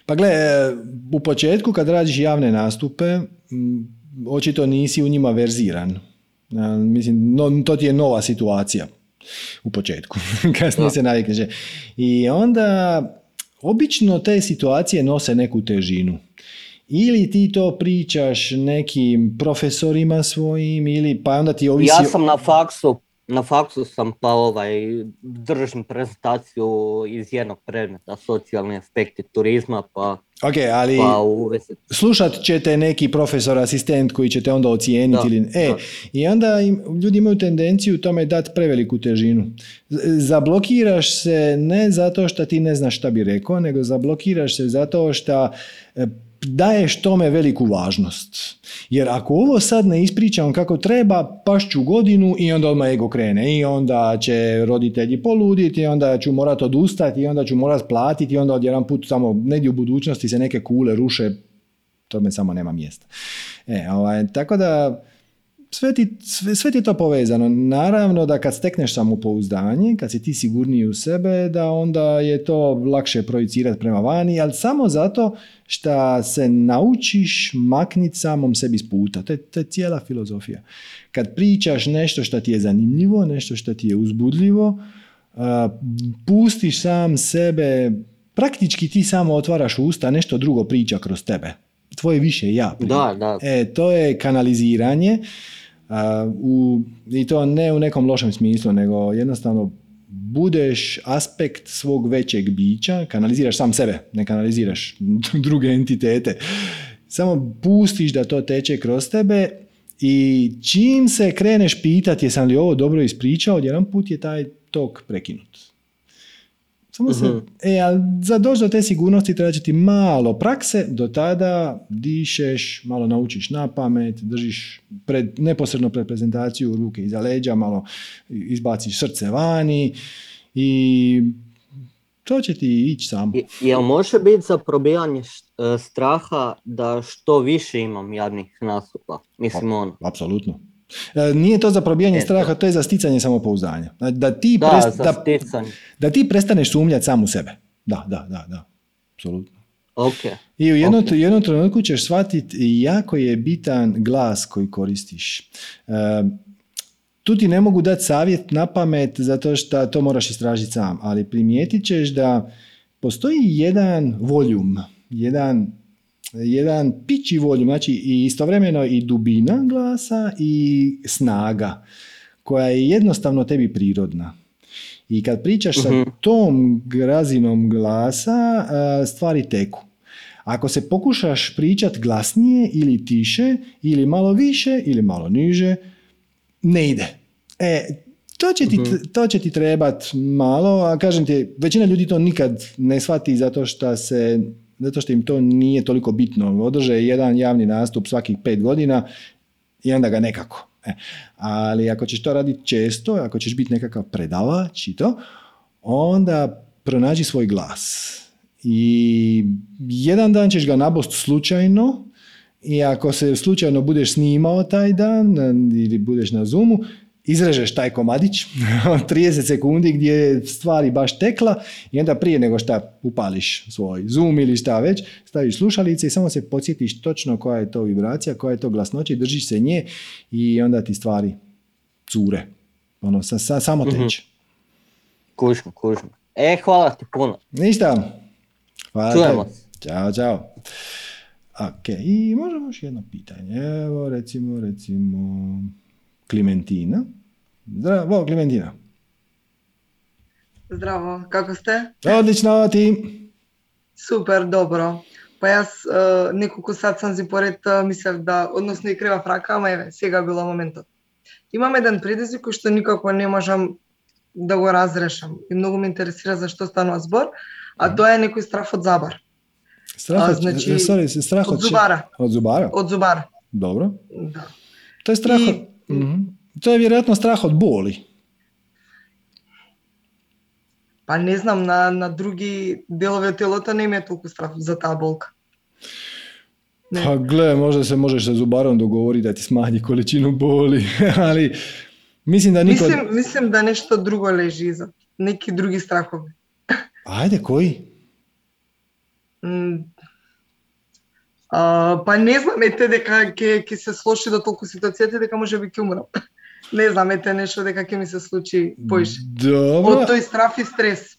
Pa gle, e, u početku kad radiš javne nastupe, m, očito nisi u njima verziran. A, Mislim, no, to ti je nova situacija u početku. Kasnije Da. se navikneš. I onda, obično te situacije nose neku težinu. Ili ti to pričaš nekim profesorima svojim, ili pa onda ti ovisi... Ja sam na faksu, na faksu sam pa ovaj, držim prezentaciju iz jednog predmeta, socijalni aspekti turizma, pa, Ok, ali... pa slušat će te neki profesor, asistent koji će te onda ocijeniti. Da, ili, e, da. I onda im, ljudi imaju tendenciju tome dati preveliku težinu. Zablokiraš se ne zato što ti ne znaš šta bi rekao, nego zablokiraš se zato što daješ tome veliku važnost. Jer ako ovo sad ne ispričam kako treba, pašću godinu i onda odmah ego krene. I onda će roditelji poluditi, i onda ću morat odustati, i onda ću morat platiti, i onda odjedan put samo negdje u budućnosti se neke kule ruše, tome samo nema mjesta. E, ovaj, tako da sve ti, sve, sve ti je to povezano. Naravno da kad stekneš samopouzdanje, kad si ti sigurniji u sebe, da onda je to lakše projicirati prema vani, ali samo zato što se naučiš makniti samom sebi s puta. To je, to je cijela filozofija. Kad pričaš nešto što ti je zanimljivo, nešto što ti je uzbudljivo, a, pustiš sam sebe, praktički ti samo otvaraš usta, nešto drugo priča kroz tebe. Tvoje više ja. Da, da. E, to je kanaliziranje u, i to ne u nekom lošem smislu, nego jednostavno budeš aspekt svog većeg bića, kanaliziraš sam sebe, ne kanaliziraš druge entitete. Samo pustiš da to teče kroz tebe i čim se kreneš pitati jesam li ovo dobro ispričao, jedan put je taj tok prekinut. Samo se, Mhm. e, ali za doći do te sigurnosti treba će ti malo prakse, do tada dišeš, malo naučiš na pamet, držiš pred, neposredno pred prezentaciju ruke iza leđa, malo izbaciš srce vani i to će ti ići samo. Je- Jel može biti za probijanje š- e, straha da što više imam javnih nastupa? Mislim ono. Apsolutno. E, Nije to za probijanje straha, to je za sticanje samopouzdanja. Znači, Da ti, Da, prest- da, da ti prestaneš sumnjati sam u sebe. Da, da, da, da. Apsolutno. Ok. I u jednom, Ok. jednom trenutku ćeš shvatiti jako je bitan glas koji koristiš. E, tu ti ne mogu dati savjet na pamet zato što to moraš istražiti sam, ali primijetit ćeš da postoji jedan voljum, jedan, jedan pići voljum, znači i istovremeno i dubina glasa i snaga koja je jednostavno tebi prirodna. I kad pričaš sa Mhm. tom razinom glasa, stvari teku. Ako se pokušaš pričat glasnije ili tiše, ili malo više, ili malo niže, ne ide. E, to će, ti, to će ti trebat malo, a kažem ti, većina ljudi to nikad ne shvati zato što se zato što im to nije toliko bitno. Održe jedan javni nastup svakih pet godina i onda ga nekako. E. Ali ako ćeš to raditi često, ako ćeš biti nekakav predavač i to, onda pronađi svoj glas. I jedan dan ćeš ga nabost slučajno i ako se slučajno budeš snimao taj dan ili budeš na Zoomu, izrežeš taj komadić od 30 sekundi gdje je stvari baš tekla i onda prije nego šta upališ svoj Zoom ili šta već, staviš slušalice i samo se podsjetiš točno koja je to vibracija, koja je to glasnoća i držiš se nje i onda ti stvari cure. Ono, sa, sa, samo Mhm. teče. Kužno, kužno. E, hvala ti puno. Ništa. Hvala Čujemo tebi. Ćao, čao. Ok, i možemo još jedno pitanje. Evo, recimo, recimo, Klementina. Zdravo, Klementina. Zdravo, kako ste? Odlično, a ti? Супер, добро. Па јас е, неколку сат сам зи поред е, мислев да, односно и крева фрака, ама еве, сега било моментот. Имам еден предизвик кој што никако не можам да го разрешам и многу ме интересира за што станува збор, а тоа е некој страф од забар, A, od, znači, sorry, strah од či- зубара, od zubara? од зубар. Dobro. Да. Je strah I- Mm-hmm. To je vjerojatno strah od boli. Pa ne znam, na, na drugi delove telota ne ima toliko strah za ta bolka. Ne. Pa gle, možda se možeš sa zubarom dogovoriti da ti smanji količinu boli, ali mislim da niko... Mislim, mislim da nešto drugo leži iza, neki drugi strahovi. Ajde, koji? Mm, А, па не знам, ете, дека ќе, ќе се слоши до толку ситуацијата, дека може би ќе умрам. Не знам, ете, нешто дека ќе ми се случи поише. Добро. Од тој страф и стрес.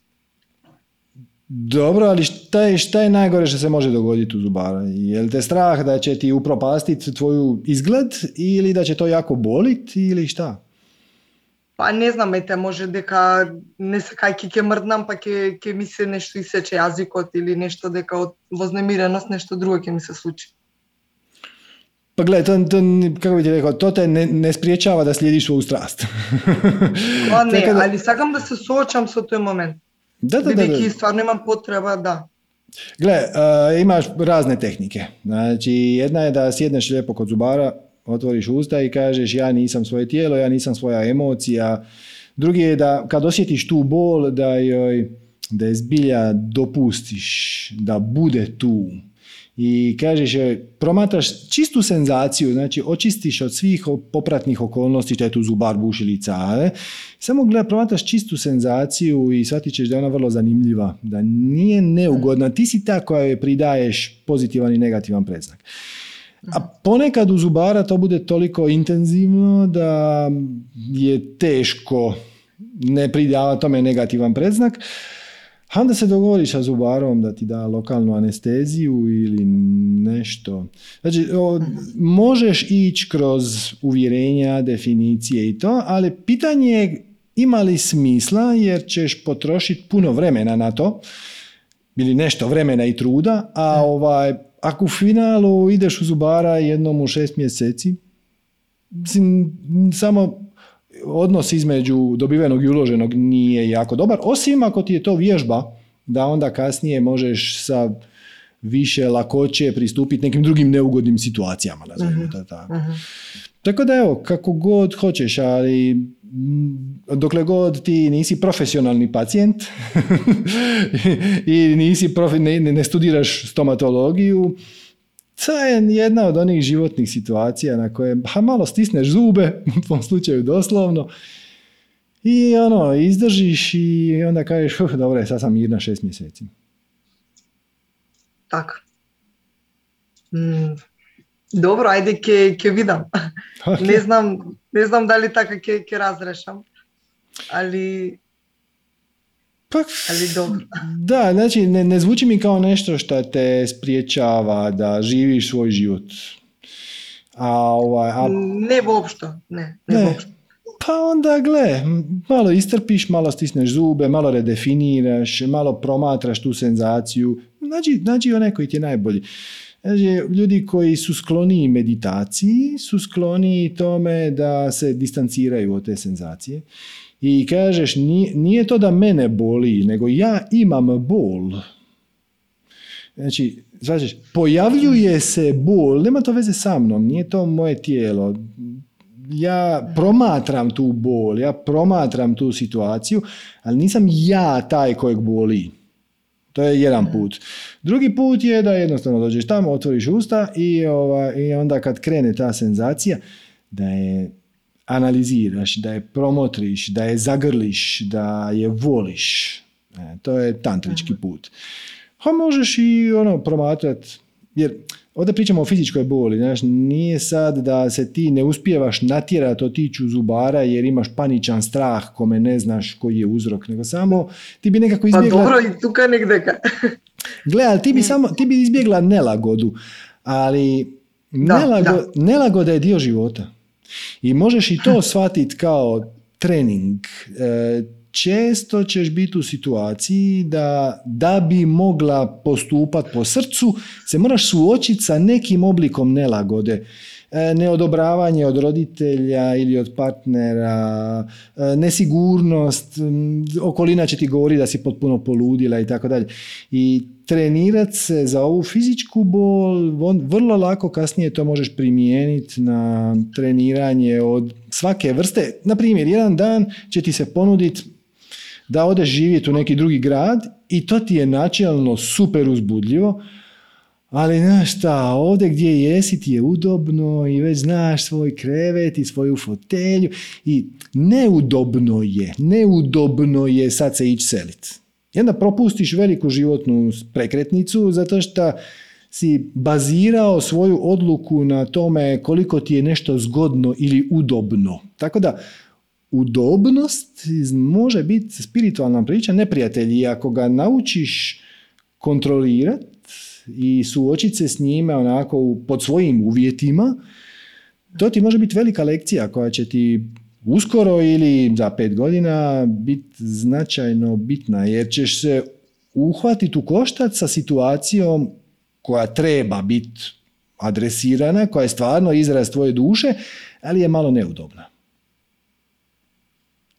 Добро, али шта е, шта е најгоре што се може догодити у зубара? Јел те страх да ќе ти упропасти твој изглед или да ќе тоа јако болит или шта? šta? Па не знам, ете може дека не сакајќи ќе мрднам, па ќе ќе ми се нешто исече јазикот или нешто дека од вознемиреност нешто друго ќе ми се случи. Pa gle, to, to, kako bi ti rekao, to te ne, ne spriječava da slijediš svoju strast. Тоа не, Така да- али сакам да се соочам со тој момент. Da, da, da, da. Бидејќи стварно имам потреба, да. Gle, e, imaš razne tehnike. Znači, jedna je da sjedneš lijepo kod zubara, otvoriš usta i kažeš ja nisam svoje tijelo, ja nisam svoja emocija. Drugi je da kad osjetiš tu bol, da joj da je zbilja dopustiš da bude tu. I kažeš promatraš čistu senzaciju, znači očistiš od svih popratnih okolnosti, je tu zubar, bušilica, ne? samo gleda, promatraš čistu senzaciju i shvatit ćeš da je ona vrlo zanimljiva, da nije neugodna, ti si ta koja joj pridaješ pozitivan i negativan predznak. A ponekad u zubara to bude toliko intenzivno da je teško ne pridava tome negativan predznak, a onda se dogovoriš sa zubarom da ti da lokalnu anesteziju ili nešto. Znači, o, možeš ići kroz uvjerenja, definicije i to, ali pitanje je ima li smisla jer ćeš potrošiti puno vremena na to ili nešto vremena i truda, a ovaj, ako u finalu ideš u zubara jednom u šest mjeseci, mislim, samo odnos između dobivenog i uloženog nije jako dobar, osim ako ti je to vježba, da onda kasnije možeš sa više lakoće pristupiti nekim drugim neugodnim situacijama, nazovimo mhm. to tako. -huh. Tako da evo, kako god hoćeš, ali Mm, dokle god ti nisi profesionalni pacijent i nisi profi, ne, ne studiraš stomatologiju, to je jedna od onih životnih situacija na koje ha, malo stisneš zube, u tom slučaju doslovno, i ono, izdržiš i onda kažeš, huh, dobro, sad sam mirna šest mjeseci. Tak. Mm, dobro, ajde ke, ke vidam. Okay. Ne znam ne znam da li tako kje, kje razrešam, ali pa, ali dobro. Da, znači ne, ne zvuči mi kao nešto što te spriječava da živiš svoj život. A, ovaj, a... Ne uopšto, ne, ne, ne. Pa onda gle, malo istrpiš, malo stisneš zube, malo redefiniraš, malo promatraš tu senzaciju. Nađi, nađi onaj koji ti je najbolji. Znači, ljudi koji su skloni meditaciji su skloni tome da se distanciraju od te senzacije. I kažeš, nije, to da mene boli, nego ja imam bol. Znači, znači, pojavljuje se bol, nema to veze sa mnom, nije to moje tijelo. Ja promatram tu bol, ja promatram tu situaciju, ali nisam ja taj kojeg boli. To je jedan put. Drugi put je da jednostavno dođeš tamo, otvoriš usta i, ova, i onda kad krene ta senzacija, da je analiziraš, da je promotriš, da je zagrliš, da je voliš. E, to je tantrički put. A možeš i ono promatrat, jer ovdje pričamo o fizičkoj boli, znaš, nije sad da se ti ne uspijevaš natjerati otići u zubara jer imaš paničan strah kome ne znaš koji je uzrok, nego samo ti bi nekako Pa izbjegla... dobro, i tukaj nekdeka. Gle, ali ti bi, samo, ti bi izbjegla nelagodu, ali Da, nelago- nelagoda je dio života. I možeš i to shvatiti kao trening. E, često ćeš biti u situaciji da, da bi mogla postupati po srcu, se moraš suočiti sa nekim oblikom nelagode. E, neodobravanje od roditelja ili od partnera, e, nesigurnost, okolina će ti govori da si potpuno poludila i tako dalje. I trenirat se za ovu fizičku bol, vrlo lako kasnije to možeš primijeniti na treniranje od svake vrste. Na primjer, jedan dan će ti se ponuditi da odeš živjeti u neki drugi grad i to ti je načelno super uzbudljivo, ali znaš šta, ovdje gdje jesi ti je udobno i već znaš svoj krevet i svoju fotelju i neudobno je, neudobno je sad se ići selit. I onda propustiš veliku životnu prekretnicu zato što si bazirao svoju odluku na tome koliko ti je nešto zgodno ili udobno. Tako da udobnost može biti spiritualna priča neprijatelj i ako ga naučiš kontrolirati i suočiti se s njime onako pod svojim uvjetima, to ti može biti velika lekcija koja će ti uskoro ili za pet godina biti značajno bitna jer ćeš se uhvatiti u koštac sa situacijom koja treba biti adresirana, koja je stvarno izraz tvoje duše, ali je malo neudobna.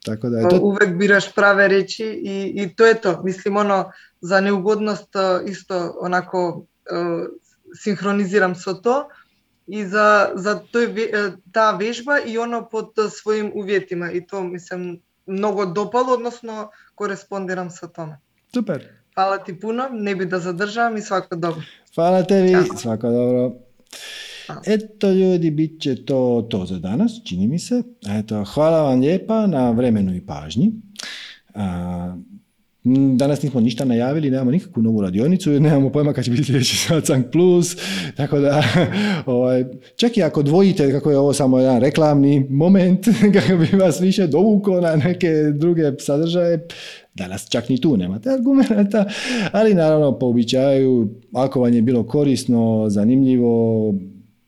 Tako da je to... Uvek biraš prave reči i, i to je to. Mislim, ono, za neugodnost uh, isto onako uh, sinhroniziram so to i za, za to je ve- uh, ta vežba i ono pod svojim uvjetima i to mislim mnogo dopalo, odnosno korespondiram sa tome. Super. Hvala ti puno, ne bi da zadržavam i svako dobro. Hvala tebi, Ćao. svako dobro. Eto ljudi, bit će to to za danas, čini mi se. Eto, hvala vam lijepa na vremenu i pažnji. A, Danas nismo ništa najavili, nemamo nikakvu novu radionicu, nemamo pojma kad će biti sljedeći Satsang Plus, tako da ovaj, čak i ako dvojite kako je ovo samo jedan reklamni moment, kako bi vas više dovukao na neke druge sadržaje, danas čak ni tu nemate argumenta, ali naravno po običaju, ako vam je bilo korisno, zanimljivo,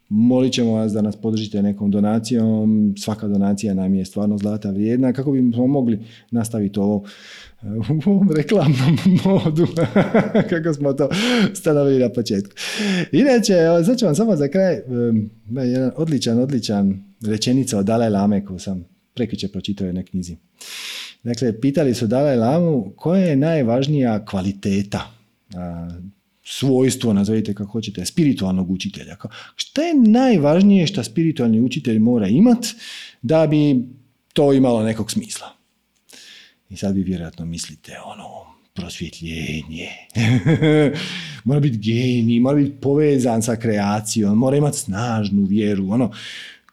molit ćemo vas da nas podržite nekom donacijom, svaka donacija nam je stvarno zlata vrijedna, kako bismo mogli nastaviti ovo u ovom reklamnom modu, kako smo to stanovili na početku. Inače, sad ću vam samo za kraj, um, jedan odličan, odličan rečenica od Dalaj Lame koju sam prekjuče pročitao u jednoj knjizi. Dakle, pitali su Dalaj Lamu koja je najvažnija kvaliteta, svojstvo, nazovite kako hoćete, spiritualnog učitelja. Šta je najvažnije što spiritualni učitelj mora imat da bi to imalo nekog smisla? I sad vi vjerojatno mislite ono, prosvjetljenje, mora biti genij, mora biti povezan sa kreacijom, mora imati snažnu vjeru, ono,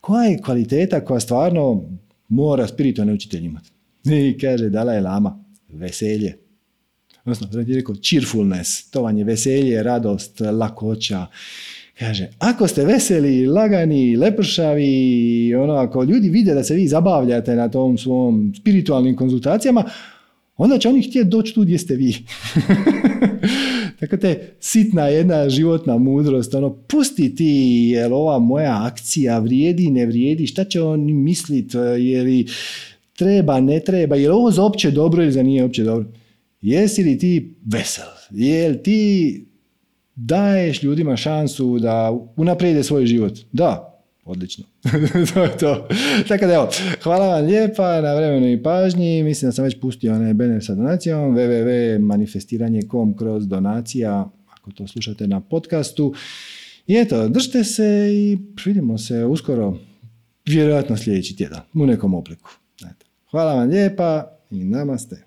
koja je kvaliteta koja stvarno mora spiritualni učitelj imati? I kaže Dalaj Lama, veselje. Odnosno, je rekao cheerfulness, to vam je veselje, radost, lakoća. Kaže, ako ste veseli, lagani, lepršavi, ono, ako ljudi vide da se vi zabavljate na tom svom spiritualnim konzultacijama, onda će oni htjeti doći tu gdje ste vi. Tako te sitna jedna životna mudrost, ono, pusti ti, jel ova moja akcija vrijedi, ne vrijedi, šta će oni mislit, je li treba, ne treba, je li ovo za opće dobro ili za nije opće dobro. Jesi li ti vesel? Je li ti daješ ljudima šansu da unaprijede svoj život. Da, odlično. to je to. Tako da evo, hvala vam lijepa na vremenu i pažnji. Mislim da sam već pustio onaj banner sa donacijom www.manifestiranje.com kroz donacija ako to slušate na podcastu. I eto, držite se i vidimo se uskoro, vjerojatno sljedeći tjedan, u nekom obliku. Hvala vam lijepa i namaste.